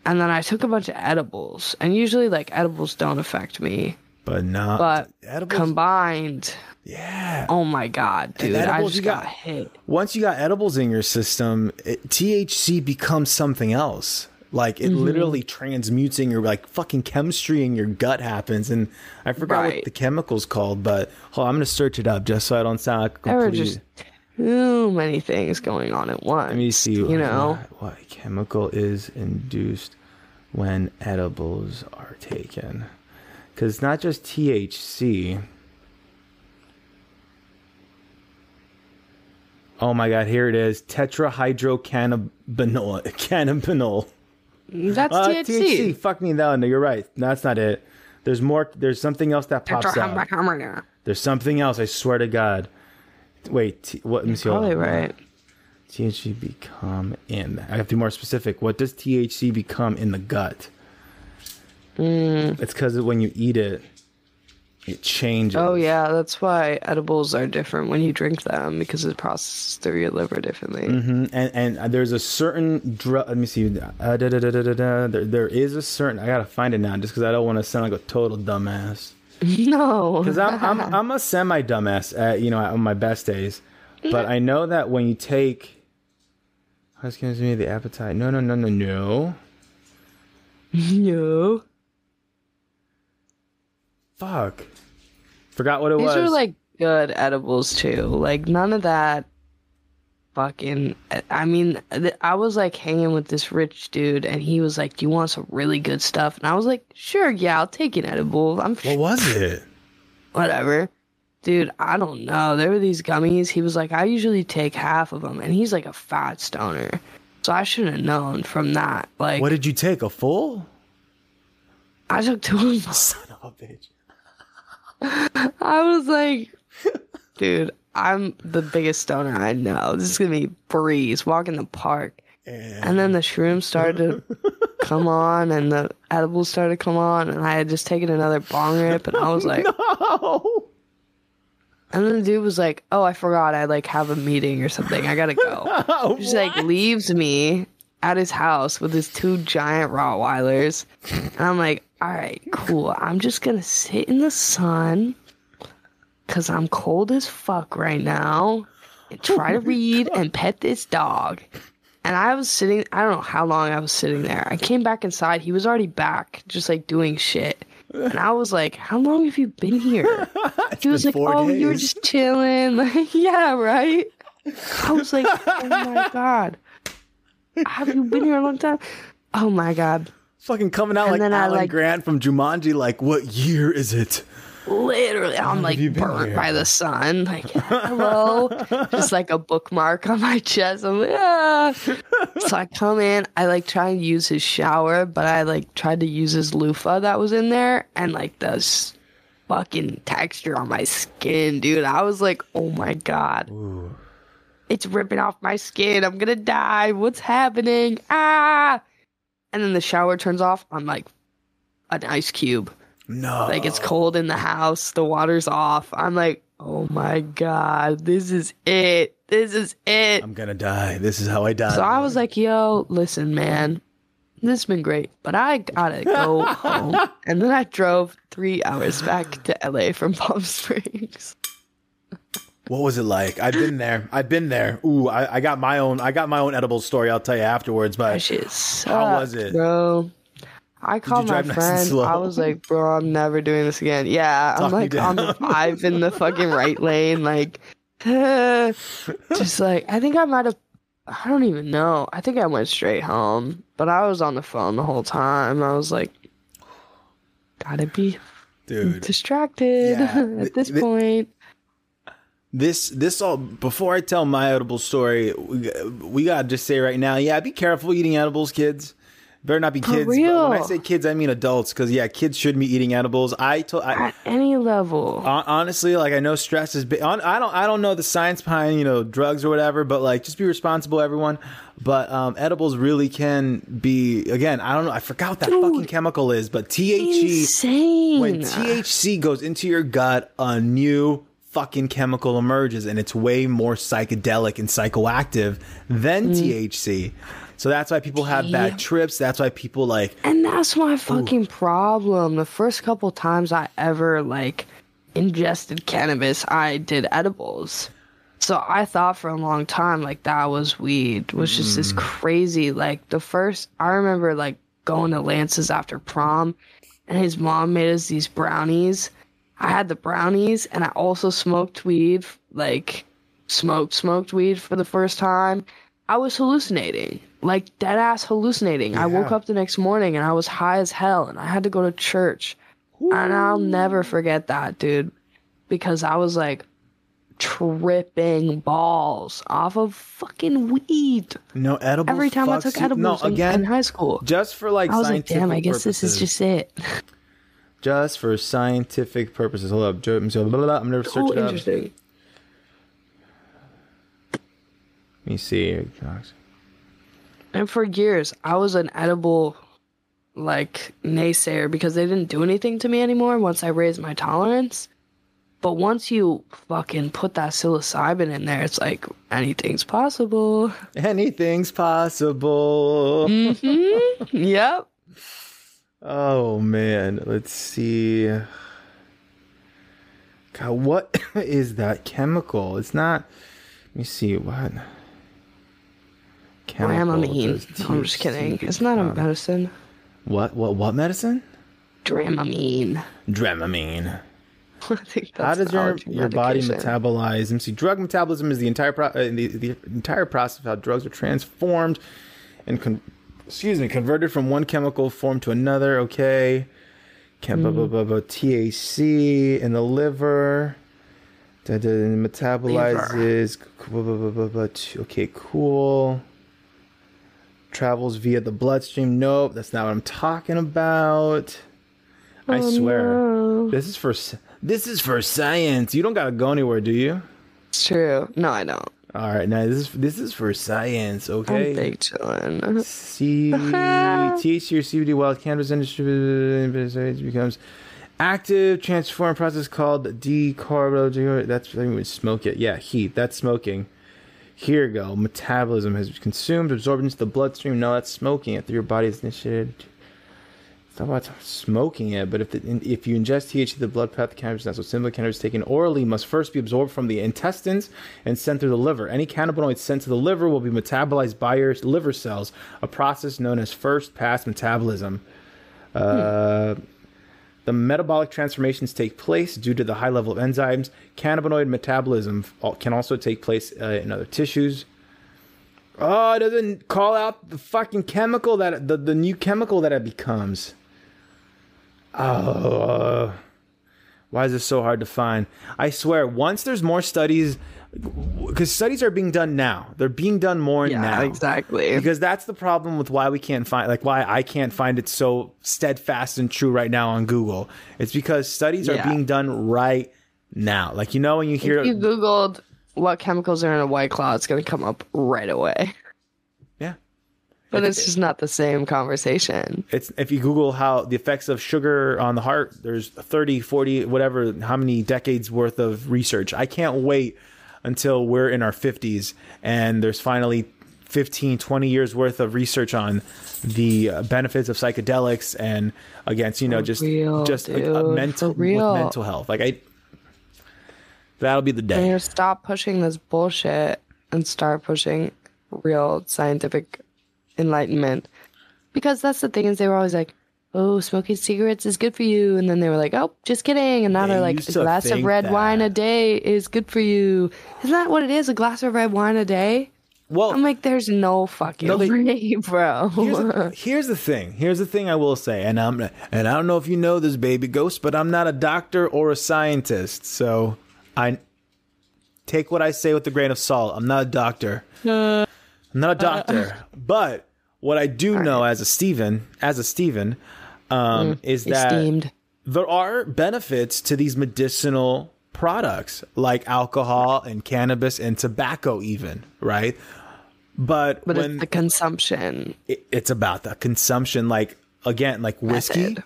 Speaker 2: and then I took a bunch of edibles. And usually like edibles don't affect me.
Speaker 1: But not
Speaker 2: But
Speaker 1: edibles.
Speaker 2: combined,
Speaker 1: yeah.
Speaker 2: oh my god, dude, I
Speaker 1: edibles,
Speaker 2: just
Speaker 1: you
Speaker 2: got,
Speaker 1: got-
Speaker 2: hit.
Speaker 1: Once you got edibles in your system, it, THC becomes something else. Like
Speaker 2: Mm-hmm.
Speaker 1: it literally transmutes in your like fucking chemistry in your gut happens, and I forgot what
Speaker 2: Right.
Speaker 1: the chemical's called, but hold on, I'm gonna search it up just so I don't sound like a
Speaker 2: There were
Speaker 1: complete.
Speaker 2: just too many things going on at once.
Speaker 1: Let me see.
Speaker 2: You know,
Speaker 1: what, what chemical is induced when edibles are taken? Because it's not just THC. Oh my God! Here it is: tetrahydrocannabinol. *laughs* Cannabinol.
Speaker 2: That's
Speaker 1: Uh,
Speaker 2: THC.
Speaker 1: Fuck me, no, no, you're right. No, that's not it. There's more. There's something else that pops out.
Speaker 2: Probably
Speaker 1: There's something else. I swear to God. Wait. T- what? Let me see. hold on.
Speaker 2: right.
Speaker 1: THC become in? I have to be more specific. What does THC become in the gut?
Speaker 2: Mm.
Speaker 1: It's because when you eat it, it changes.
Speaker 2: Oh yeah, that's why edibles are different when you drink them because it processed through your liver differently.
Speaker 1: Mhm. And and there's a certain drug. Let me see. Uh, da, da, da. There, there is a certain. I gotta find it now, just because I don't want to sound like a total dumbass. *laughs*
Speaker 2: No,
Speaker 1: Because I'm, I'm I'm a semi dumbass at you know on my best days, but I know that when you take, I was gonna me the appetite. No, no, no, no, no. *laughs*
Speaker 2: no.
Speaker 1: Fuck. Forgot what it
Speaker 2: These
Speaker 1: was.
Speaker 2: These are like good edibles too. Like none of that fucking I mean I was like hanging with this rich dude and he was like, "Do you want some really good stuff?" And I was like, "Sure, yeah, I'll take an edible. I'm
Speaker 1: what was it? *laughs*
Speaker 2: whatever." Dude, I don't know. There were these gummies. He was like, "I usually take half of them." And he's like a fat stoner. So I should have known from that. Like
Speaker 1: What did you take? A full?
Speaker 2: I took two of them. *laughs*
Speaker 1: Son of a bitch. *laughs*
Speaker 2: I was like, dude, I'm the biggest stoner I know. This is gonna be breeze. Walk in the park. And then the shrooms started to *laughs* come on, and the edibles started to come on, and I had just taken another bong rip, and I was like, *laughs*
Speaker 1: Oh.
Speaker 2: and then the dude was like, "Oh, I forgot, I like have a meeting or something. I gotta go." Just like leaves me at his house with his two giant Rottweilers, and I'm like, "All right, cool. I'm just gonna sit in the sun, cause I'm cold as fuck right now, and try to read and pet this dog." And I was sitting, I don't know how long I was sitting there. I came back inside. He was already back, just like doing shit. And I was like, How long have you been here? *laughs* He was like, Oh, you were just chilling. *laughs* Like, yeah, right? I was like, Oh my *laughs* God. Have you been here a long time? Oh my God.
Speaker 1: Fucking coming out like Alan
Speaker 2: like-
Speaker 1: Grant from Jumanji. Like, what year is it?
Speaker 2: Literally, I'm like burnt
Speaker 1: here?
Speaker 2: by the sun. Like, *laughs* hello. Just like a bookmark on my chest. I'm like, ah. So I come in, I like try and use his shower, but I like tried to use his loofah that was in there and like the s- fucking texture on my skin, dude. I was like, oh my God. It's ripping off my skin. I'm gonna die. What's happening? Ah! And then the shower turns off. I'm like an ice cube.
Speaker 1: No.
Speaker 2: Like it's cold in the house, the water's off. I'm like, oh my god, this is it. This is it.
Speaker 1: I'm gonna die. This is how I die.
Speaker 2: So I was like, yo, listen, man, this has been great, but I gotta go *laughs* home. And then I drove three hours back to LA from Palm Springs.
Speaker 1: What was it like? I've been there. I've been there. Ooh, I, I got my own. I got my own edible story. I'll tell you afterwards.
Speaker 2: That
Speaker 1: But
Speaker 2: shit sucked,
Speaker 1: How was it?
Speaker 2: bro? I called my
Speaker 1: drive nice
Speaker 2: friend. I was like, bro, I'm never doing this again. Yeah,
Speaker 1: Talk
Speaker 2: I'm like on the *laughs* five in the fucking right lane, like, *laughs* just like I think I might have. I don't even know. I think I went straight home, but I was on the phone the whole time. I was like, gotta be
Speaker 1: dude,
Speaker 2: distracted
Speaker 1: Yeah. *laughs*
Speaker 2: at this
Speaker 1: Th- th-
Speaker 2: point.
Speaker 1: This this all before I tell my edible story, we, we gotta just say right now, yeah, be careful eating edibles, kids. Better not be kids. But
Speaker 2: real.
Speaker 1: when I say kids, I mean adults, because yeah, kids shouldn't be eating edibles. I told
Speaker 2: At any level.
Speaker 1: honestly, like I know stress is big. I don't I don't know the science behind you know drugs or whatever, but like just be responsible, everyone. But um, edibles really can be again. I don't know. I forgot what that
Speaker 2: Dude.
Speaker 1: fucking chemical is, but THC
Speaker 2: Insane.
Speaker 1: when THC goes into your gut, a new fucking chemical emerges, and it's way more psychedelic and psychoactive than mm. THC. So that's why people have bad
Speaker 2: Yeah.
Speaker 1: trips. That's why people like
Speaker 2: And that's my fucking problem. The first couple times I ever like ingested cannabis, I did edibles. So I thought for a long time like that was weed. Was just this crazy like the first I remember like going to Lance's after prom and his mom made us these brownies. I had the brownies and I also smoked weed like smoked smoked weed for the first time. I was hallucinating. Like dead ass hallucinating. I woke up the next morning and I was high as hell and I had to go to church. And I'll never forget that, dude. Because I was like tripping balls off of fucking weed.
Speaker 1: no edibles.
Speaker 2: Every time I took edibles
Speaker 1: No,
Speaker 2: in,
Speaker 1: again,
Speaker 2: in high school.
Speaker 1: just for like
Speaker 2: I was like, damn, I guess this is just it.
Speaker 1: Just for scientific purposes. Hold up, Joe- blah, blah, blah, I'm gonna search
Speaker 2: Oh,
Speaker 1: it up.
Speaker 2: interesting.
Speaker 1: Let me see.
Speaker 2: And for years, I was an edible like naysayer because they didn't do anything to me anymore once I raised my tolerance. But once you fucking put that psilocybin in there, it's like anything's possible.
Speaker 1: Anything's possible. Mm-hmm. *laughs*
Speaker 2: Yep.
Speaker 1: Oh man, let's see. God, what *laughs* is that chemical? It's not. Let me see what. Chemical
Speaker 2: Dramamine. No, I'm just kidding. It's not a medicine.
Speaker 1: What? What? What medicine?
Speaker 2: Dramamine.
Speaker 1: Dramamine. *laughs* How does your your body metabolize? Me see. Drug metabolism is the entire pro- uh, the, the entire process of how drugs are transformed and con- excuse me converted from one chemical form to another. Okay. Chem- blah, blah, hmm. blah, blah, THC in the liver. Da, da, metabolizes. Blah, Okay, cool. Travels via the bloodstream. Nope, that's not what I'm talking about. I
Speaker 2: Oh,
Speaker 1: swear.
Speaker 2: no.
Speaker 1: This is for this is for science. You don't gotta go anywhere, do you?
Speaker 2: It's true. No, I don't.
Speaker 1: All right, now this is this is for science. okay?
Speaker 2: I'm big chillin'.
Speaker 1: C *laughs* THC or CBD wild cannabis industry becomes active transform process called decarbo. That's I would smoke it. Yeah, heat. That's smoking. Here you go. Metabolism has consumed, absorbed into the bloodstream. No, that's smoking it through your body's initiated. Not about smoking it, but if the, if you ingest THC, the blood path cannabis, that's what similar cannabis taken orally must first be absorbed from the intestines and sent through the liver. Any cannabinoids sent to the liver will be metabolized by your liver cells, a process known as first pass metabolism. Uh, the metabolic transformations take place due to the high level of enzymes. Cannabinoid metabolism can also take place uh, in other tissues. Oh, it doesn't call out the fucking chemical that the, the new chemical that it becomes. Oh, uh, why is this so hard to find? I swear, once there's more studies, because studies are being done now. They're being done more
Speaker 2: Yeah,
Speaker 1: now.
Speaker 2: exactly.
Speaker 1: Because that's the problem with why we can't find, like, why I can't find it so steadfast and true right now on Google. It's because studies are being done right now. Like, you know, when you hear,
Speaker 2: If you Googled what chemicals are in a white claw, it's going to come up right away. *laughs* But it's just not the same conversation.
Speaker 1: it's if you google how the effects of sugar on the heart there's 30 40 whatever how many decades worth of research i can't wait until we're in our 50s and there's finally 15 20 years worth of research on the uh, benefits of psychedelics and against you know just
Speaker 2: real,
Speaker 1: just a, a mental
Speaker 2: real.
Speaker 1: with mental health like i that'll be the day.
Speaker 2: And you stop pushing this bullshit and start pushing real scientific enlightenment. Because that's the thing is they were always like, "Oh, smoking cigarettes is good for you," and then they were like, "Oh, just kidding," and now
Speaker 1: They
Speaker 2: they're like, "A glass of red wine a day is good for you." Isn't that what it is? A glass of red wine a day?
Speaker 1: well
Speaker 2: I'm like, there's no fucking
Speaker 1: No,
Speaker 2: way, bro.
Speaker 1: here's the, here's the thing. Here's the thing I will say, and I'm and I don't know if you know this, baby ghost, but I'm not a doctor or a scientist, so I take what I say with a grain of salt. I'm not a doctor. Uh, I'm not a uh, doctor. *laughs* but what I do know as a Steven, as a Steven, um, is that
Speaker 2: Esteemed.
Speaker 1: there are benefits to these medicinal products like alcohol and cannabis and tobacco even, right? But,
Speaker 2: But
Speaker 1: when
Speaker 2: it's the consumption.
Speaker 1: it, it's about the consumption like again like whiskey
Speaker 2: Method.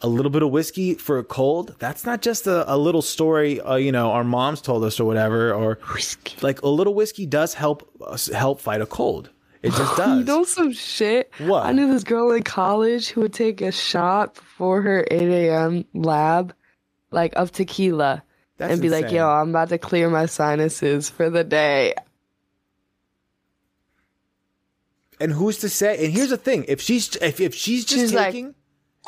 Speaker 1: a little bit of whiskey for a cold that's not just a, a little story uh, you know our moms told us or whatever or
Speaker 2: Whiskey.
Speaker 1: like a little whiskey does help us help fight a cold it just does *laughs*
Speaker 2: You know some shit?
Speaker 1: What?
Speaker 2: I knew this girl in college who would take a shot before her 8 a.m. lab, like of tequila,
Speaker 1: That's
Speaker 2: and be like, yo, I'm about to clear my sinuses for the day.
Speaker 1: and who's to say and here's the thing if she's if, if she's just
Speaker 2: She's like,
Speaker 1: taking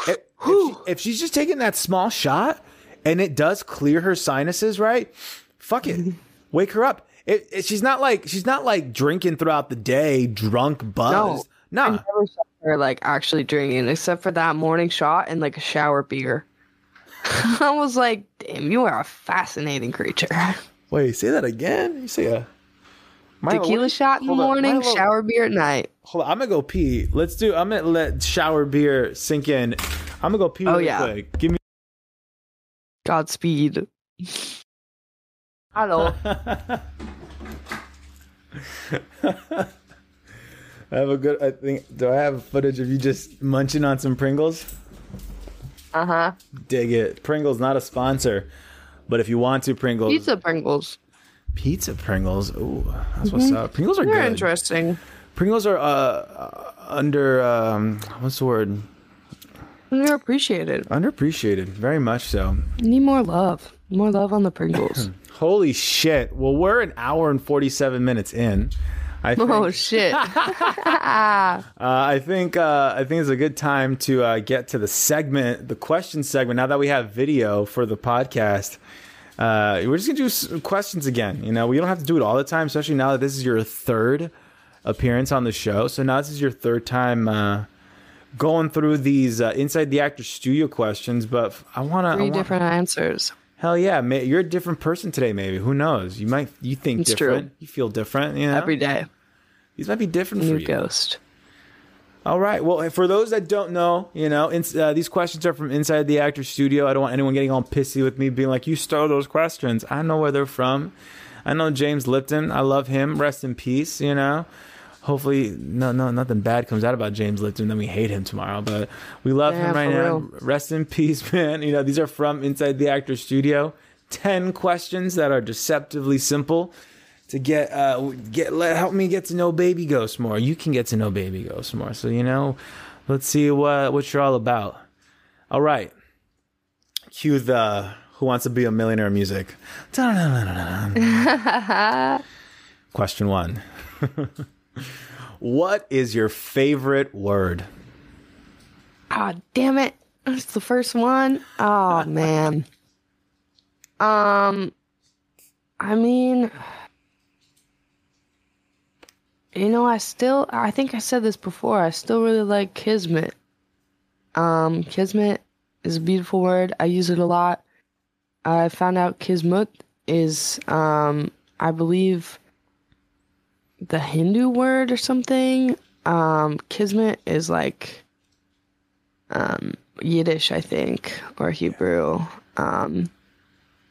Speaker 1: if, if, she- if she's just taking that small shot and it does clear her sinuses right fuck it *laughs* wake her up it, it- she's not like she's not like drinking throughout the day drunk buzzed
Speaker 2: I
Speaker 1: no I
Speaker 2: never saw her like actually drinking, except for that morning shot and like a shower beer. *laughs* I was like, damn, you are a fascinating creature. *laughs*
Speaker 1: wait say that again you say a My-
Speaker 2: Tequila shot in the morning, shower beer at night.
Speaker 1: hold on i'm gonna go pee let's do i'm gonna let shower beer sink in i'm gonna go pee
Speaker 2: Oh,
Speaker 1: really
Speaker 2: yeah.
Speaker 1: quick give me
Speaker 2: Godspeed. Hello. *laughs*
Speaker 1: I have a good. I think. Do I have footage of you just munching on some Pringles?
Speaker 2: Uh huh.
Speaker 1: Dig it. Pringles not a sponsor, but if you want to, Pringles.
Speaker 2: Pizza Pringles.
Speaker 1: Pizza Pringles. Ooh, that's what's up. Pringles are
Speaker 2: They're
Speaker 1: good.
Speaker 2: interesting.
Speaker 1: Pringles are uh, under um what's the word?
Speaker 2: They're appreciated.
Speaker 1: Underappreciated. Very much so.
Speaker 2: Need more love. More love on the Pringles. *laughs*
Speaker 1: Holy shit. Well, we're an hour and forty seven minutes in. I think,
Speaker 2: oh shit. *laughs* *laughs*
Speaker 1: Uh, I think uh, I think it's a good time to uh, get to the segment, the question segment. Now that we have video for the podcast, uh, we're just gonna do questions again. You know, we don't have to do it all the time, especially now that this is your third appearance on the show. So now this is your third time uh, going through these uh, inside the Actors Studio questions. But I want to
Speaker 2: Three different answers.
Speaker 1: Hell yeah, may, you're a different person today. Maybe who knows? You might you think
Speaker 2: It's true.
Speaker 1: different. You feel different. You know,
Speaker 2: Every day.
Speaker 1: these might be different for
Speaker 2: New
Speaker 1: you.
Speaker 2: ghost.
Speaker 1: All right. Well, for those that don't know, you know, ins- uh, these questions are from inside the Actors Studio. I don't want anyone getting all pissy with me, being like, "You stole those questions." I know where they're from. I know James Lipton. I love him. Rest in peace. You know. Hopefully, no, no, nothing bad comes out about James Lipton. Then we hate him tomorrow. But we love
Speaker 2: Yeah,
Speaker 1: him right now.
Speaker 2: real.
Speaker 1: Rest in peace, *laughs* man. You know, these are from inside the Actors Studio. Ten questions that are deceptively simple to get uh get let help me get to know baby ghost more you can get to know baby ghost more so you know let's see what what you're all about all right cue the who wants to be a millionaire music *laughs* *laughs* question one what is your favorite word
Speaker 2: Ah, damn it. It's the first one. Oh *laughs* man. Um I mean you know, I still I think I said this before. I still really like kismet. Um kismet is a beautiful word. I use it a lot. I found out kismet is um I believe the Hindu word or something. Um kismet is like um, Yiddish, I think, or Hebrew. Um,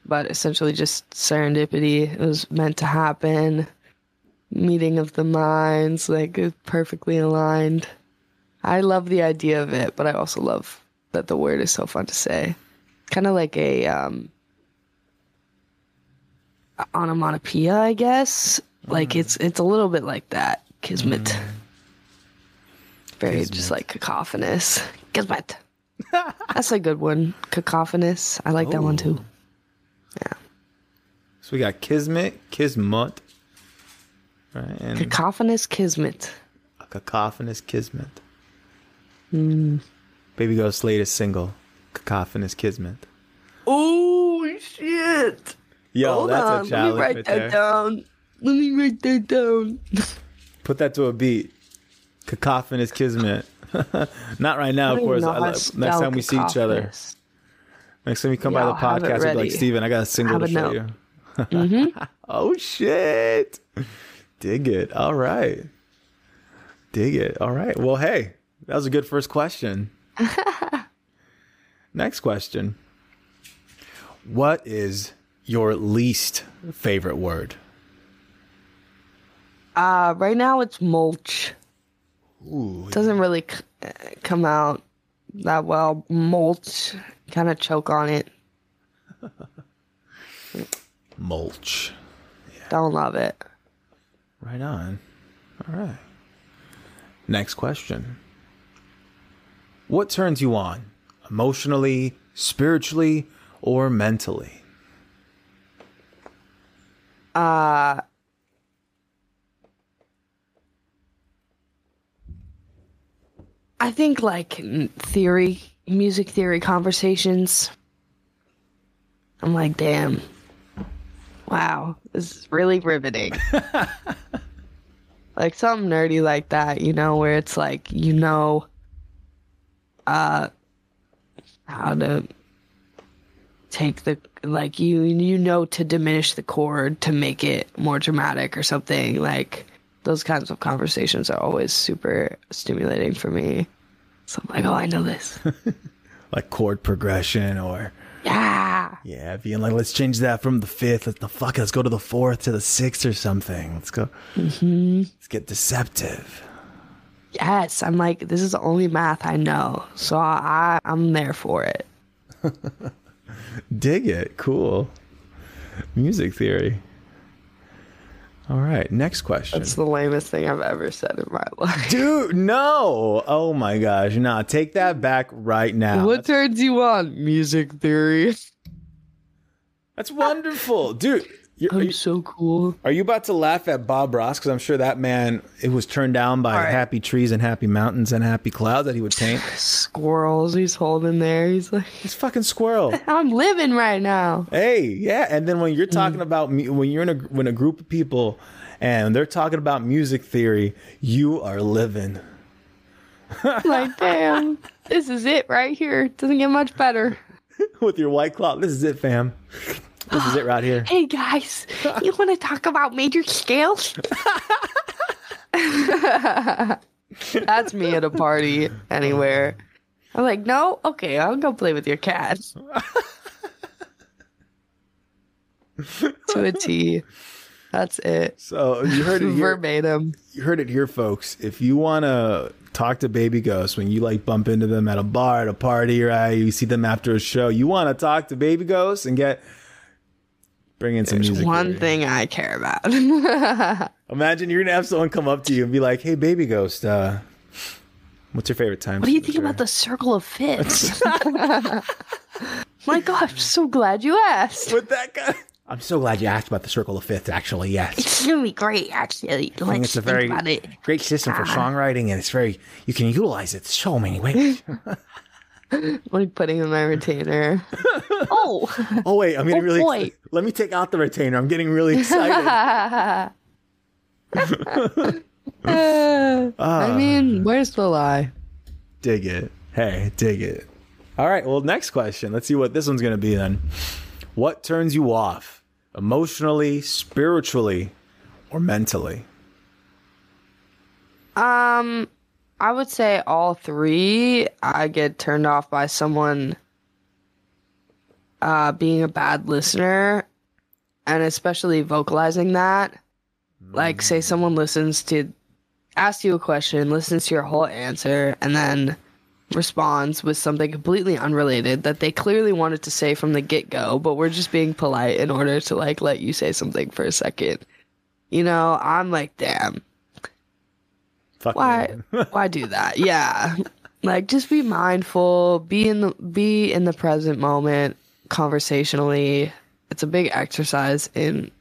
Speaker 2: but essentially just serendipity. It was meant to happen. Meeting of the minds, like perfectly aligned. I love the idea of it, but I also love that the word is so fun to say. Kind of like a um, onomatopoeia, I guess. Like mm. it's it's a little bit like that. Kismet. Mm. Very just like cacophonous. Kismet. That's a good one. Cacophonous. I like that one too. Oh. Yeah.
Speaker 1: So we got kismet kismet right and
Speaker 2: Cacophonous kismet.
Speaker 1: a cacophonous kismet mm. baby ghost latest single cacophonous kismet
Speaker 2: Oh shit!
Speaker 1: yo
Speaker 2: Hold
Speaker 1: that's
Speaker 2: on.
Speaker 1: a
Speaker 2: Let me
Speaker 1: challenge
Speaker 2: write
Speaker 1: right
Speaker 2: that
Speaker 1: there.
Speaker 2: down. Let me write that down.
Speaker 1: Put that to a beat. Cacophonous kismet. *laughs* Not right now, of course.
Speaker 2: even
Speaker 1: I,
Speaker 2: how
Speaker 1: next time we see each other. Next time you come
Speaker 2: Yeah,
Speaker 1: by
Speaker 2: I'll
Speaker 1: the podcast, you'll be like,
Speaker 2: ready.
Speaker 1: Steven, I got a single
Speaker 2: Have
Speaker 1: to
Speaker 2: a
Speaker 1: show
Speaker 2: note.
Speaker 1: you. Mm-hmm. *laughs* oh shit. Dig it. All right. Dig it. All right. Well, hey, that was a good first question. *laughs* Next question. What is your least favorite word?
Speaker 2: Uh, right now it's mulch.
Speaker 1: Ooh,
Speaker 2: Doesn't really c- uh, come out that well. Mulch, kind of choke on it. *laughs*
Speaker 1: mulch.
Speaker 2: Don't love it.
Speaker 1: Right on. All right. Next question. What turns you on? Emotionally, spiritually, or mentally?
Speaker 2: I think like theory, music theory conversations. I'm like, damn. Wow, this is really riveting. *laughs* like something nerdy like that, you know, where it's like you know uh how to take the like you you know to diminish the chord to make it more dramatic or something like those kinds of conversations are always super stimulating for me so i'm like oh i know this *laughs*
Speaker 1: Like chord progression or
Speaker 2: yeah
Speaker 1: yeah, being like, let's change that from the fifth. Let's the fuck. Let's go to the fourth to the sixth or something. Let's go. Mm-hmm. Let's get deceptive.
Speaker 2: yes i'm like this is the only math i know so i i'm there for it *laughs*
Speaker 1: Dig it. Cool. Music theory. All right. Next question.
Speaker 2: That's the lamest thing i've ever said in my life
Speaker 1: Dude, no. Oh my gosh. Nah, take that back right now.
Speaker 2: what turns you on music theory
Speaker 1: That's wonderful. Dude, you're,
Speaker 2: i'm
Speaker 1: you,
Speaker 2: so cool
Speaker 1: are you about to laugh at Bob Ross? Because I'm sure that man, it was turned down by
Speaker 2: right.
Speaker 1: happy trees and happy mountains and happy clouds that he would paint. *laughs*
Speaker 2: squirrels he's holding there he's like
Speaker 1: It's fucking squirrel. *laughs*
Speaker 2: i'm living right now
Speaker 1: Hey, yeah. And then when you're talking
Speaker 2: Mm.
Speaker 1: about when you're in a when a group of people and they're talking about music theory, you are living. *laughs*
Speaker 2: like damn this is it right here doesn't get much better
Speaker 1: with your white cloth. This is it, fam. This is it right here. *gasps*
Speaker 2: hey guys you *laughs* want to talk about major scales *laughs* that's me at a party anywhere i'm like no okay i'll go play with your cat *laughs* to a t that's it
Speaker 1: So you heard it here.
Speaker 2: verbatim
Speaker 1: You heard it here, folks. If you want to talk to Baby ghosts when you like bump into them at a bar, at a party, right? You see them after a show. You want to talk to Baby ghosts and get bring in some music.
Speaker 2: one
Speaker 1: theory.
Speaker 2: thing i care about *laughs*
Speaker 1: Imagine you're gonna have someone come up to you and be like, "Hey, Baby Ghost, uh, what's your favorite time?"
Speaker 2: What do you think about the circle of fifths? *laughs* *laughs* My God, I'm so glad you asked.
Speaker 1: with that guy?
Speaker 3: I'm so glad you asked about the circle of fifths, actually, yes.
Speaker 2: It's gonna be great, actually.
Speaker 3: I think it's a
Speaker 2: think
Speaker 3: very
Speaker 2: about it.
Speaker 3: great system for songwriting, and it's very, you can utilize it so many ways. *laughs*
Speaker 2: Like putting in my retainer. *laughs* oh,
Speaker 1: Oh wait, I'm getting
Speaker 2: Oh,
Speaker 1: really.
Speaker 2: boy.
Speaker 1: exci- Let me take out the retainer. I'm getting really excited. *laughs*
Speaker 2: I mean, where's the lie?
Speaker 1: dig it. Hey, dig it. All right. Well, next question. Let's see what this one's gonna be then. What turns you off, emotionally, spiritually, or mentally?
Speaker 2: Um, I would say all three. I get turned off by someone uh, being a bad listener, and especially vocalizing that. Like, say someone listens to, asks you a question, listens to your whole answer, and then responds with something completely unrelated that they clearly wanted to say from the get go, but we're just being polite in order to like let you say something for a second. You know, I'm like, damn
Speaker 1: Fuck
Speaker 2: why *laughs* why do that? Yeah. Like just be mindful. Be in the be in the present moment conversationally. It's a big exercise in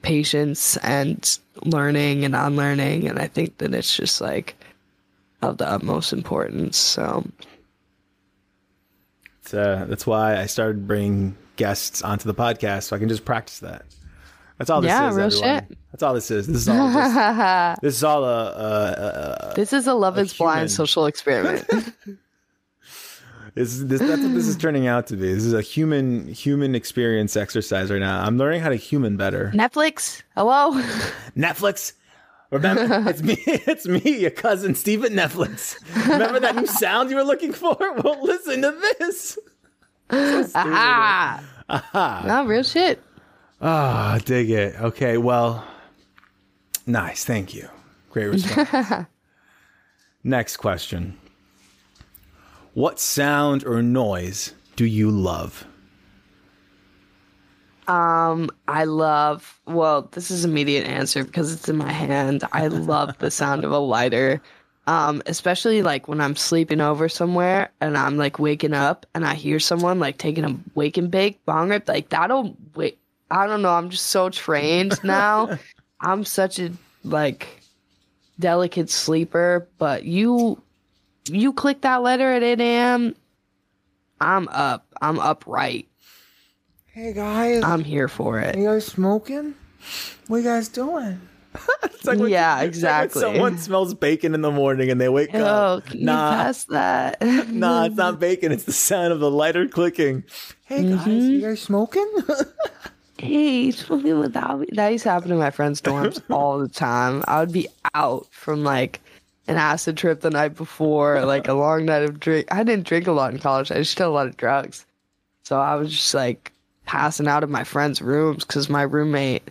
Speaker 2: patience and learning and unlearning and i think that it's just like of the utmost importance so.
Speaker 1: It's, uh, that's why I started bringing guests onto the podcast so I can just practice that. That's all this
Speaker 2: Yeah,
Speaker 1: is.
Speaker 2: real
Speaker 1: everyone.
Speaker 2: shit.
Speaker 1: That's all this is. This is all. Just, *laughs* this is all a, a, a,
Speaker 2: this is a love is
Speaker 1: human.
Speaker 2: blind social experiment *laughs* *laughs*
Speaker 1: This, is- this that's what this is turning out to be. This is a human human experience exercise right now. I'm learning how to human better.
Speaker 2: Netflix. Hello.
Speaker 1: Netflix. Remember, it's me. It's me, your cousin Steve at Netflix. Remember that new sound you were looking for? Well, listen to this.
Speaker 2: Aha.
Speaker 1: Aha.
Speaker 2: No real shit.
Speaker 1: Ah, dig it. Okay, well, nice. Thank you. Great response. *laughs* Next question. What sound or noise do you love?
Speaker 2: Um, I love. Well, this is immediate answer because it's in my hand. I love the *laughs* sound of a lighter. Um, especially like when I'm sleeping over somewhere and I'm like waking up and I hear someone like taking a wake and bake bong rip. Like that'll wait. I don't know. I'm just so trained *laughs* now. I'm such a like delicate sleeper, but you you click that letter at 8 a.m. I'm up. I'm upright.
Speaker 3: Hey guys,
Speaker 2: I'm here for it.
Speaker 3: you guys smoking? What you guys doing? *laughs*
Speaker 1: It's like
Speaker 2: Yeah,
Speaker 1: like
Speaker 2: exactly.
Speaker 1: someone smells bacon in the morning and they wake
Speaker 2: Oh,
Speaker 1: up.
Speaker 2: can you
Speaker 1: Nah,
Speaker 2: pass that? *laughs*
Speaker 1: nah, it's not bacon. It's the sound of the lighter clicking.
Speaker 3: Hey guys, mm-hmm. you guys smoking?
Speaker 2: Hey, smoking without me. That used to happen in my friends' dorms *laughs* all the time. I would be out from like an acid trip the night before, like a long night of drink. I didn't drink a lot in college. I just did a lot of drugs. So I was just like passing out of my friends' rooms because my roommate,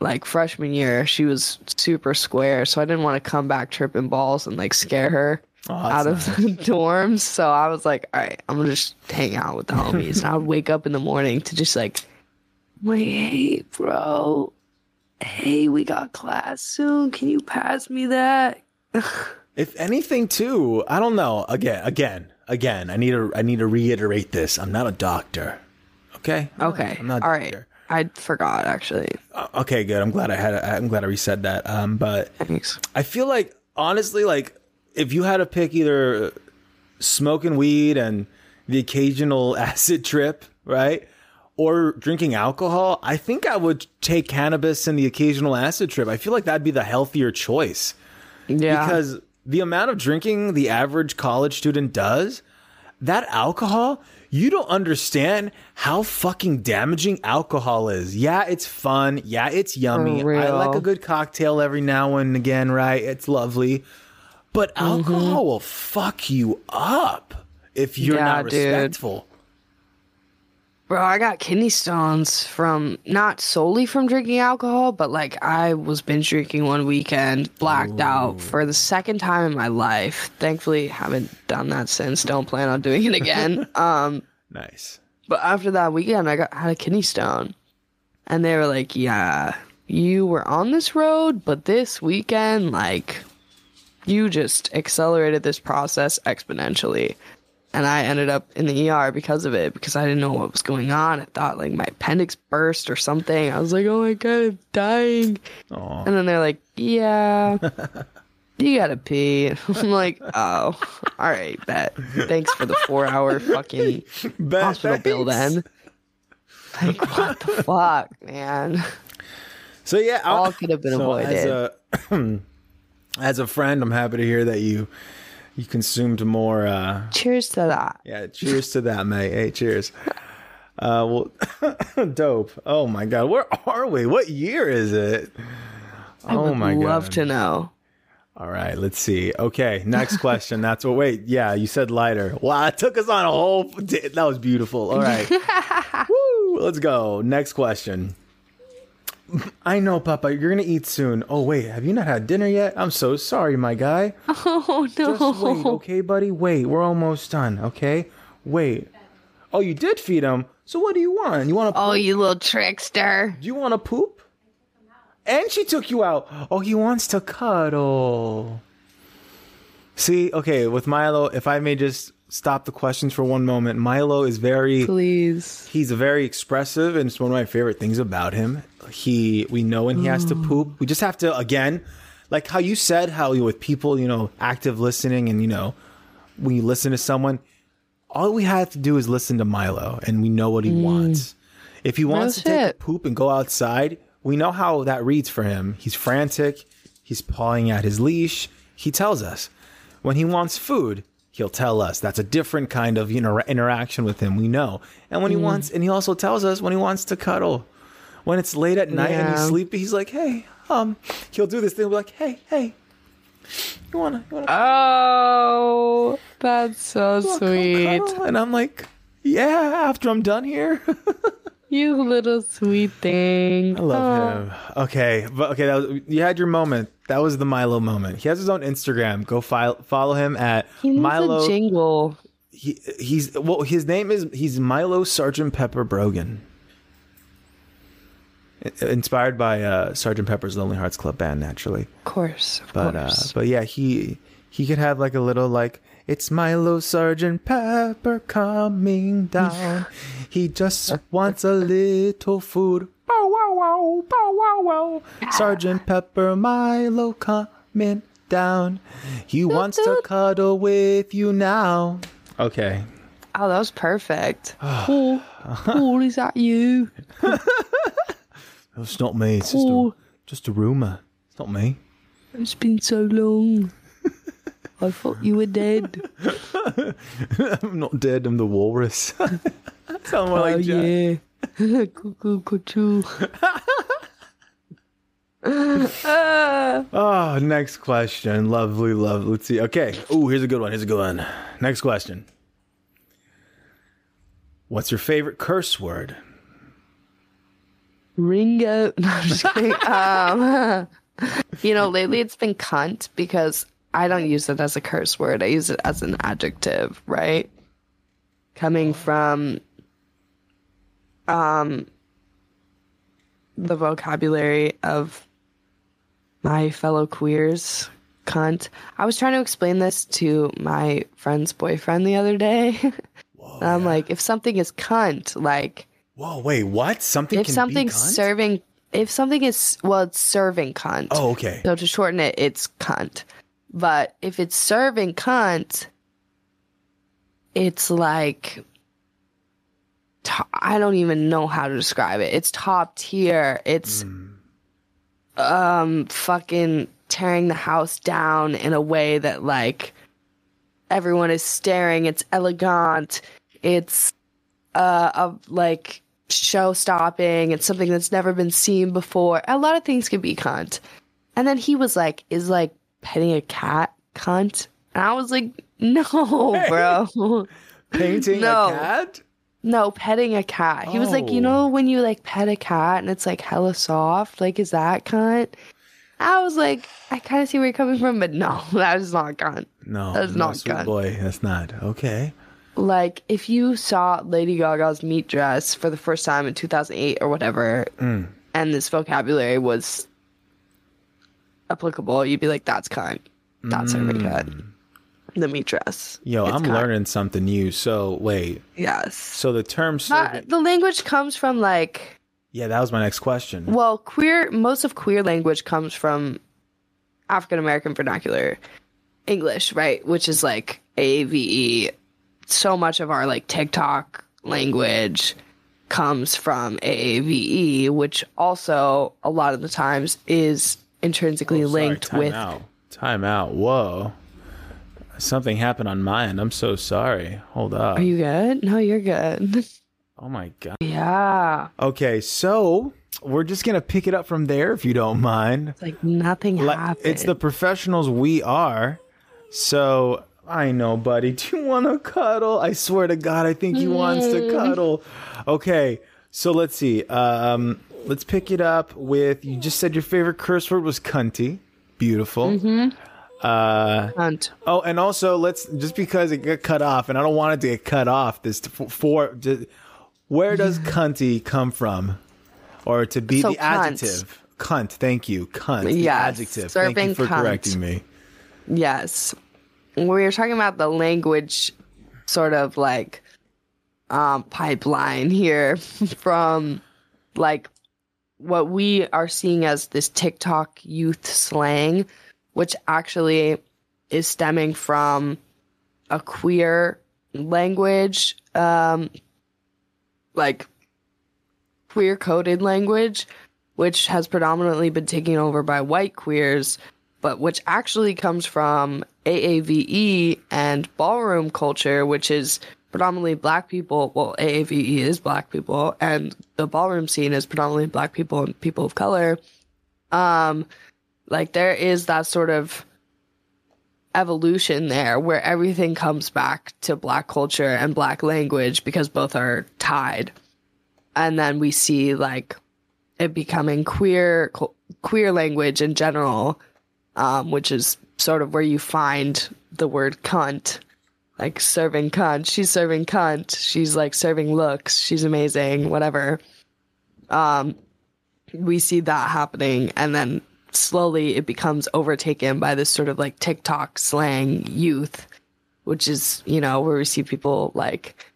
Speaker 2: like freshman year, she was super square. So I didn't want to come back tripping balls and like scare her.
Speaker 1: Oh,
Speaker 2: out of the *laughs* dorms. So I was like, all right, I'm gonna just hang out with the *laughs* homies. and I would wake up in the morning to just like, like, hey, bro, hey, we got class soon. Can you pass me that? *laughs*
Speaker 1: If anything, too, I don't know. Again, again, again. I need to. I need to reiterate this. I'm not a doctor. Okay.
Speaker 2: Okay,
Speaker 1: I'm not a
Speaker 2: all right. I forgot actually.
Speaker 1: Uh, Okay, good. I'm glad I had. I'm glad I reset that. Um, but
Speaker 2: Thanks.
Speaker 1: I feel like honestly, like if you had to pick either smoking weed and the occasional *laughs* acid trip, right? Or drinking alcohol, I think I would take cannabis and the occasional acid trip. I feel like that'd be the healthier choice
Speaker 2: Yeah,
Speaker 1: because the amount of drinking the average college student does, that alcohol, you don't understand how fucking damaging alcohol is. Yeah, it's fun. Yeah, it's yummy. I like a good cocktail every now and again, right? It's lovely. But
Speaker 2: Mm-hmm.
Speaker 1: alcohol will fuck you up if you're
Speaker 2: Yeah,
Speaker 1: not
Speaker 2: dude. Bro, I got kidney stones from not solely from drinking alcohol, but like I was binge drinking one weekend, blacked out for the second time in my life. Thankfully, haven't done that since. Don't plan on doing it again. *laughs* um.
Speaker 1: Nice.
Speaker 2: But after that weekend, I got had a kidney stone, and they were like, "Yeah, you were on this road, but this weekend, like, you just accelerated this process exponentially." And I ended up in the ER because of it, because I didn't know what was going on. I thought like my appendix burst or something. I was like, "Oh my god, I'm dying!"
Speaker 1: Aw.
Speaker 2: And then they're like, "Yeah." *laughs* You gotta pee. *laughs* I'm like, oh, all right, bet. Thanks for the four hour fucking
Speaker 1: Bet,
Speaker 2: hospital bill then. Like what the fuck, man?
Speaker 1: So yeah, I-
Speaker 2: All could have been
Speaker 1: so As
Speaker 2: avoided.
Speaker 1: a, *clears throat* as a friend, I'm happy to hear that you you consumed more uh,
Speaker 2: Cheers to that.
Speaker 1: Yeah, cheers to that, mate. Hey, cheers. Uh, well, *coughs* dope. Oh my god, where are we? What year is it?
Speaker 2: I
Speaker 1: oh
Speaker 2: would
Speaker 1: my god.
Speaker 2: I would love to know.
Speaker 1: All right, let's see. Okay, next question. That's what. Wait, yeah, you said lighter. Wow, it took us on a whole. That was beautiful. All right, *laughs* woo. Let's go. Next question. *laughs* I know, Papa. You're gonna eat soon. Oh wait, have you not had dinner yet? I'm so sorry, my guy. *laughs*
Speaker 2: Oh no.
Speaker 1: Just wait, okay, buddy? Wait, we're almost done, okay? Wait. Oh, you did feed him. So what do you want? You want to
Speaker 2: Oh, you little trickster.
Speaker 1: do you want to poop? And she took you out. Oh, he wants to cuddle. See, okay, with Milo, if I may just stop the questions for one moment. Milo is very
Speaker 2: Please.
Speaker 1: he's very expressive and it's one of my favorite things about him. He we know when he has to mm. poop. We just have to again like how you said how you with people you know active listening and you know when you listen to someone all we have to do is listen to milo and we know what he mm. wants. If he wants to take a poop and go outside we know how that reads for him. He's frantic. He's pawing at his leash. He tells us. When he wants food he'll tell us. That's a different kind of you know interaction with him. We know. And when he wants, and he also tells us when he wants to cuddle. When it's late at night and he's sleepy, he's like, "Hey, um," he'll do this thing. He'll be like, "Hey, hey, you wanna, you wanna
Speaker 2: Oh, that's so sweet.
Speaker 1: And I'm like, "Yeah." After I'm done here. *laughs*
Speaker 2: You little sweet thing.
Speaker 1: I love him. Okay, but okay, that was, you had your moment. That was the Milo moment. He has his own Instagram. Go file, follow him at
Speaker 2: He needs
Speaker 1: Milo.
Speaker 2: a jingle.
Speaker 1: he, he's well. His name is he's Milo Sergeant Pepper Brogan. I- Inspired by uh, Sergeant Pepper's Lonely Hearts Club Band, naturally.
Speaker 2: Of course, of
Speaker 1: But uh,
Speaker 2: course.
Speaker 1: but yeah, he he could have like a little like it's Milo Sergeant Pepper coming down. he just wants a little food. Bow wow wow bow wow wow. Sergeant Pepper Milo coming down. He wants to cuddle with you now. Okay.
Speaker 2: oh, that was perfect. *sighs* oh, oh, is that you? *laughs*
Speaker 1: It's not me. It's just a, just a rumor. It's not me.
Speaker 2: It's been so long. I thought you were dead.
Speaker 1: I'm *laughs* not dead. I'm the walrus. Sound more like
Speaker 2: oh
Speaker 1: Jack.
Speaker 2: yeah. Cuckoo, cuckoo.
Speaker 1: Oh, next question. Lovely, love. Let's see. Okay. Oh, here's a good one. Here's a good one. Next question. What's your favorite curse word?
Speaker 2: Ringo. *laughs* No, I'm just kidding. *laughs* Um, you know, lately it's been cunt because I don't use it as a curse word. I use it as an adjective, right? Coming from um the vocabulary of my fellow queers. Cunt. I was trying to explain this to my friend's boyfriend the other day. *laughs* And I'm like, if something is cunt, like
Speaker 1: Whoa, wait, what? Something
Speaker 2: if
Speaker 1: can
Speaker 2: something's
Speaker 1: be cunt?
Speaker 2: serving if something is well it's serving cunt
Speaker 1: Oh, okay.
Speaker 2: so to shorten it it's cunt but if it's serving cunt it's like to- i don't even know how to describe it. It's top tier. It's um fucking tearing the house down in a way that like everyone is staring. It's elegant. It's uh of like show stopping. It's something that's never been seen before. A lot of things can be cunt. And then he was like is like petting a cat cunt and i was like no bro
Speaker 1: Painting
Speaker 2: No.
Speaker 1: a cat?
Speaker 2: no petting a cat he was like you
Speaker 1: Oh.
Speaker 2: know when you like pet a cat and it's like hella soft like is that cunt i was like i kind of see where you're coming from but no *laughs* that is not cunt
Speaker 1: No.
Speaker 2: That's
Speaker 1: no,
Speaker 2: not
Speaker 1: sweet
Speaker 2: cunt.
Speaker 1: boy. That's not. Okay.
Speaker 2: like if you saw Lady Gaga's meat dress for the first time in 2008 or whatever,
Speaker 1: Mm.
Speaker 2: and this vocabulary was applicable, you'd be like, "That's kind. That's serving cunt." The meat dress.
Speaker 1: Mm. Yo,
Speaker 2: It's
Speaker 1: I'm
Speaker 2: cunt.
Speaker 1: learning something new. So, wait.
Speaker 2: Yes.
Speaker 1: So the term serving.
Speaker 2: the language comes from like
Speaker 1: yeah, that was my next question.
Speaker 2: well, queer. Most of queer language comes from African American vernacular English, right? Which is like AVE. So much of our like TikTok language comes from AAVE, which also a lot of the times is intrinsically
Speaker 1: Oh, Sorry,
Speaker 2: linked
Speaker 1: time
Speaker 2: with.
Speaker 1: out. Time out. Whoa. Something happened on my end. I'm so sorry. Hold up.
Speaker 2: Are you good? No, you're good. *laughs*
Speaker 1: oh my god.
Speaker 2: yeah,
Speaker 1: Okay, so we're just gonna pick it up from there if you don't mind.
Speaker 2: it's like nothing
Speaker 1: Like,
Speaker 2: happened.
Speaker 1: it's the professionals we are. So I know, buddy. *laughs* Do you want to cuddle? I swear to God, I think he wants to cuddle. Okay, so let's see. Um, let's pick it up with. You just said your favorite curse word was cunty. Beautiful. Uh,
Speaker 2: Cunt.
Speaker 1: oh, and also let's just because it got cut off, and I don't want it to get cut off. This for, for just, where does *laughs* cunty come from, or to be
Speaker 2: So
Speaker 1: the
Speaker 2: cunt.
Speaker 1: adjective? Cunt. Thank you. Cunt. the
Speaker 2: Yes,
Speaker 1: adjective. Thank you for
Speaker 2: cunt.
Speaker 1: correcting me.
Speaker 2: Yes. We were talking about the language sort of like um pipeline here *laughs* from like what we are seeing as this TikTok youth slang, which actually is stemming from a queer language, um like queer coded language, which has predominantly been taken over by white queers but which actually comes from AAVE and ballroom culture, which is predominantly black people. Well, AAVE is black people, and the ballroom scene is predominantly black people and people of color. Um, like there is that sort of evolution there where everything comes back to black culture and black language because both are tied. And then we see like it becoming queer queer language in general, um, which is sort of where you find the word cunt. Like serving cunt. She's serving cunt. She's like serving looks. She's amazing, whatever. Um we see that happening and then slowly it becomes overtaken by this sort of like TikTok slang youth, which is, you know, where we see people like,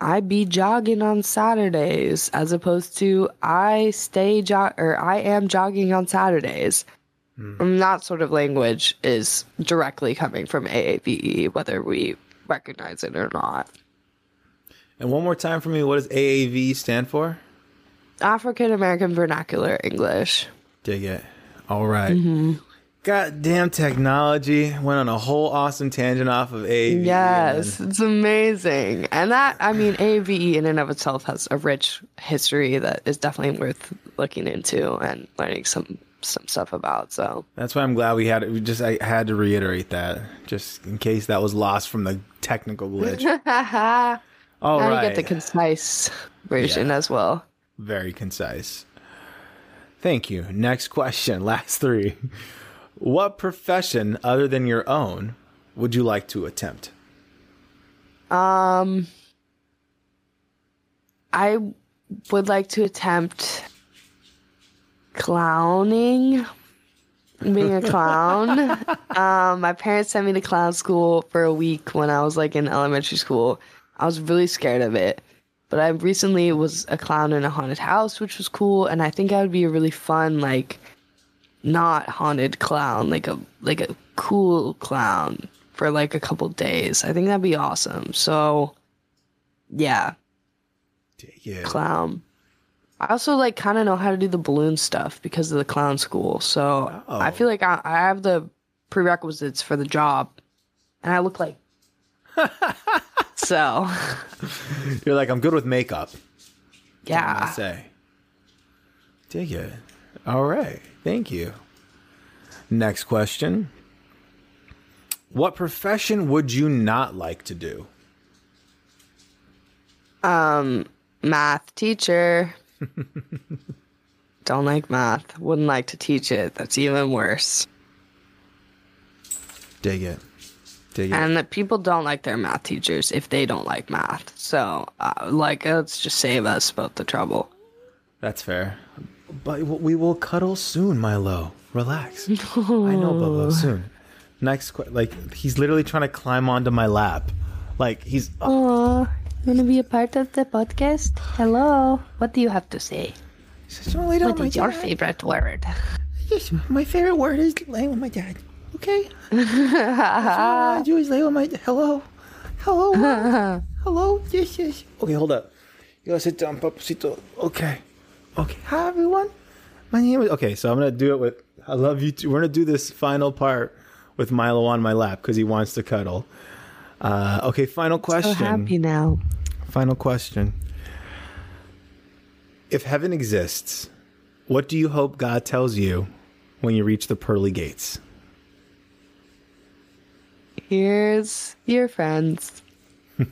Speaker 2: I be jogging on Saturdays as opposed to I stay jog or I am jogging on Saturdays. Mm. And that sort of language is directly coming from AAVE, whether we recognize it or not.
Speaker 1: And one more time for me, what does AAV stand for?
Speaker 2: African American Vernacular English.
Speaker 1: Dig it. All right. mm-hmm. Goddamn technology went on a whole awesome tangent off of AVE.
Speaker 2: Yes, it's amazing. And that, I mean, AAVE in and of itself has a rich history that is definitely worth looking into and learning some some stuff about. So
Speaker 1: that's why I'm glad we had it. We just I had to reiterate that just in case that was lost from the technical glitch. *laughs*
Speaker 2: All now right. you get the concise version yeah. as well.
Speaker 1: Very concise. Thank you. Next question, *laughs* last three. What profession other than your own would you like to attempt?
Speaker 2: Um I would like to attempt clowning. Being a clown. *laughs* um, my parents sent me to clown school for a week when I was like in elementary school. I was really scared of it. But I recently was a clown in a haunted house, which was cool, and I think I would be a really fun, like, not haunted clown, like a like a cool clown for like a couple days. I think that'd be awesome. So, yeah,
Speaker 1: yeah,
Speaker 2: clown. I also like kind of know how to do the balloon stuff because of the clown school. So oh. I feel like I, I have the prerequisites for the job, and I look like *laughs* so
Speaker 1: you're like, I'm good with makeup.
Speaker 2: Yeah.
Speaker 1: I say. Dig it. All right. Thank you. Next question. What profession would you not like to do?
Speaker 2: Um, math teacher. *laughs* Don't like math. Wouldn't like to teach it. That's even worse.
Speaker 1: Dig it. Dig it.
Speaker 2: And that people don't like their math teachers if they don't like math. So, uh, like, let's just save us both the trouble.
Speaker 1: That's fair. But we will cuddle soon, Milo. Relax. *laughs* I know, Bobo. Soon. Next, like, he's literally trying to climb onto my lap. Like, he's.
Speaker 2: Oh, you want to be a part of the podcast? Hello. What do you have to say? What is your favorite word?
Speaker 3: Yes, my favorite word is laying with my dad. Okay. I do is lay on my hello, hello, *laughs* hello. Yes, yes.
Speaker 1: Okay, hold up. You gotta sit down, papacito. Okay. Okay.
Speaker 3: Hi, everyone.
Speaker 1: My name is. Okay, so I'm gonna do it with. I love you. Too. We're gonna do this final part with Milo on my lap because he wants to cuddle. Uh, okay, final question. So
Speaker 2: happy now.
Speaker 1: Final question. If heaven exists, what do you hope God tells you when you reach the pearly gates?
Speaker 2: Here's your friends. *laughs*
Speaker 1: we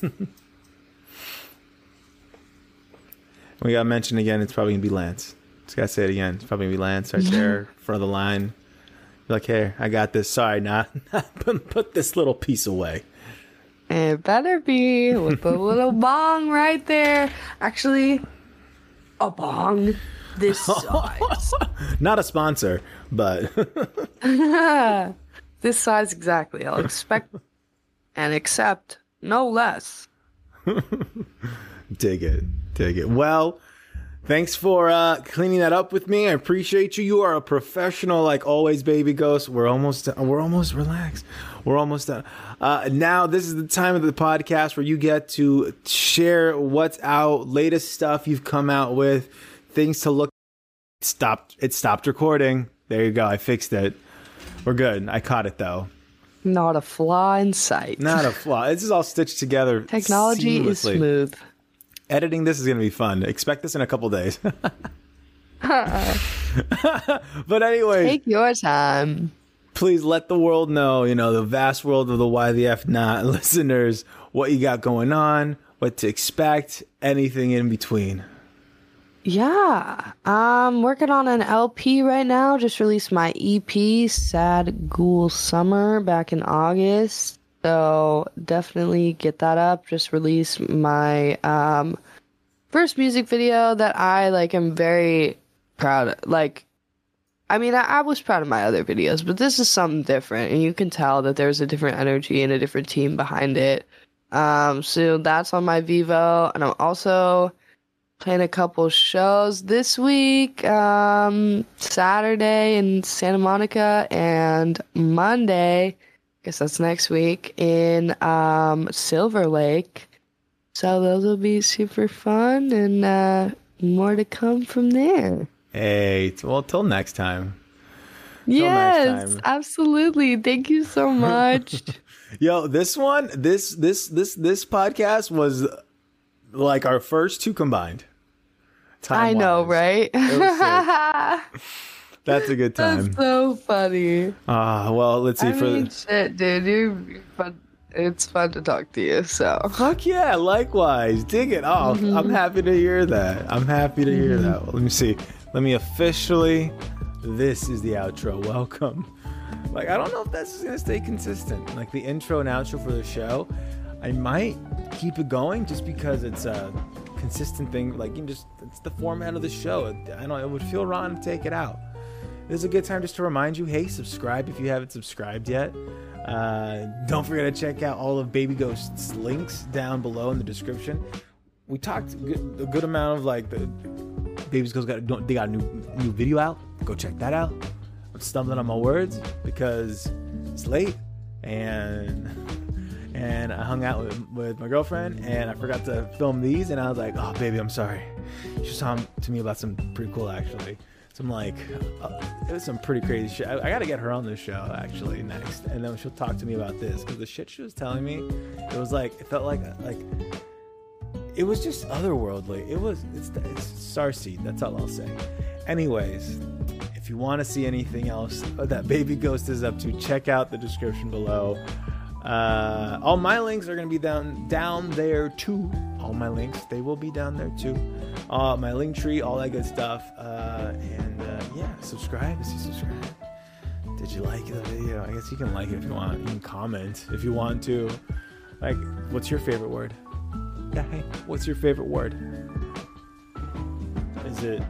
Speaker 1: got mentioned again. It's probably gonna be Lance. Just gotta say it again. It's probably gonna be Lance right *laughs* there, front of the line. Like, hey, I got this. Sorry, not, *laughs* put, put this little piece away.
Speaker 2: It better be with a little *laughs* bong right there. Actually, a bong this *laughs* size.
Speaker 1: Not a sponsor, but *laughs*
Speaker 2: this size exactly. I'll expect and accept no less.
Speaker 1: dig it. Dig it. Well, thanks for uh, cleaning that up with me. I appreciate you. You are a professional, like always, baby ghost. We're almost we're almost relaxed. We're almost done. Uh, now this is the time of the podcast where you get to share what's out, latest stuff you've come out with, things to look. Stopped. It stopped recording. There you go. I fixed it. We're good. I caught it though.
Speaker 2: Not a flaw in sight.
Speaker 1: Not a *laughs* flaw. This is all stitched together.
Speaker 2: Technology is smooth.
Speaker 1: Editing this is going to be fun. Expect this in a couple days. *laughs* *laughs* but anyway,
Speaker 2: Take your time.
Speaker 1: please let the world know, you know, the vast world of the Why the F Not *laughs* listeners, what you got going on, what to expect, anything in between.
Speaker 2: Yeah, I'm working on an LP right now. Just released my EP, Sad Ghoul Summer, back in August. So definitely get that up. Just released my um, first music video that I like. am very proud. Of. Like, I mean, I, I was proud of my other videos, but this is something different, and you can tell that there's a different energy and a different team behind it. Um, so that's on my Vevo, and I'm also playing a couple shows this week um saturday in santa monica and monday guess that's next week in um silver lake so those will be super fun and uh more to come from there
Speaker 1: Hey, well, till next time.
Speaker 2: yes
Speaker 1: time.
Speaker 2: absolutely thank you so *laughs* much
Speaker 1: Yo, this one, this this this this podcast was like our first two combined.
Speaker 2: i know
Speaker 1: Time-wise.
Speaker 2: right *laughs*
Speaker 1: That's a good *laughs* time.
Speaker 2: that's so funny
Speaker 1: Ah, well, let's see
Speaker 2: i
Speaker 1: for
Speaker 2: mean shit dude you it's fun to talk to you so
Speaker 1: Fuck yeah, likewise. Dig it off.
Speaker 2: Mm-hmm.
Speaker 1: I'm happy to hear that. I'm happy to hear that. Well, let me see. Let me officially. This is the outro. Welcome. Like, I don't know if that's going to stay consistent. Like, the intro and outro for the show, I might keep it going just because it's a consistent thing. Like, you just, it's the format of the show. I don't, it would feel wrong to take it out. This is a good time just to remind you hey, subscribe if you haven't subscribed yet. Uh, don't forget to check out all of Baby Ghost's links down below in the description. We talked a good, amount of like the Baby Ghost got they got a new new video out. Go check that out. I'm stumbling on my words because it's late and and I hung out with, with my girlfriend and I forgot to film these and I was like, oh baby, I'm sorry. She was talking to me about some pretty cool actually. Some like uh, it was some pretty crazy shit. I, I got to get her on the show actually next, and then she'll talk to me about this because the shit she was telling me, it was like it felt like like it was just otherworldly. It was it's it's starseed. That's all I'll say. Anyways, if you want to see anything else that Baby Ghost is up to, check out the description below. Uh, all my links are gonna be down down there too. All my links they will be down there too. Uh, my Linktree, all that good stuff. Uh, and uh, yeah, subscribe if you subscribe. Did you like the video? I guess you can like it if you want. You can comment if you want to. Like, what's your favorite word? Yeah, hey, what's your favorite word? Is it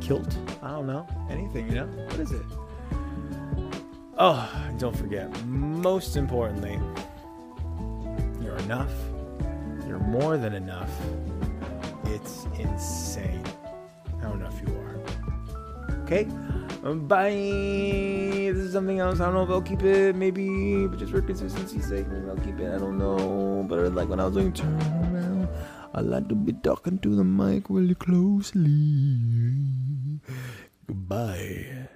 Speaker 1: kilt? I don't know. Anything, you know? What is it? Oh, and don't forget, most importantly, you're enough. You're more than enough. It's insane how enough you are. Okay? Um, bye. This is something else. I don't know if I'll keep it. Maybe, but just for consistency's sake, maybe I'll keep it. I don't know. But like when I was doing turn around, I like to be talking to the mic really closely. Goodbye.